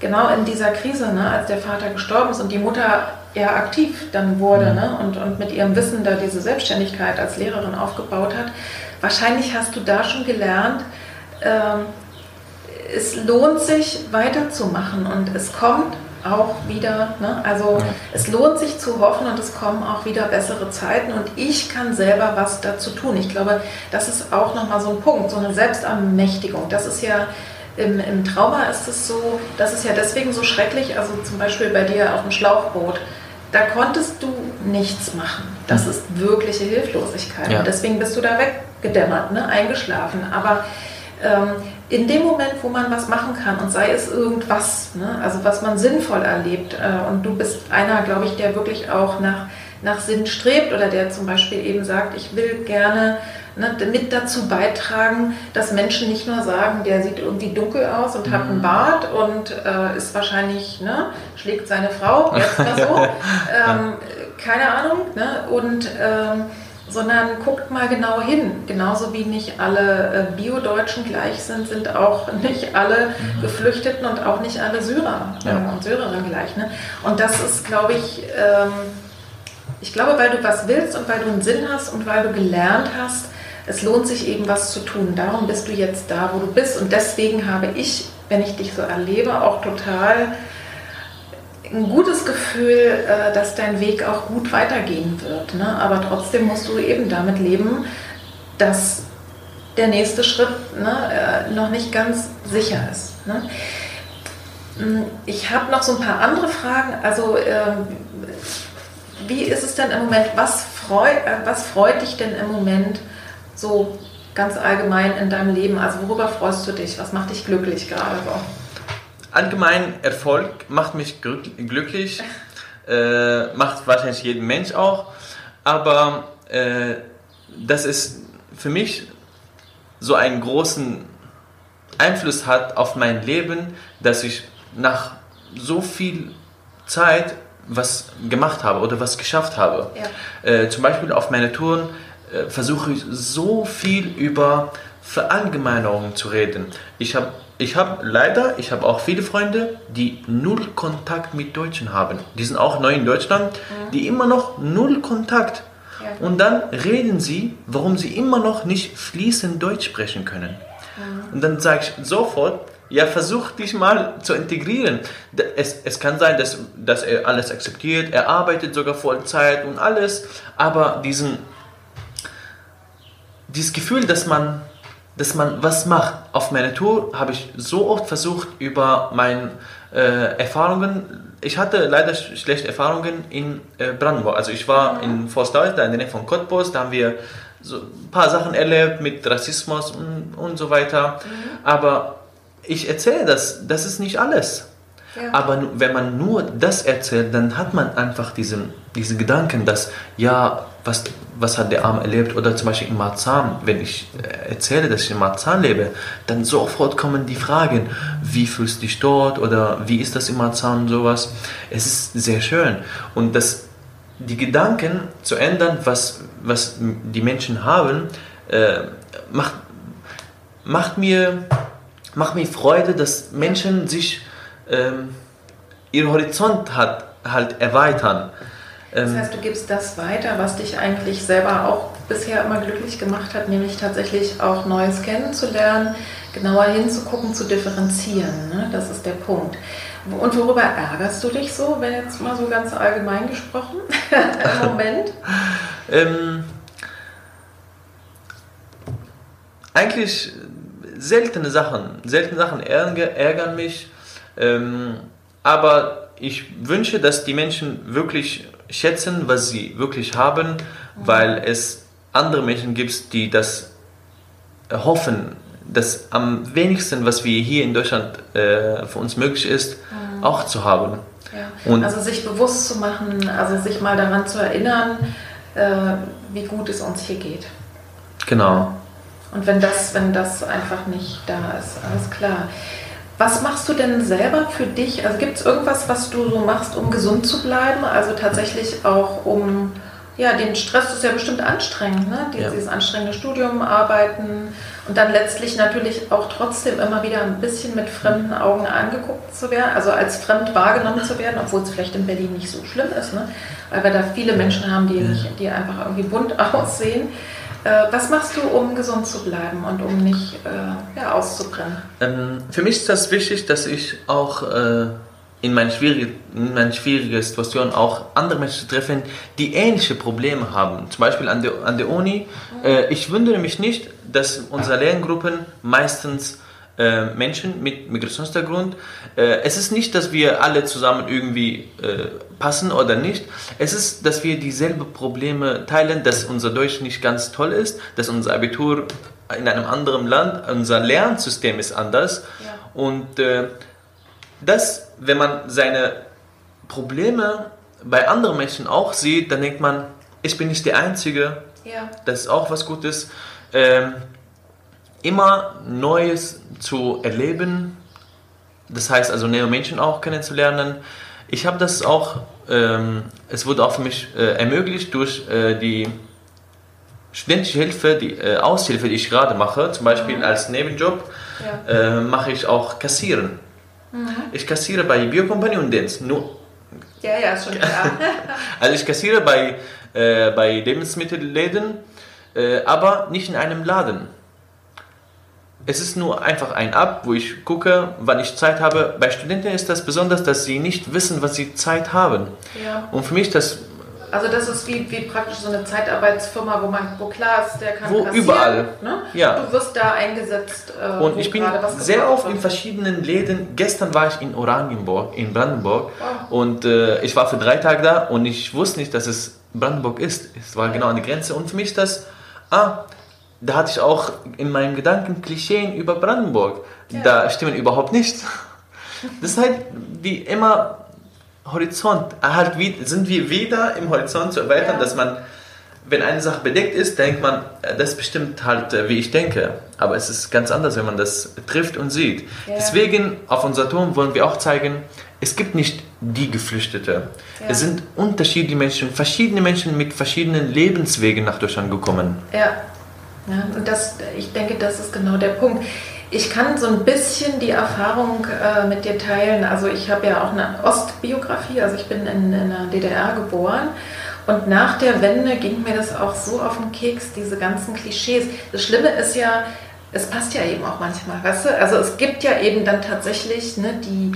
genau in dieser Krise, ne, als der Vater gestorben ist und die Mutter eher aktiv dann wurde mhm. ne, und, und mit ihrem Wissen da diese Selbstständigkeit als Lehrerin aufgebaut hat. Wahrscheinlich hast du da schon gelernt, ähm, es lohnt sich weiterzumachen und es kommt auch wieder. Ne? Also ja. es lohnt sich zu hoffen und es kommen auch wieder bessere Zeiten und ich kann selber was dazu tun. Ich glaube, das ist auch nochmal so ein Punkt, so eine Selbstermächtigung. Das ist ja im, im Trauma ist es so, das ist ja deswegen so schrecklich, also zum Beispiel bei dir auf dem Schlauchboot, da konntest du nichts machen. Das mhm. ist wirkliche Hilflosigkeit. Ja. Und deswegen bist du da weggedämmert, ne? eingeschlafen. Aber ähm, in dem Moment, wo man was machen kann und sei es irgendwas, ne, also was man sinnvoll erlebt äh, und du bist einer, glaube ich, der wirklich auch nach, nach Sinn strebt oder der zum Beispiel eben sagt, ich will gerne ne, mit dazu beitragen, dass Menschen nicht nur sagen, der sieht irgendwie dunkel aus und mhm. hat einen mhm. Bart und äh, ist wahrscheinlich, ne, schlägt seine Frau, [laughs] jetzt mal so, ähm, keine Ahnung, ne, und ähm, sondern guckt mal genau hin. Genauso wie nicht alle äh, Bio-Deutschen gleich sind, sind auch [laughs] nicht alle mhm. Geflüchteten und auch nicht alle Syrer ja. äh, und Syrerinnen gleich. Ne? Und das ist, glaube ich, ähm, ich glaube, weil du was willst und weil du einen Sinn hast und weil du gelernt hast, es lohnt sich eben was zu tun. Darum bist du jetzt da, wo du bist. Und deswegen habe ich, wenn ich dich so erlebe, auch total ein gutes Gefühl, äh, dass dein Weg auch gut weitergehen wird. Ne? Aber trotzdem musst du eben damit leben, dass der nächste Schritt ne, äh, noch nicht ganz sicher ist. Ne? Hm, ich habe noch so ein paar andere Fragen. Also, ähm, wie ist es denn im Moment? Was, freu, äh, was freut dich denn im Moment so ganz allgemein in deinem Leben? Also, worüber freust du dich? Was macht dich glücklich gerade so? allgemein Erfolg macht mich glücklich, [laughs] äh, macht wahrscheinlich jeden Mensch auch, aber äh, das ist für mich so einen großen Einfluss hat auf mein Leben, dass ich nach so viel Zeit was gemacht habe oder was geschafft habe. Ja. Äh, zum Beispiel auf meine Touren äh, versuche ich so viel über Verallgemeinerungen zu reden. Ich habe ich habe leider, ich habe auch viele Freunde, die null Kontakt mit Deutschen haben. Die sind auch neu in Deutschland, mhm. die immer noch null Kontakt. Ja. Und dann reden sie, warum sie immer noch nicht fließend Deutsch sprechen können. Mhm. Und dann sage ich sofort, ja, versuch dich mal zu integrieren. Es, es kann sein, dass, dass er alles akzeptiert, er arbeitet sogar Vollzeit und alles, aber diesen, dieses Gefühl, dass man, dass man was macht auf meiner Tour, habe ich so oft versucht über meine äh, Erfahrungen. Ich hatte leider schlechte Erfahrungen in äh, Brandenburg. Also ich war in Forstdorf, da in der Nähe von Cottbus, da haben wir so ein paar Sachen erlebt mit Rassismus und, und so weiter. Mhm. Aber ich erzähle das, das ist nicht alles. Ja. Aber wenn man nur das erzählt, dann hat man einfach diesen, diesen Gedanken, dass, ja, was, was hat der Arm erlebt? Oder zum Beispiel in Marzahn, wenn ich äh, erzähle, dass ich in Marzahn lebe, dann sofort kommen die Fragen, wie fühlst du dich dort? Oder wie ist das in Marzahn und sowas? Es ist sehr schön. Und das, die Gedanken zu ändern, was, was die Menschen haben, äh, macht, macht mir macht mir Freude, dass Menschen sich ähm, ihr Horizont hat, halt erweitern. Das ähm, heißt, du gibst das weiter, was dich eigentlich selber auch bisher immer glücklich gemacht hat, nämlich tatsächlich auch Neues kennenzulernen, genauer hinzugucken, zu differenzieren. Ne? Das ist der Punkt. Und worüber ärgerst du dich so, wenn jetzt mal so ganz allgemein gesprochen [laughs] im Moment? [laughs] ähm, eigentlich seltene Sachen. Seltene Sachen ärgern mich. Ähm, aber ich wünsche, dass die Menschen wirklich schätzen, was sie wirklich haben, mhm. weil es andere Menschen gibt, die das hoffen, dass am wenigsten, was wir hier in Deutschland äh, für uns möglich ist, mhm. auch zu haben. Ja. Und also sich bewusst zu machen, also sich mal daran zu erinnern, äh, wie gut es uns hier geht. Genau. Und wenn das, wenn das einfach nicht da ist, alles klar. Was machst du denn selber für dich? Also gibt es irgendwas, was du so machst, um gesund zu bleiben? Also tatsächlich auch um, ja, den Stress ist ja bestimmt anstrengend, ne? Dieses ja. anstrengende Studium, Arbeiten und dann letztlich natürlich auch trotzdem immer wieder ein bisschen mit fremden Augen angeguckt zu werden, also als fremd wahrgenommen zu werden, obwohl es vielleicht in Berlin nicht so schlimm ist, ne? weil wir da viele Menschen haben, die, nicht, die einfach irgendwie bunt [laughs] aussehen. Äh, was machst du, um gesund zu bleiben und um nicht äh, ja, auszubrennen? Ähm, für mich ist das wichtig, dass ich auch äh, in meinen schwierigen meine schwierige Situationen auch andere Menschen treffen, die ähnliche Probleme haben. Zum Beispiel an der, an der Uni. Mhm. Äh, ich wundere mich nicht, dass unsere Lerngruppen meistens äh, Menschen mit Migrationshintergrund. Äh, es ist nicht, dass wir alle zusammen irgendwie äh, passen oder nicht. Es ist, dass wir dieselben Probleme teilen, dass unser Deutsch nicht ganz toll ist, dass unser Abitur in einem anderen Land, unser Lernsystem ist anders. Ja. Und äh, das, wenn man seine Probleme bei anderen Menschen auch sieht, dann denkt man, ich bin nicht der Einzige. Ja. Das ist auch was Gutes. Ähm, immer Neues zu erleben, das heißt also neue Menschen auch kennenzulernen. Ich habe das auch, ähm, es wurde auch für mich äh, ermöglicht durch äh, die studentische Hilfe, die äh, Aushilfe, die ich gerade mache, zum Beispiel mhm. als Nebenjob, ja. Äh, mache ich auch Kassieren. Mhm. Ich kassiere bei Biocompany und Dance. Nur ja, ja, schon klar. [laughs] also ich kassiere bei, äh, bei Lebensmittelläden, äh, aber nicht in einem Laden es ist nur einfach ein Ab, wo ich gucke, wann ich Zeit habe. Bei Studenten ist das besonders, dass sie nicht wissen, was sie Zeit haben. Ja. Und für mich das also das ist wie, wie praktisch so eine Zeitarbeitsfirma, wo man, wo klar ist, der kann wo überall. Ne? Ja. Du wirst da eingesetzt. Äh, und ich bin sehr oft in verschiedenen Läden. Gestern war ich in Oranienburg, in Brandenburg, oh. und äh, ich war für drei Tage da und ich wusste nicht, dass es Brandenburg ist. Es war genau an der Grenze. Und für mich ist das, ah, da hatte ich auch in meinen Gedanken Klischeen über Brandenburg. Ja. Da stimmen überhaupt nicht. Das ist halt wie immer Horizont. Halt wie, sind wir wieder im Horizont zu erweitern, ja. dass man, wenn eine Sache bedeckt ist, denkt man, äh, das ist bestimmt halt, äh, wie ich denke. Aber es ist ganz anders, wenn man das trifft und sieht. Ja. Deswegen, auf unser Turm wollen wir auch zeigen, es gibt nicht die Geflüchtete. Es sind unterschiedliche Menschen, verschiedene Menschen mit verschiedenen Lebenswegen nach Deutschland gekommen. Ja, ja und das, ich denke, das ist genau der Punkt. Ich kann so ein bisschen die Erfahrung äh, mit dir teilen. Also ich habe ja auch eine Ostbiografie, also ich bin in, in der DDR geboren. Und nach der Wende ging mir das auch so auf den Keks, diese ganzen Klischees. Das Schlimme ist ja, es passt ja eben auch manchmal, weißt du? Also es gibt ja eben dann tatsächlich ne, die,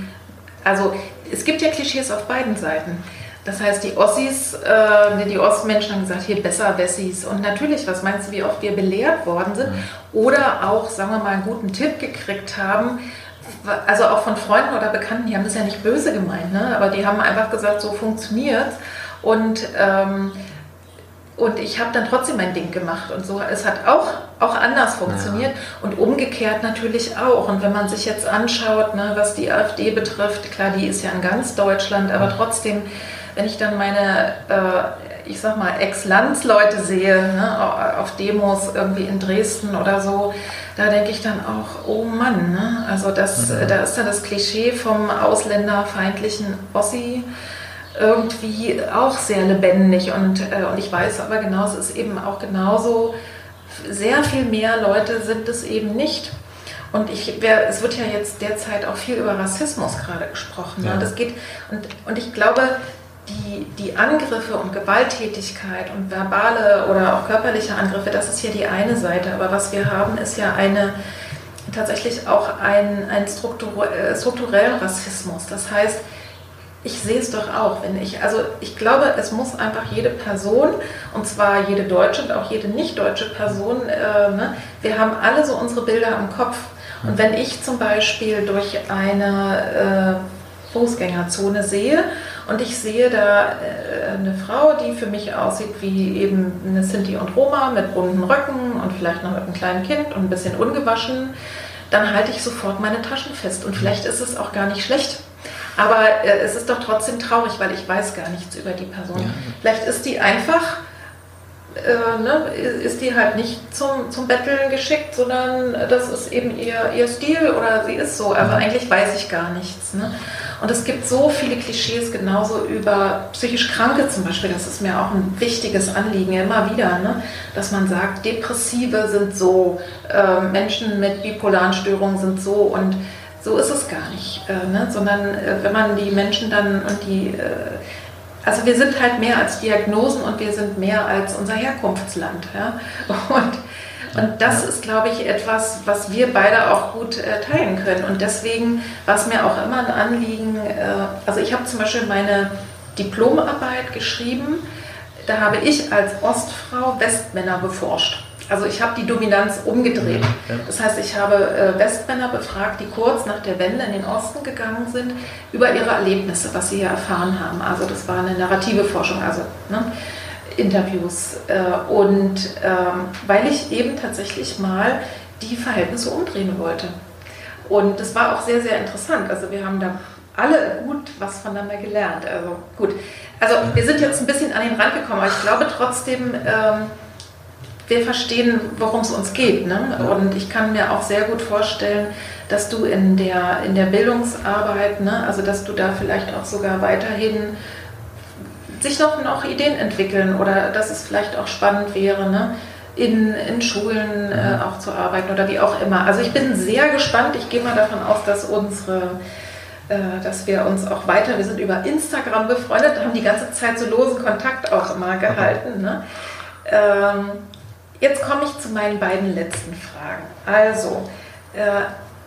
also es gibt ja Klischees auf beiden Seiten. Das heißt, die Ossis, äh, die Ostmenschen haben gesagt, hier besser Wessis. Und natürlich, was meinst du, wie oft wir belehrt worden sind? Oder auch, sagen wir mal, einen guten Tipp gekriegt haben, also auch von Freunden oder Bekannten, die haben das ja nicht böse gemeint, ne? aber die haben einfach gesagt, so funktioniert Und, ähm, und ich habe dann trotzdem mein Ding gemacht und so. Es hat auch, auch anders funktioniert ja. und umgekehrt natürlich auch. Und wenn man sich jetzt anschaut, ne, was die AfD betrifft, klar, die ist ja in ganz Deutschland, aber trotzdem wenn ich dann meine, äh, ich sag mal, Ex-Landsleute sehe, ne, auf Demos irgendwie in Dresden oder so, da denke ich dann auch, oh Mann, ne? also das, mhm. da ist dann das Klischee vom ausländerfeindlichen Ossi irgendwie auch sehr lebendig und, äh, und ich weiß aber genau, es ist eben auch genauso, sehr viel mehr Leute sind es eben nicht. Und ich, wer, es wird ja jetzt derzeit auch viel über Rassismus gerade gesprochen. Ne? Ja. Ne? Das geht, und, und ich glaube, die, die Angriffe und Gewalttätigkeit und verbale oder auch körperliche Angriffe, das ist hier die eine Seite. Aber was wir haben, ist ja eine tatsächlich auch ein, ein äh, strukturellen Rassismus. Das heißt, ich sehe es doch auch, wenn ich, also ich glaube, es muss einfach jede Person, und zwar jede deutsche und auch jede nicht deutsche Person, äh, ne, wir haben alle so unsere Bilder im Kopf. Und wenn ich zum Beispiel durch eine äh, Fußgängerzone sehe und ich sehe da äh, eine Frau, die für mich aussieht wie eben eine Sinti und Roma mit bunten Röcken und vielleicht noch mit einem kleinen Kind und ein bisschen ungewaschen. Dann halte ich sofort meine Taschen fest. Und vielleicht ist es auch gar nicht schlecht. Aber äh, es ist doch trotzdem traurig, weil ich weiß gar nichts über die Person. Ja. Vielleicht ist die einfach, äh, ne, ist die halt nicht zum, zum Betteln geschickt, sondern das ist eben ihr, ihr Stil oder sie ist so. Aber eigentlich weiß ich gar nichts. Ne? Und es gibt so viele Klischees genauso über psychisch Kranke zum Beispiel. Das ist mir auch ein wichtiges Anliegen immer wieder, ne? dass man sagt, Depressive sind so, äh, Menschen mit bipolaren Störungen sind so und so ist es gar nicht, äh, ne? sondern äh, wenn man die Menschen dann und die, äh, also wir sind halt mehr als Diagnosen und wir sind mehr als unser Herkunftsland. Ja? [laughs] Und und das ist, glaube ich, etwas, was wir beide auch gut äh, teilen können. Und deswegen war es mir auch immer ein Anliegen, äh, also ich habe zum Beispiel meine Diplomarbeit geschrieben, da habe ich als Ostfrau Westmänner beforscht. Also ich habe die Dominanz umgedreht. Das heißt, ich habe äh, Westmänner befragt, die kurz nach der Wende in den Osten gegangen sind, über ihre Erlebnisse, was sie hier erfahren haben. Also das war eine narrative Forschung. Also ne? Interviews äh, und ähm, weil ich eben tatsächlich mal die Verhältnisse umdrehen wollte. Und das war auch sehr, sehr interessant. Also wir haben da alle gut was voneinander gelernt. Also gut. Also wir sind jetzt ein bisschen an den Rand gekommen, aber ich glaube trotzdem, ähm, wir verstehen, worum es uns geht. Ne? Und ich kann mir auch sehr gut vorstellen, dass du in der, in der Bildungsarbeit, ne, also dass du da vielleicht auch sogar weiterhin sich noch, noch Ideen entwickeln oder dass es vielleicht auch spannend wäre, ne? in, in Schulen äh, mhm. auch zu arbeiten oder wie auch immer. Also ich bin sehr gespannt. Ich gehe mal davon aus, dass unsere äh, dass wir uns auch weiter, wir sind über Instagram befreundet, haben die ganze Zeit so losen Kontakt auch immer gehalten. Ne? Ähm, jetzt komme ich zu meinen beiden letzten Fragen. Also, äh,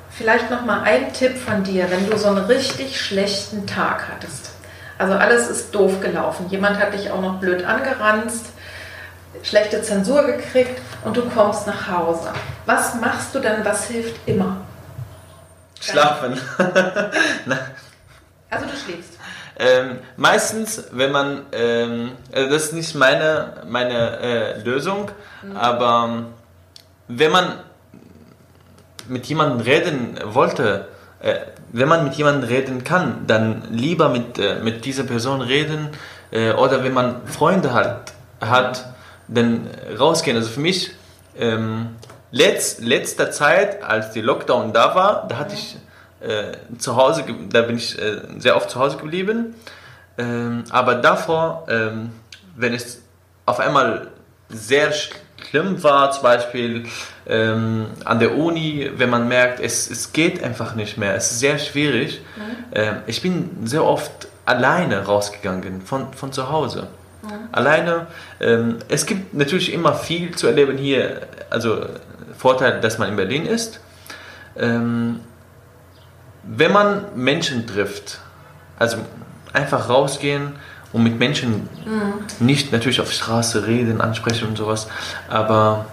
vielleicht noch mal ein Tipp von dir, wenn du so einen richtig schlechten Tag hattest. Also alles ist doof gelaufen. Jemand hat dich auch noch blöd angeranzt, schlechte Zensur gekriegt und du kommst nach Hause. Was machst du denn, was hilft immer? Schlafen. [laughs] also du schläfst. Ähm, meistens, wenn man, ähm, also das ist nicht meine, meine äh, Lösung, mhm. aber wenn man mit jemandem reden wollte, äh, wenn man mit jemandem reden kann, dann lieber mit, äh, mit dieser Person reden äh, oder wenn man Freunde hat, hat, dann rausgehen. Also für mich, ähm, letzt, letzter Zeit, als die Lockdown da war, da hatte ich äh, zu Hause, da bin ich äh, sehr oft zu Hause geblieben. Ähm, aber davor, ähm, wenn es auf einmal sehr schlimm war, zum Beispiel ähm, an der Uni, wenn man merkt, es, es geht einfach nicht mehr, es ist sehr schwierig. Mhm. Ähm, ich bin sehr oft alleine rausgegangen von, von zu Hause. Mhm. Alleine. Ähm, es gibt natürlich immer viel zu erleben hier. Also Vorteil, dass man in Berlin ist. Ähm, wenn man Menschen trifft, also einfach rausgehen und mit Menschen mhm. nicht natürlich auf Straße reden, ansprechen und sowas, aber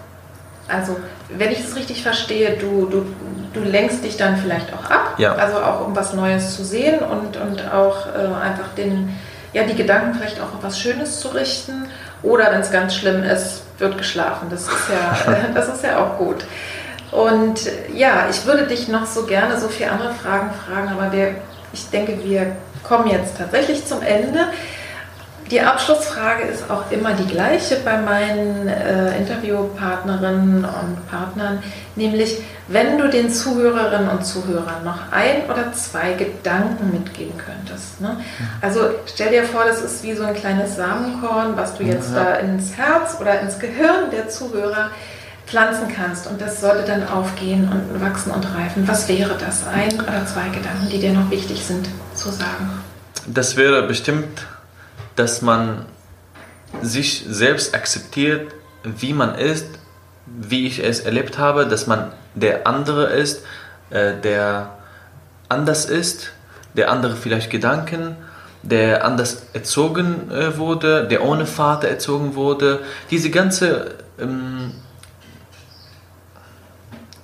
also, wenn ich es richtig verstehe, du, du, du lenkst dich dann vielleicht auch ab, ja. also auch um was Neues zu sehen und, und auch äh, einfach den, ja, die Gedanken vielleicht auch auf was Schönes zu richten. Oder wenn es ganz schlimm ist, wird geschlafen. Das ist ja, [laughs] [laughs] das ist ja auch gut. Und ja, ich würde dich noch so gerne so viele andere Fragen fragen, aber wir, ich denke, wir kommen jetzt tatsächlich zum Ende. Die Abschlussfrage ist auch immer die gleiche bei meinen äh, Interviewpartnerinnen und Partnern, nämlich wenn du den Zuhörerinnen und Zuhörern noch ein oder zwei Gedanken mitgeben könntest. Ne? Also stell dir vor, das ist wie so ein kleines Samenkorn, was du jetzt ja. da ins Herz oder ins Gehirn der Zuhörer pflanzen kannst und das sollte dann aufgehen und wachsen und reifen. Was wäre das? Ein oder zwei Gedanken, die dir noch wichtig sind zu sagen? Das wäre bestimmt dass man sich selbst akzeptiert, wie man ist, wie ich es erlebt habe, dass man der andere ist, äh, der anders ist, der andere vielleicht Gedanken, der anders erzogen äh, wurde, der ohne Vater erzogen wurde. Diese ganze ähm,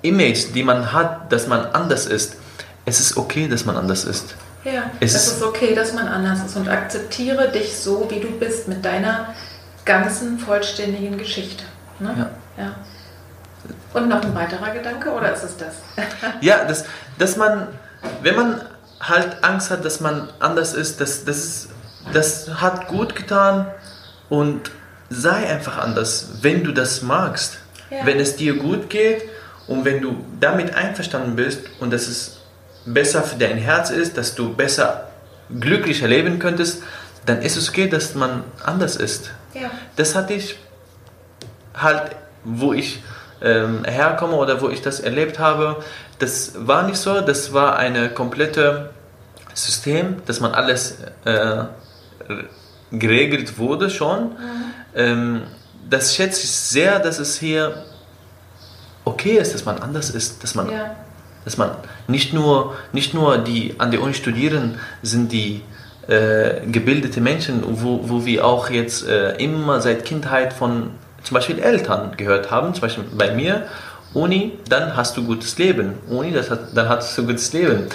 Image, die man hat, dass man anders ist, es ist okay, dass man anders ist. Ja, es, es ist okay, dass man anders ist und akzeptiere dich so, wie du bist, mit deiner ganzen vollständigen Geschichte. Ne? Ja. ja. Und noch ein weiterer Gedanke oder ist es das? [laughs] ja, das, dass man, wenn man halt Angst hat, dass man anders ist, das, das, ist, das hat gut getan und sei einfach anders, wenn du das magst. Ja. Wenn es dir gut geht und wenn du damit einverstanden bist und das ist besser für dein Herz ist, dass du besser glücklicher leben könntest, dann ist es okay, dass man anders ist. Ja. Das hatte ich halt, wo ich ähm, herkomme oder wo ich das erlebt habe. Das war nicht so, das war eine komplette System, dass man alles äh, geregelt wurde schon. Mhm. Ähm, das schätze ich sehr, dass es hier okay ist, dass man anders ist, dass man ja dass man nicht nur, nicht nur die an der Uni studieren, sind die äh, gebildete Menschen, wo, wo wir auch jetzt äh, immer seit Kindheit von zum Beispiel Eltern gehört haben, zum Beispiel bei mir, Uni, dann hast du gutes Leben. Uni, das hat, dann hast du gutes Leben.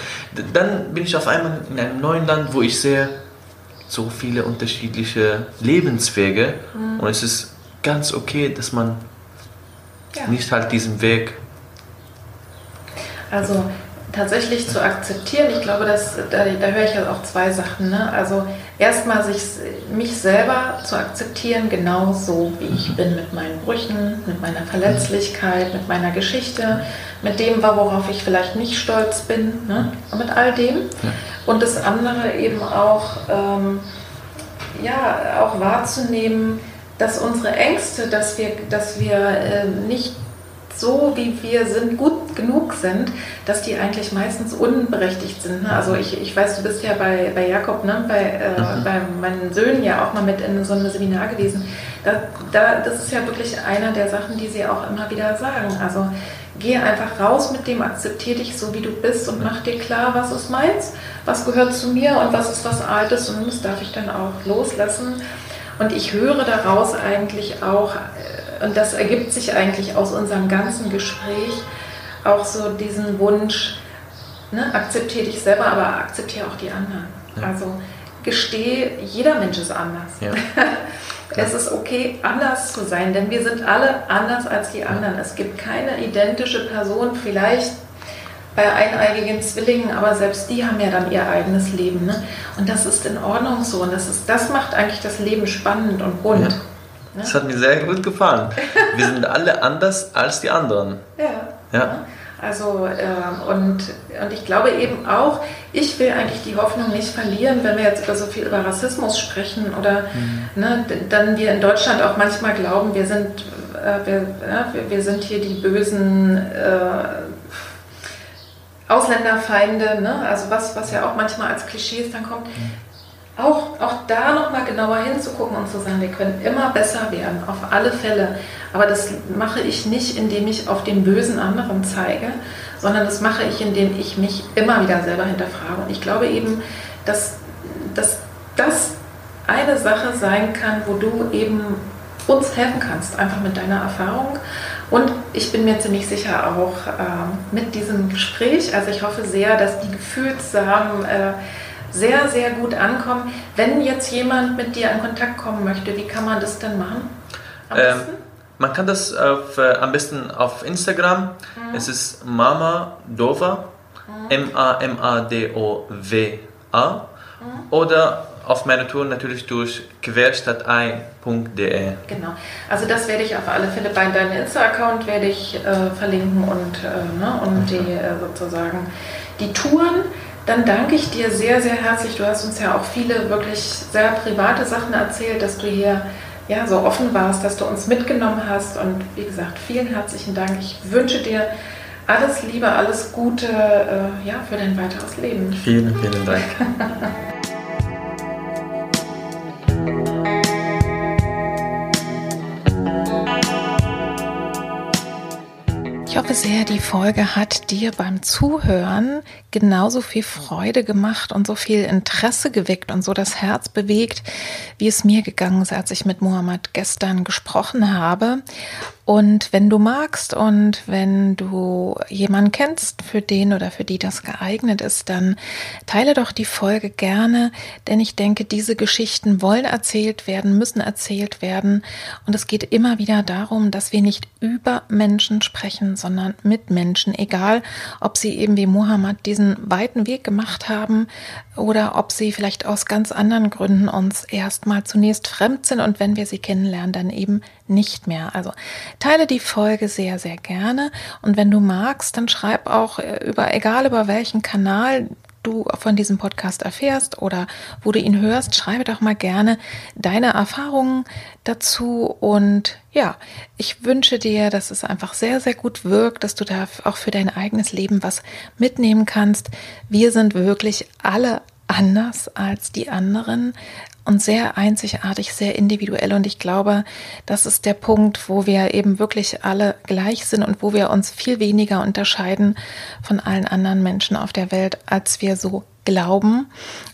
Dann bin ich auf einmal in einem neuen Land, wo ich sehe so viele unterschiedliche Lebenswege mhm. und es ist ganz okay, dass man ja. nicht halt diesen Weg also tatsächlich zu akzeptieren, ich glaube, dass, da, da höre ich ja auch zwei Sachen. Ne? Also erstmal sich, mich selber zu akzeptieren, genau so wie ich bin, mit meinen Brüchen, mit meiner Verletzlichkeit, mit meiner Geschichte, mit dem, worauf ich vielleicht nicht stolz bin, ne? mit all dem. Und das andere eben auch, ähm, ja, auch wahrzunehmen, dass unsere Ängste, dass wir, dass wir äh, nicht so, wie wir sind, gut genug sind, dass die eigentlich meistens unberechtigt sind. Ne? Also ich, ich weiß, du bist ja bei, bei Jakob, ne? bei, äh, mhm. bei meinen Söhnen ja auch mal mit in so einem Seminar gewesen. Da, da, das ist ja wirklich einer der Sachen, die sie auch immer wieder sagen. Also geh einfach raus mit dem, akzeptiere dich so, wie du bist und mach dir klar, was ist meins, was gehört zu mir und was ist was Altes und das darf ich dann auch loslassen. Und ich höre daraus eigentlich auch, und das ergibt sich eigentlich aus unserem ganzen Gespräch, auch so diesen Wunsch, ne, akzeptiere dich selber, aber akzeptiere auch die anderen. Ja. Also gestehe, jeder Mensch ist anders. Ja. [laughs] es ist okay, anders zu sein, denn wir sind alle anders als die anderen. Es gibt keine identische Person, vielleicht bei eineigigen Zwillingen, aber selbst die haben ja dann ihr eigenes Leben. Ne? Und das ist in Ordnung so. Und das, ist, das macht eigentlich das Leben spannend und bunt. Ja. Ne? Das hat mir sehr gut gefallen. [laughs] Wir sind alle anders als die anderen. Ja. ja. Also, äh, und, und ich glaube eben auch, ich will eigentlich die Hoffnung nicht verlieren, wenn wir jetzt über so viel über Rassismus sprechen oder mhm. ne, dann wir in Deutschland auch manchmal glauben, wir sind, äh, wir, ja, wir, wir, sind hier die bösen äh, Ausländerfeinde, ne? also was, was ja auch manchmal als Klischees dann kommt. Auch, auch da nochmal genauer hinzugucken und zu sagen, wir können immer besser werden, auf alle Fälle. Aber das mache ich nicht, indem ich auf den bösen anderen zeige, sondern das mache ich, indem ich mich immer wieder selber hinterfrage. Und ich glaube eben, dass, dass das eine Sache sein kann, wo du eben uns helfen kannst, einfach mit deiner Erfahrung. Und ich bin mir ziemlich sicher auch äh, mit diesem Gespräch, also ich hoffe sehr, dass die Gefühlssamen äh, sehr, sehr gut ankommen. Wenn jetzt jemand mit dir in Kontakt kommen möchte, wie kann man das denn machen? Ähm, man kann das auf, äh, am besten auf Instagram. Mhm. Es ist Mama Dova, mhm. M-A-M-A-D-O-W-A. Mhm. Oder auf meiner Tour natürlich durch querstadt1.de. Genau. Also das werde ich auf alle Fälle bei deinem Insta-Account werde ich äh, verlinken und, äh, ne, und die äh, sozusagen die Touren dann danke ich dir sehr, sehr herzlich. Du hast uns ja auch viele wirklich sehr private Sachen erzählt, dass du hier ja, so offen warst, dass du uns mitgenommen hast. Und wie gesagt, vielen herzlichen Dank. Ich wünsche dir alles Liebe, alles Gute äh, ja, für dein weiteres Leben. Vielen, vielen Dank. [laughs] Ich hoffe sehr, die Folge hat dir beim Zuhören genauso viel Freude gemacht und so viel Interesse geweckt und so das Herz bewegt, wie es mir gegangen ist, als ich mit Mohammed gestern gesprochen habe. Und wenn du magst und wenn du jemanden kennst, für den oder für die das geeignet ist, dann teile doch die Folge gerne, denn ich denke, diese Geschichten wollen erzählt werden, müssen erzählt werden. Und es geht immer wieder darum, dass wir nicht über Menschen sprechen, sondern mit Menschen, egal ob sie eben wie Mohammed diesen weiten Weg gemacht haben oder ob sie vielleicht aus ganz anderen Gründen uns erstmal zunächst fremd sind und wenn wir sie kennenlernen, dann eben nicht mehr. Also teile die Folge sehr, sehr gerne. Und wenn du magst, dann schreib auch äh, über, egal über welchen Kanal du von diesem Podcast erfährst oder wo du ihn hörst, schreibe doch mal gerne deine Erfahrungen dazu. Und ja, ich wünsche dir, dass es einfach sehr, sehr gut wirkt, dass du da auch für dein eigenes Leben was mitnehmen kannst. Wir sind wirklich alle anders als die anderen und sehr einzigartig, sehr individuell. Und ich glaube, das ist der Punkt, wo wir eben wirklich alle gleich sind und wo wir uns viel weniger unterscheiden von allen anderen Menschen auf der Welt, als wir so glauben.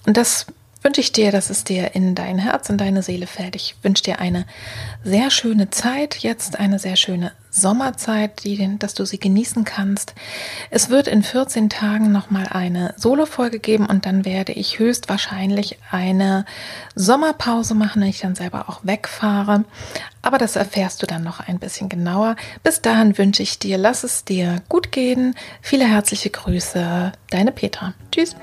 Und das wünsche ich dir, dass es dir in dein Herz, in deine Seele fällt. Ich wünsche dir eine sehr schöne Zeit, jetzt eine sehr schöne Sommerzeit, die, dass du sie genießen kannst. Es wird in 14 Tagen nochmal eine Solo-Folge geben und dann werde ich höchstwahrscheinlich eine Sommerpause machen, wenn ich dann selber auch wegfahre. Aber das erfährst du dann noch ein bisschen genauer. Bis dahin wünsche ich dir, lass es dir gut gehen. Viele herzliche Grüße, deine Petra. Tschüss.